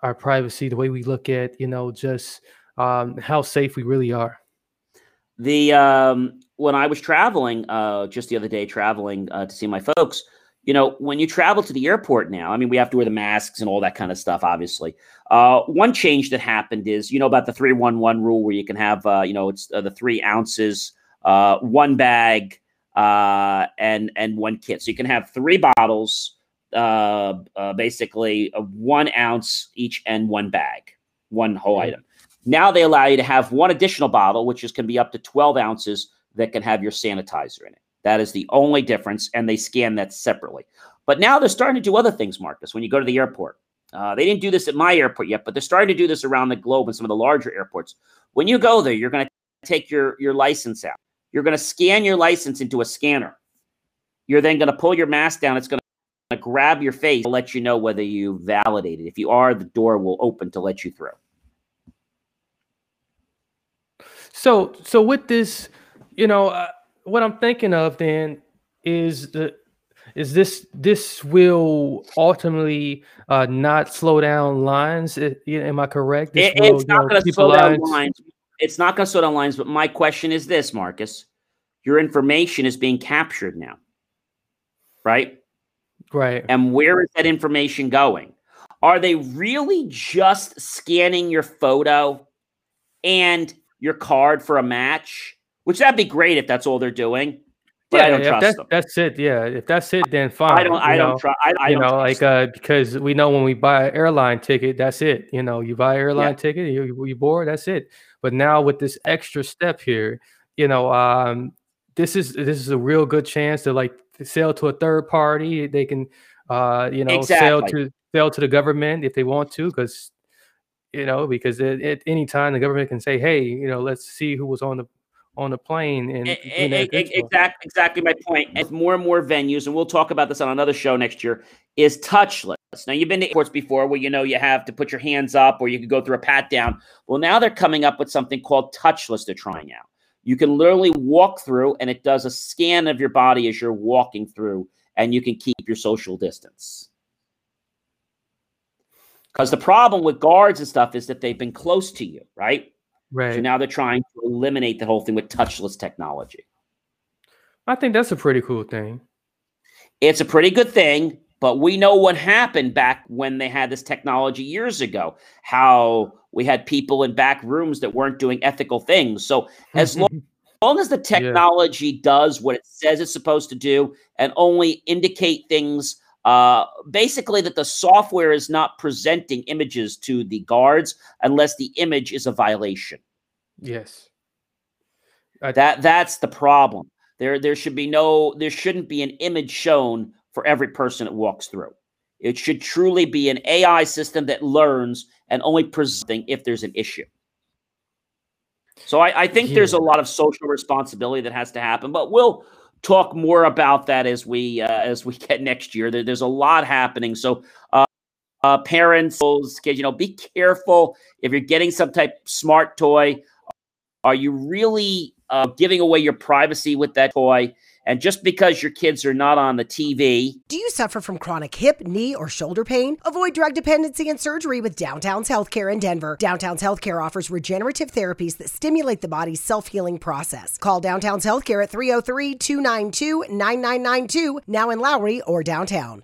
our privacy the way we look at you know just um, how safe we really are the um, when i was traveling uh, just the other day traveling uh, to see my folks you know when you travel to the airport now i mean we have to wear the masks and all that kind of stuff obviously uh, one change that happened is you know about the 311 rule where you can have uh, you know it's uh, the three ounces uh, one bag, uh, and and one kit. So you can have three bottles, uh, uh, basically one ounce each, and one bag, one whole mm-hmm. item. Now they allow you to have one additional bottle, which is can be up to twelve ounces, that can have your sanitizer in it. That is the only difference, and they scan that separately. But now they're starting to do other things, Marcus. When you go to the airport, uh, they didn't do this at my airport yet, but they're starting to do this around the globe in some of the larger airports. When you go there, you're going to take your your license out. You're going to scan your license into a scanner. You're then going to pull your mask down. It's going to grab your face to let you know whether you validated. If you are, the door will open to let you through. So, so with this, you know, uh, what I'm thinking of then is the is this this will ultimately uh, not slow down lines? Am I correct? This it, will, it's not going to slow down lines it's not going to slow down lines, but my question is this, Marcus. Your information is being captured now, right? Right. And where is that information going? Are they really just scanning your photo and your card for a match? Which that'd be great if that's all they're doing. But yeah, I don't trust that's, them. That's it. Yeah, if that's it, then fine. I don't. I don't trust. I, you don't know, like uh, because we know when we buy an airline ticket, that's it. You know, you buy an airline yeah. ticket, you you board, that's it. But now with this extra step here, you know, um, this is this is a real good chance to like sell to a third party. They can, uh, you know, exactly. sell to sell to the government if they want to, because you know, because at any time the government can say, hey, you know, let's see who was on the on the plane and exactly exactly my point as more and more venues and we'll talk about this on another show next year is touchless. Now you've been to airports before where you know you have to put your hands up or you can go through a pat down. Well now they're coming up with something called touchless they're trying out you can literally walk through and it does a scan of your body as you're walking through and you can keep your social distance. Because the problem with guards and stuff is that they've been close to you right Right. So now they're trying to eliminate the whole thing with touchless technology. I think that's a pretty cool thing. It's a pretty good thing, but we know what happened back when they had this technology years ago. How we had people in back rooms that weren't doing ethical things. So as long long as the technology yeah. does what it says it's supposed to do and only indicate things uh, basically that the software is not presenting images to the guards unless the image is a violation. Yes. I- that that's the problem. There there should be no there shouldn't be an image shown for every person that walks through. It should truly be an ai system that learns and only presenting if there's an issue. So I, I think yeah. there's a lot of social responsibility that has to happen, but we'll talk more about that as we uh, as we get next year. There, there's a lot happening. So uh, uh, parents, kids, you know, be careful if you're getting some type smart toy. Are you really uh, giving away your privacy with that toy? And just because your kids are not on the TV. Do you suffer from chronic hip, knee, or shoulder pain? Avoid drug dependency and surgery with Downtown's Healthcare in Denver. Downtown's Healthcare offers regenerative therapies that stimulate the body's self healing process. Call Downtown's Healthcare at 303 292 9992, now in Lowry or downtown.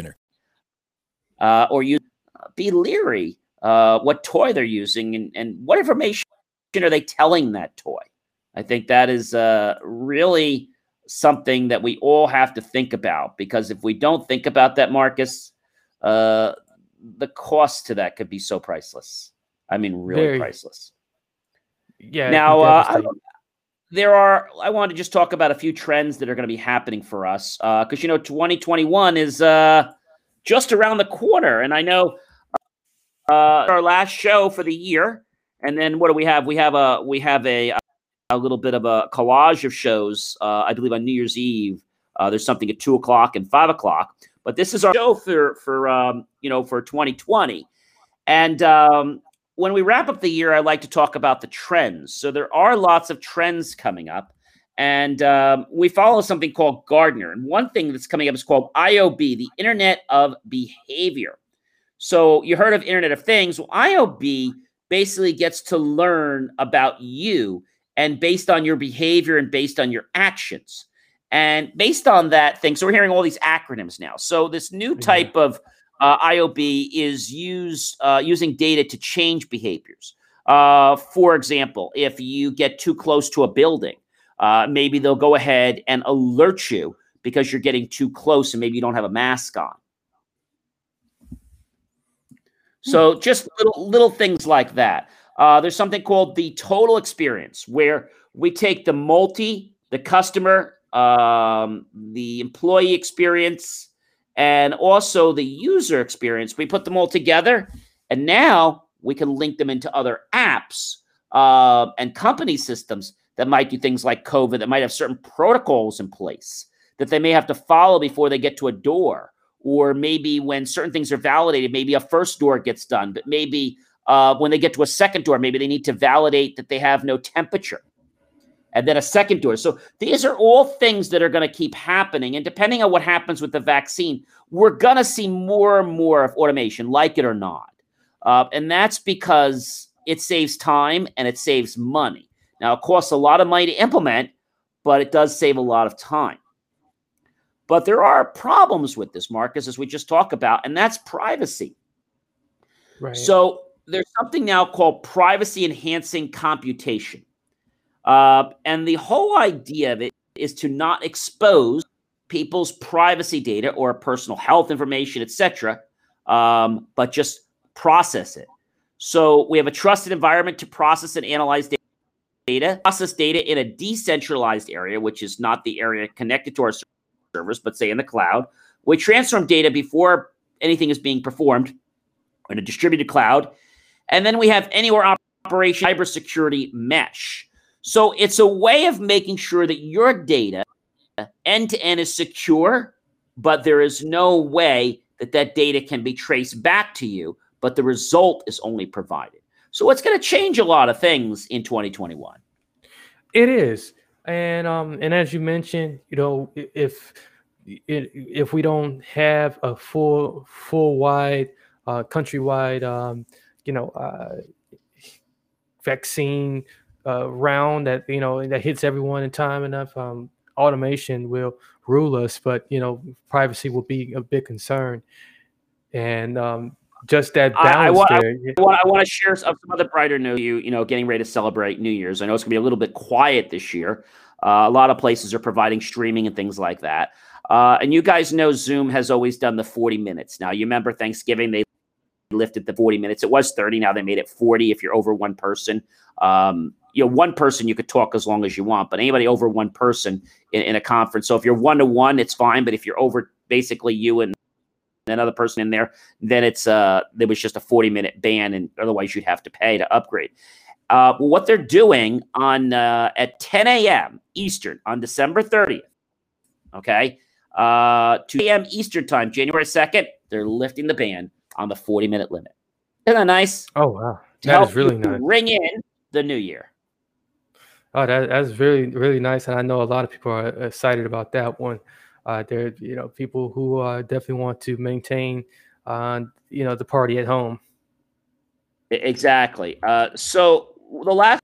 Uh, or you be leery uh, what toy they're using and, and what information are they telling that toy. I think that is uh, really something that we all have to think about because if we don't think about that, Marcus, uh, the cost to that could be so priceless. I mean, really Very, priceless. Yeah. Now, uh, there are. I want to just talk about a few trends that are going to be happening for us because uh, you know, 2021 is uh, just around the corner. And I know uh, our last show for the year, and then what do we have? We have a we have a a little bit of a collage of shows. Uh, I believe on New Year's Eve, uh, there's something at two o'clock and five o'clock. But this is our show for for um, you know for 2020, and um, when we wrap up the year, I like to talk about the trends. So there are lots of trends coming up. And um, we follow something called Gartner. And one thing that's coming up is called IOB, the Internet of Behavior. So you heard of Internet of Things. Well, IOB basically gets to learn about you and based on your behavior and based on your actions. And based on that thing, so we're hearing all these acronyms now. So this new type of uh, IOB is use, uh, using data to change behaviors. Uh, for example, if you get too close to a building, uh, maybe they'll go ahead and alert you because you're getting too close and maybe you don't have a mask on. So hmm. just little little things like that. Uh, there's something called the total experience where we take the multi, the customer, um, the employee experience, and also the user experience. We put them all together, and now we can link them into other apps uh, and company systems that might do things like COVID, that might have certain protocols in place that they may have to follow before they get to a door. Or maybe when certain things are validated, maybe a first door gets done, but maybe uh, when they get to a second door, maybe they need to validate that they have no temperature. And then a second door. So these are all things that are going to keep happening. And depending on what happens with the vaccine, we're going to see more and more of automation, like it or not. Uh, and that's because it saves time and it saves money. Now, it costs a lot of money to implement, but it does save a lot of time. But there are problems with this, Marcus, as we just talked about, and that's privacy. Right. So there's something now called privacy enhancing computation. Uh, and the whole idea of it is to not expose people's privacy data or personal health information, etc., um, but just process it. So we have a trusted environment to process and analyze data data, process data in a decentralized area, which is not the area connected to our servers, but say in the cloud. We transform data before anything is being performed in a distributed cloud. And then we have anywhere operation cybersecurity mesh. So it's a way of making sure that your data end to end is secure, but there is no way that that data can be traced back to you, but the result is only provided. So it's going to change a lot of things in 2021. It is. And um, and as you mentioned, you know, if if we don't have a full full wide uh, countrywide um, you know uh, vaccine uh, round that you know that hits everyone in time enough, um, automation will rule us. But you know, privacy will be a big concern, and um, just that balance I, I want. I, want, I want to share some other brighter news. You, you know, getting ready to celebrate New Year's. I know it's going to be a little bit quiet this year. Uh, a lot of places are providing streaming and things like that. Uh, and you guys know Zoom has always done the 40 minutes. Now, you remember Thanksgiving, they lifted the 40 minutes. It was 30. Now they made it 40 if you're over one person. Um, you know, one person you could talk as long as you want, but anybody over one person in, in a conference. So if you're one to one, it's fine. But if you're over basically you and another person in there, then it's uh there was just a 40 minute ban, and otherwise you'd have to pay to upgrade. Uh, what they're doing on uh, at 10 a.m. Eastern on December 30th, okay, uh, 2 a.m. Eastern time, January 2nd, they're lifting the ban on the 40 minute limit. Isn't that nice? Oh wow, that is really nice. Ring in the new year. Oh, that, that's really really nice, and I know a lot of people are excited about that one. Uh, there, you know, people who uh, definitely want to maintain, uh, you know, the party at home. Exactly. Uh, so the last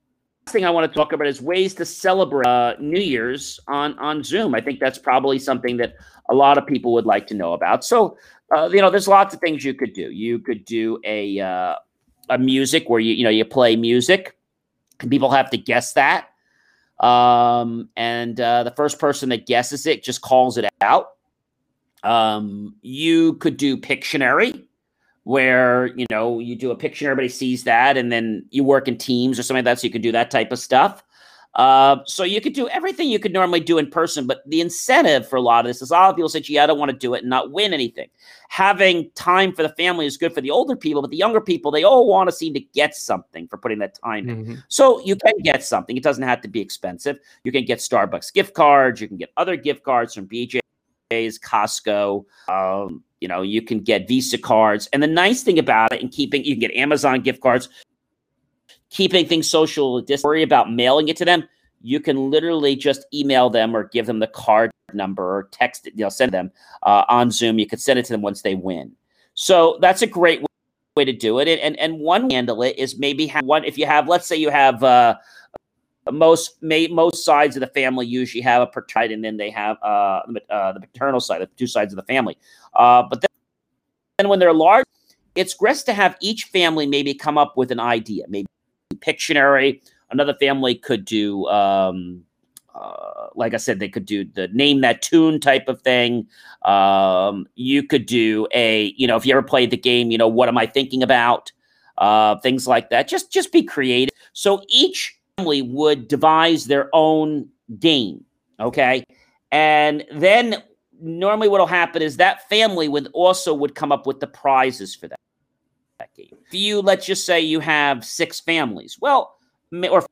thing I want to talk about is ways to celebrate uh, New Year's on on Zoom. I think that's probably something that a lot of people would like to know about. So, uh, you know, there's lots of things you could do. You could do a uh, a music where you you know you play music, and people have to guess that. Um, and uh, the first person that guesses it just calls it out. Um, you could do Pictionary, where you know you do a picture, everybody sees that, and then you work in teams or something like that, so you can do that type of stuff. Uh, so you could do everything you could normally do in person, but the incentive for a lot of this is a lot of people say, gee, I don't want to do it and not win anything. Having time for the family is good for the older people, but the younger people, they all want to seem to get something for putting that time in. Mm-hmm. So you can get something. It doesn't have to be expensive. You can get Starbucks gift cards, you can get other gift cards from BJ's, Costco. Um, you know, you can get Visa cards. And the nice thing about it, and keeping, you can get Amazon gift cards keeping things social distance, worry about mailing it to them. You can literally just email them or give them the card number or text it, you know, send them uh, on Zoom. You could send it to them once they win. So that's a great way to do it. And and one handle it is maybe have one if you have, let's say you have uh, most may, most sides of the family usually have a paternity, and then they have uh, uh, the paternal side, the two sides of the family. Uh, but then, then when they're large, it's best to have each family maybe come up with an idea, maybe Pictionary. Another family could do, um, uh, like I said, they could do the name that tune type of thing. Um, you could do a, you know, if you ever played the game, you know, what am I thinking about? Uh, things like that. Just, just be creative. So each family would devise their own game. Okay, and then normally what will happen is that family would also would come up with the prizes for that that game. If you, let's just say you have six families, well, or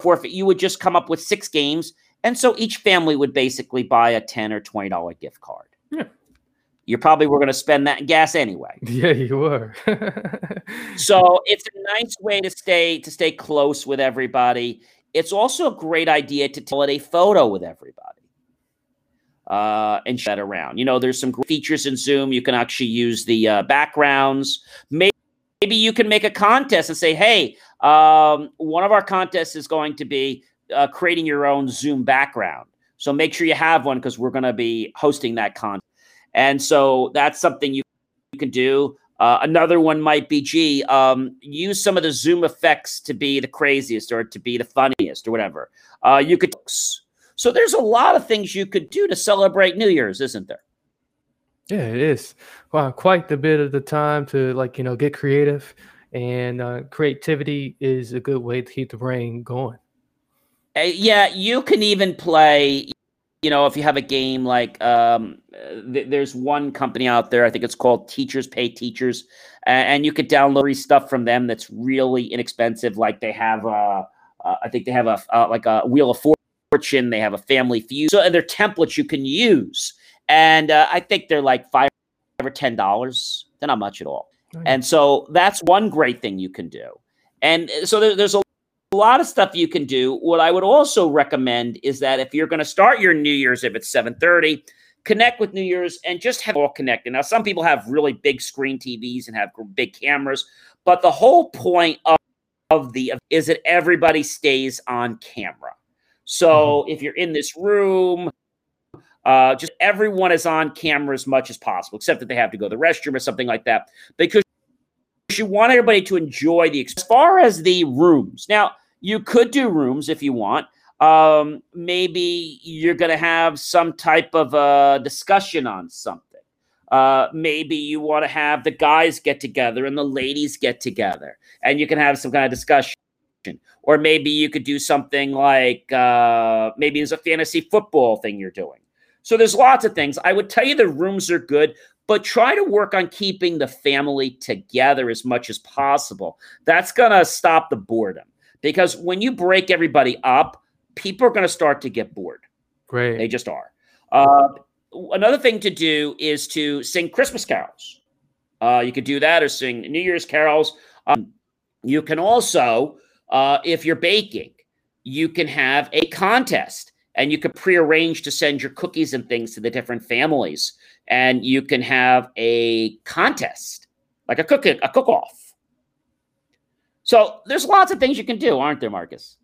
forfeit, you would just come up with six games. And so each family would basically buy a 10 or $20 gift card. Yeah. You probably were going to spend that gas anyway. Yeah, you were. so it's a nice way to stay to stay close with everybody. It's also a great idea to tell it a photo with everybody uh, and share that around. You know, there's some features in Zoom. You can actually use the uh, backgrounds. Maybe maybe you can make a contest and say, hey, um, one of our contests is going to be uh, creating your own Zoom background. So make sure you have one because we're going to be hosting that contest. And so that's something you, you can do. Uh, another one might be, gee, um, use some of the Zoom effects to be the craziest or to be the funniest or whatever. Uh, you could. So there's a lot of things you could do to celebrate New Year's, isn't there? Yeah, it is. Wow, quite the bit of the time to like you know get creative, and uh, creativity is a good way to keep the brain going. Uh, yeah, you can even play. You know, if you have a game like um, th- there's one company out there, I think it's called Teachers Pay Teachers, and you could download stuff from them that's really inexpensive. Like they have, uh, uh I think they have a uh, like a Wheel of Fortune. They have a Family Feud. So they're templates you can use and uh, I think they're like five or ten dollars. They're not much at all. And so that's one great thing you can do. And uh, so there, there's a a lot of stuff you can do. What I would also recommend is that if you're going to start your New Year's, if it's 7:30, connect with New Year's and just have all connected. Now, some people have really big screen TVs and have big cameras, but the whole point of, of the is that everybody stays on camera. So mm-hmm. if you're in this room, uh, just everyone is on camera as much as possible, except that they have to go to the restroom or something like that, because you want everybody to enjoy the. As far as the rooms, now you could do rooms if you want. Um, maybe you're going to have some type of a discussion on something. Uh, maybe you want to have the guys get together and the ladies get together, and you can have some kind of discussion. Or maybe you could do something like uh, maybe it's a fantasy football thing you're doing. So there's lots of things. I would tell you the rooms are good, but try to work on keeping the family together as much as possible. That's going to stop the boredom because when you break everybody up, people are going to start to get bored. Great. They just are. Uh, another thing to do is to sing Christmas carols. Uh, you could do that or sing New Year's carols. Um, you can also, uh, if you're baking, you can have a contest and you could prearrange to send your cookies and things to the different families and you can have a contest like a cook a cook off so there's lots of things you can do aren't there marcus?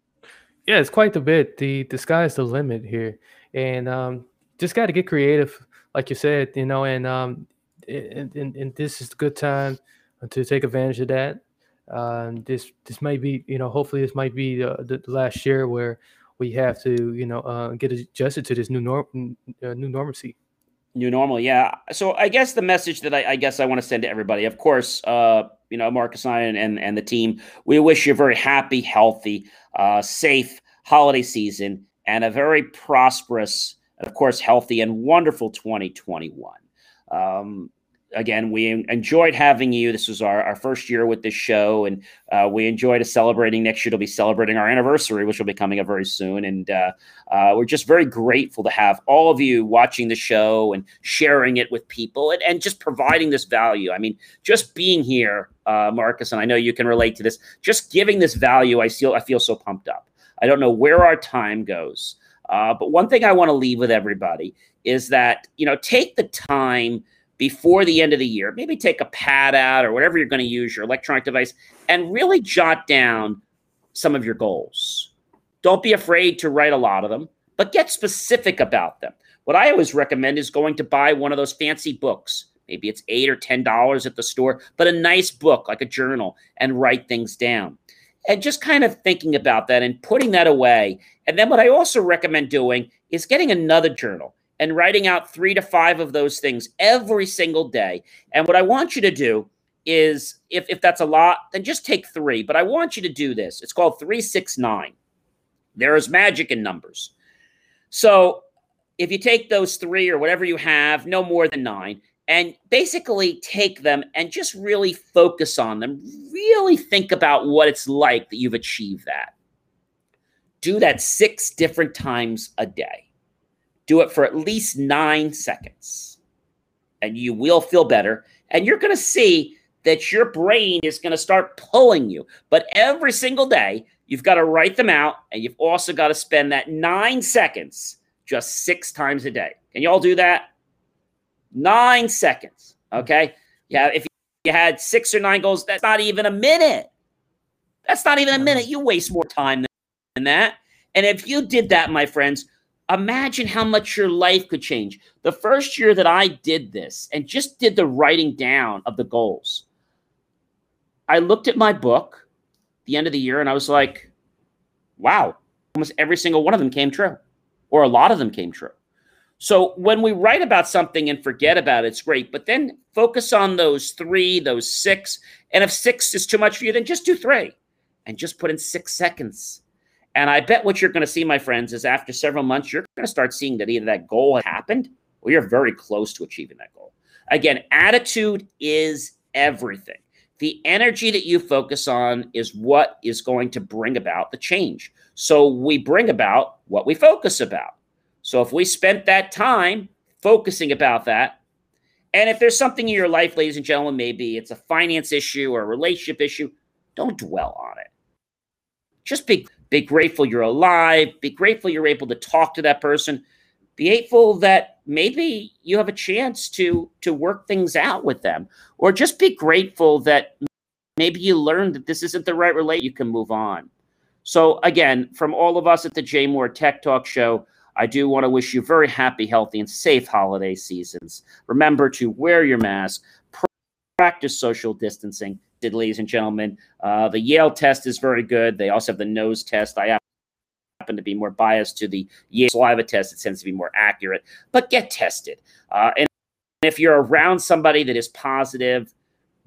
Yeah it's quite a bit. The the sky's the limit here. And um, just got to get creative like you said you know and um and, and, and this is a good time to take advantage of that. Um, this this might be you know hopefully this might be the, the last year where we have to, you know, uh, get adjusted to this new norm, uh, new normalcy. New normal, yeah. So I guess the message that I, I guess I want to send to everybody, of course, uh, you know, Marcus and and, and the team, we wish you a very happy, healthy, uh, safe holiday season and a very prosperous, of course, healthy and wonderful 2021. Um, again, we enjoyed having you. This was our, our first year with this show, and uh, we enjoyed celebrating. Next year, to be celebrating our anniversary, which will be coming up very soon. And uh, uh, we're just very grateful to have all of you watching the show and sharing it with people and, and just providing this value. I mean, just being here, uh, Marcus, and I know you can relate to this, just giving this value, I feel, I feel so pumped up. I don't know where our time goes. Uh, but one thing I want to leave with everybody is that, you know, take the time – before the end of the year, maybe take a pad out or whatever you're going to use, your electronic device, and really jot down some of your goals. Don't be afraid to write a lot of them, but get specific about them. What I always recommend is going to buy one of those fancy books. Maybe it's eight or ten dollars at the store, but a nice book like a journal and write things down. And just kind of thinking about that and putting that away. And then what I also recommend doing is getting another journal and writing out three to five of those things every single day. And what I want you to do is, if, if that's a lot, then just take three. But I want you to do this. It's called 369. There is magic in numbers. So if you take those three or whatever you have, no more than nine, and basically take them and just really focus on them, really think about what it's like that you've achieved that. Do that six different times a day. Do it for at least nine seconds, and you will feel better. And you're going to see that your brain is going to start pulling you. But every single day, you've got to write them out, and you've also got to spend that nine seconds just six times a day. Can you all do that? Nine seconds. Okay. Yeah. If you had six or nine goals, that's not even a minute. That's not even a minute. You waste more time than that. And if you did that, my friends, imagine how much your life could change. The first year that I did this and just did the writing down of the goals, I looked at my book the end of the year and I was like, wow, almost every single one of them came true, or a lot of them came true. So when we write about something and forget about it, it's great. But then focus on those three, those six. And if six is too much for you, then just do three and just put in six seconds and I bet what you're going to see, my friends, is after several months, you're going to start seeing that either that goal has happened or you're very close to achieving that goal. Again, attitude is everything. The energy that you focus on is what is going to bring about the change. So we bring about what we focus about. So if we spent that time focusing about that, and if there's something in your life, ladies and gentlemen, maybe it's a finance issue or a relationship issue, don't dwell on it just be be grateful you're alive. Be grateful you're able to talk to that person. Be grateful that maybe you have a chance to to work things out with them, or just be grateful that maybe you learned that this isn't the right relate. You can move on. So again, from all of us at the Jay Moore Tech Talk Show, I do want to wish you very happy, healthy, and safe holiday seasons. Remember to wear your mask, practice social distancing, did, ladies and gentlemen. Uh, the Yale test is very good. They also have the nose test. I happen to be more biased to the Yale saliva test. It tends to be more accurate, but get tested. Uh, and if you're around somebody that is positive,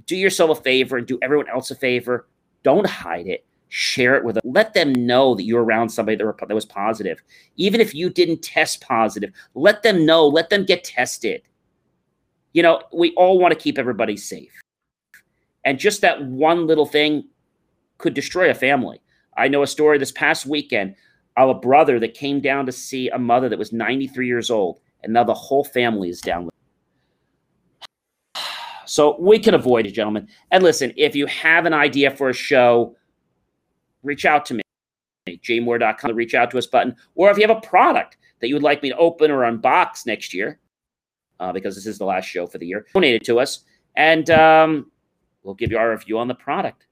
do yourself a favor and do everyone else a favor. Don't hide it. Share it with them. Let them know that you're around somebody that, that was positive. Even if you didn't test positive, let them know. Let them get tested. You know, we all want to keep everybody safe. And just that one little thing could destroy a family. I know a story this past weekend of a brother that came down to see a mother that was 93 years old, and now the whole family is down with. So we can avoid it, gentlemen. And listen, if you have an idea for a show, reach out to me. jmor.com, reach out to us button. Or if you have a product that you would like me to open or unbox next year, uh, because this is the last show for the year, donate it to us. And um, We'll give you our review on the product.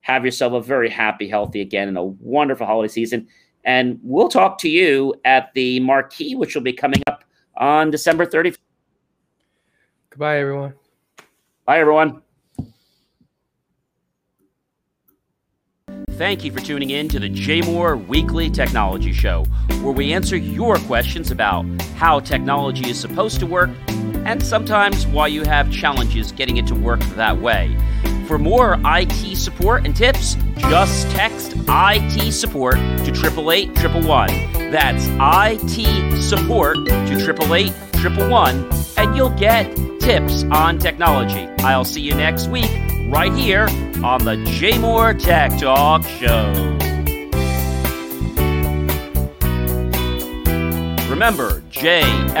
Have yourself a very happy, healthy again, and a wonderful holiday season. And we'll talk to you at the marquee, which will be coming up on December 30th. Goodbye, everyone. Bye, everyone. Thank you for tuning in to the Jay Moore Weekly Technology Show, where we answer your questions about how technology is supposed to work and sometimes why you have challenges getting it to work that way. For more IT support and tips, just text IT support to 888 That's IT support to 888 and you'll get tips on technology. I'll see you next week right here on the Jay Moore Tech Talk Show. Remember, jmor.com.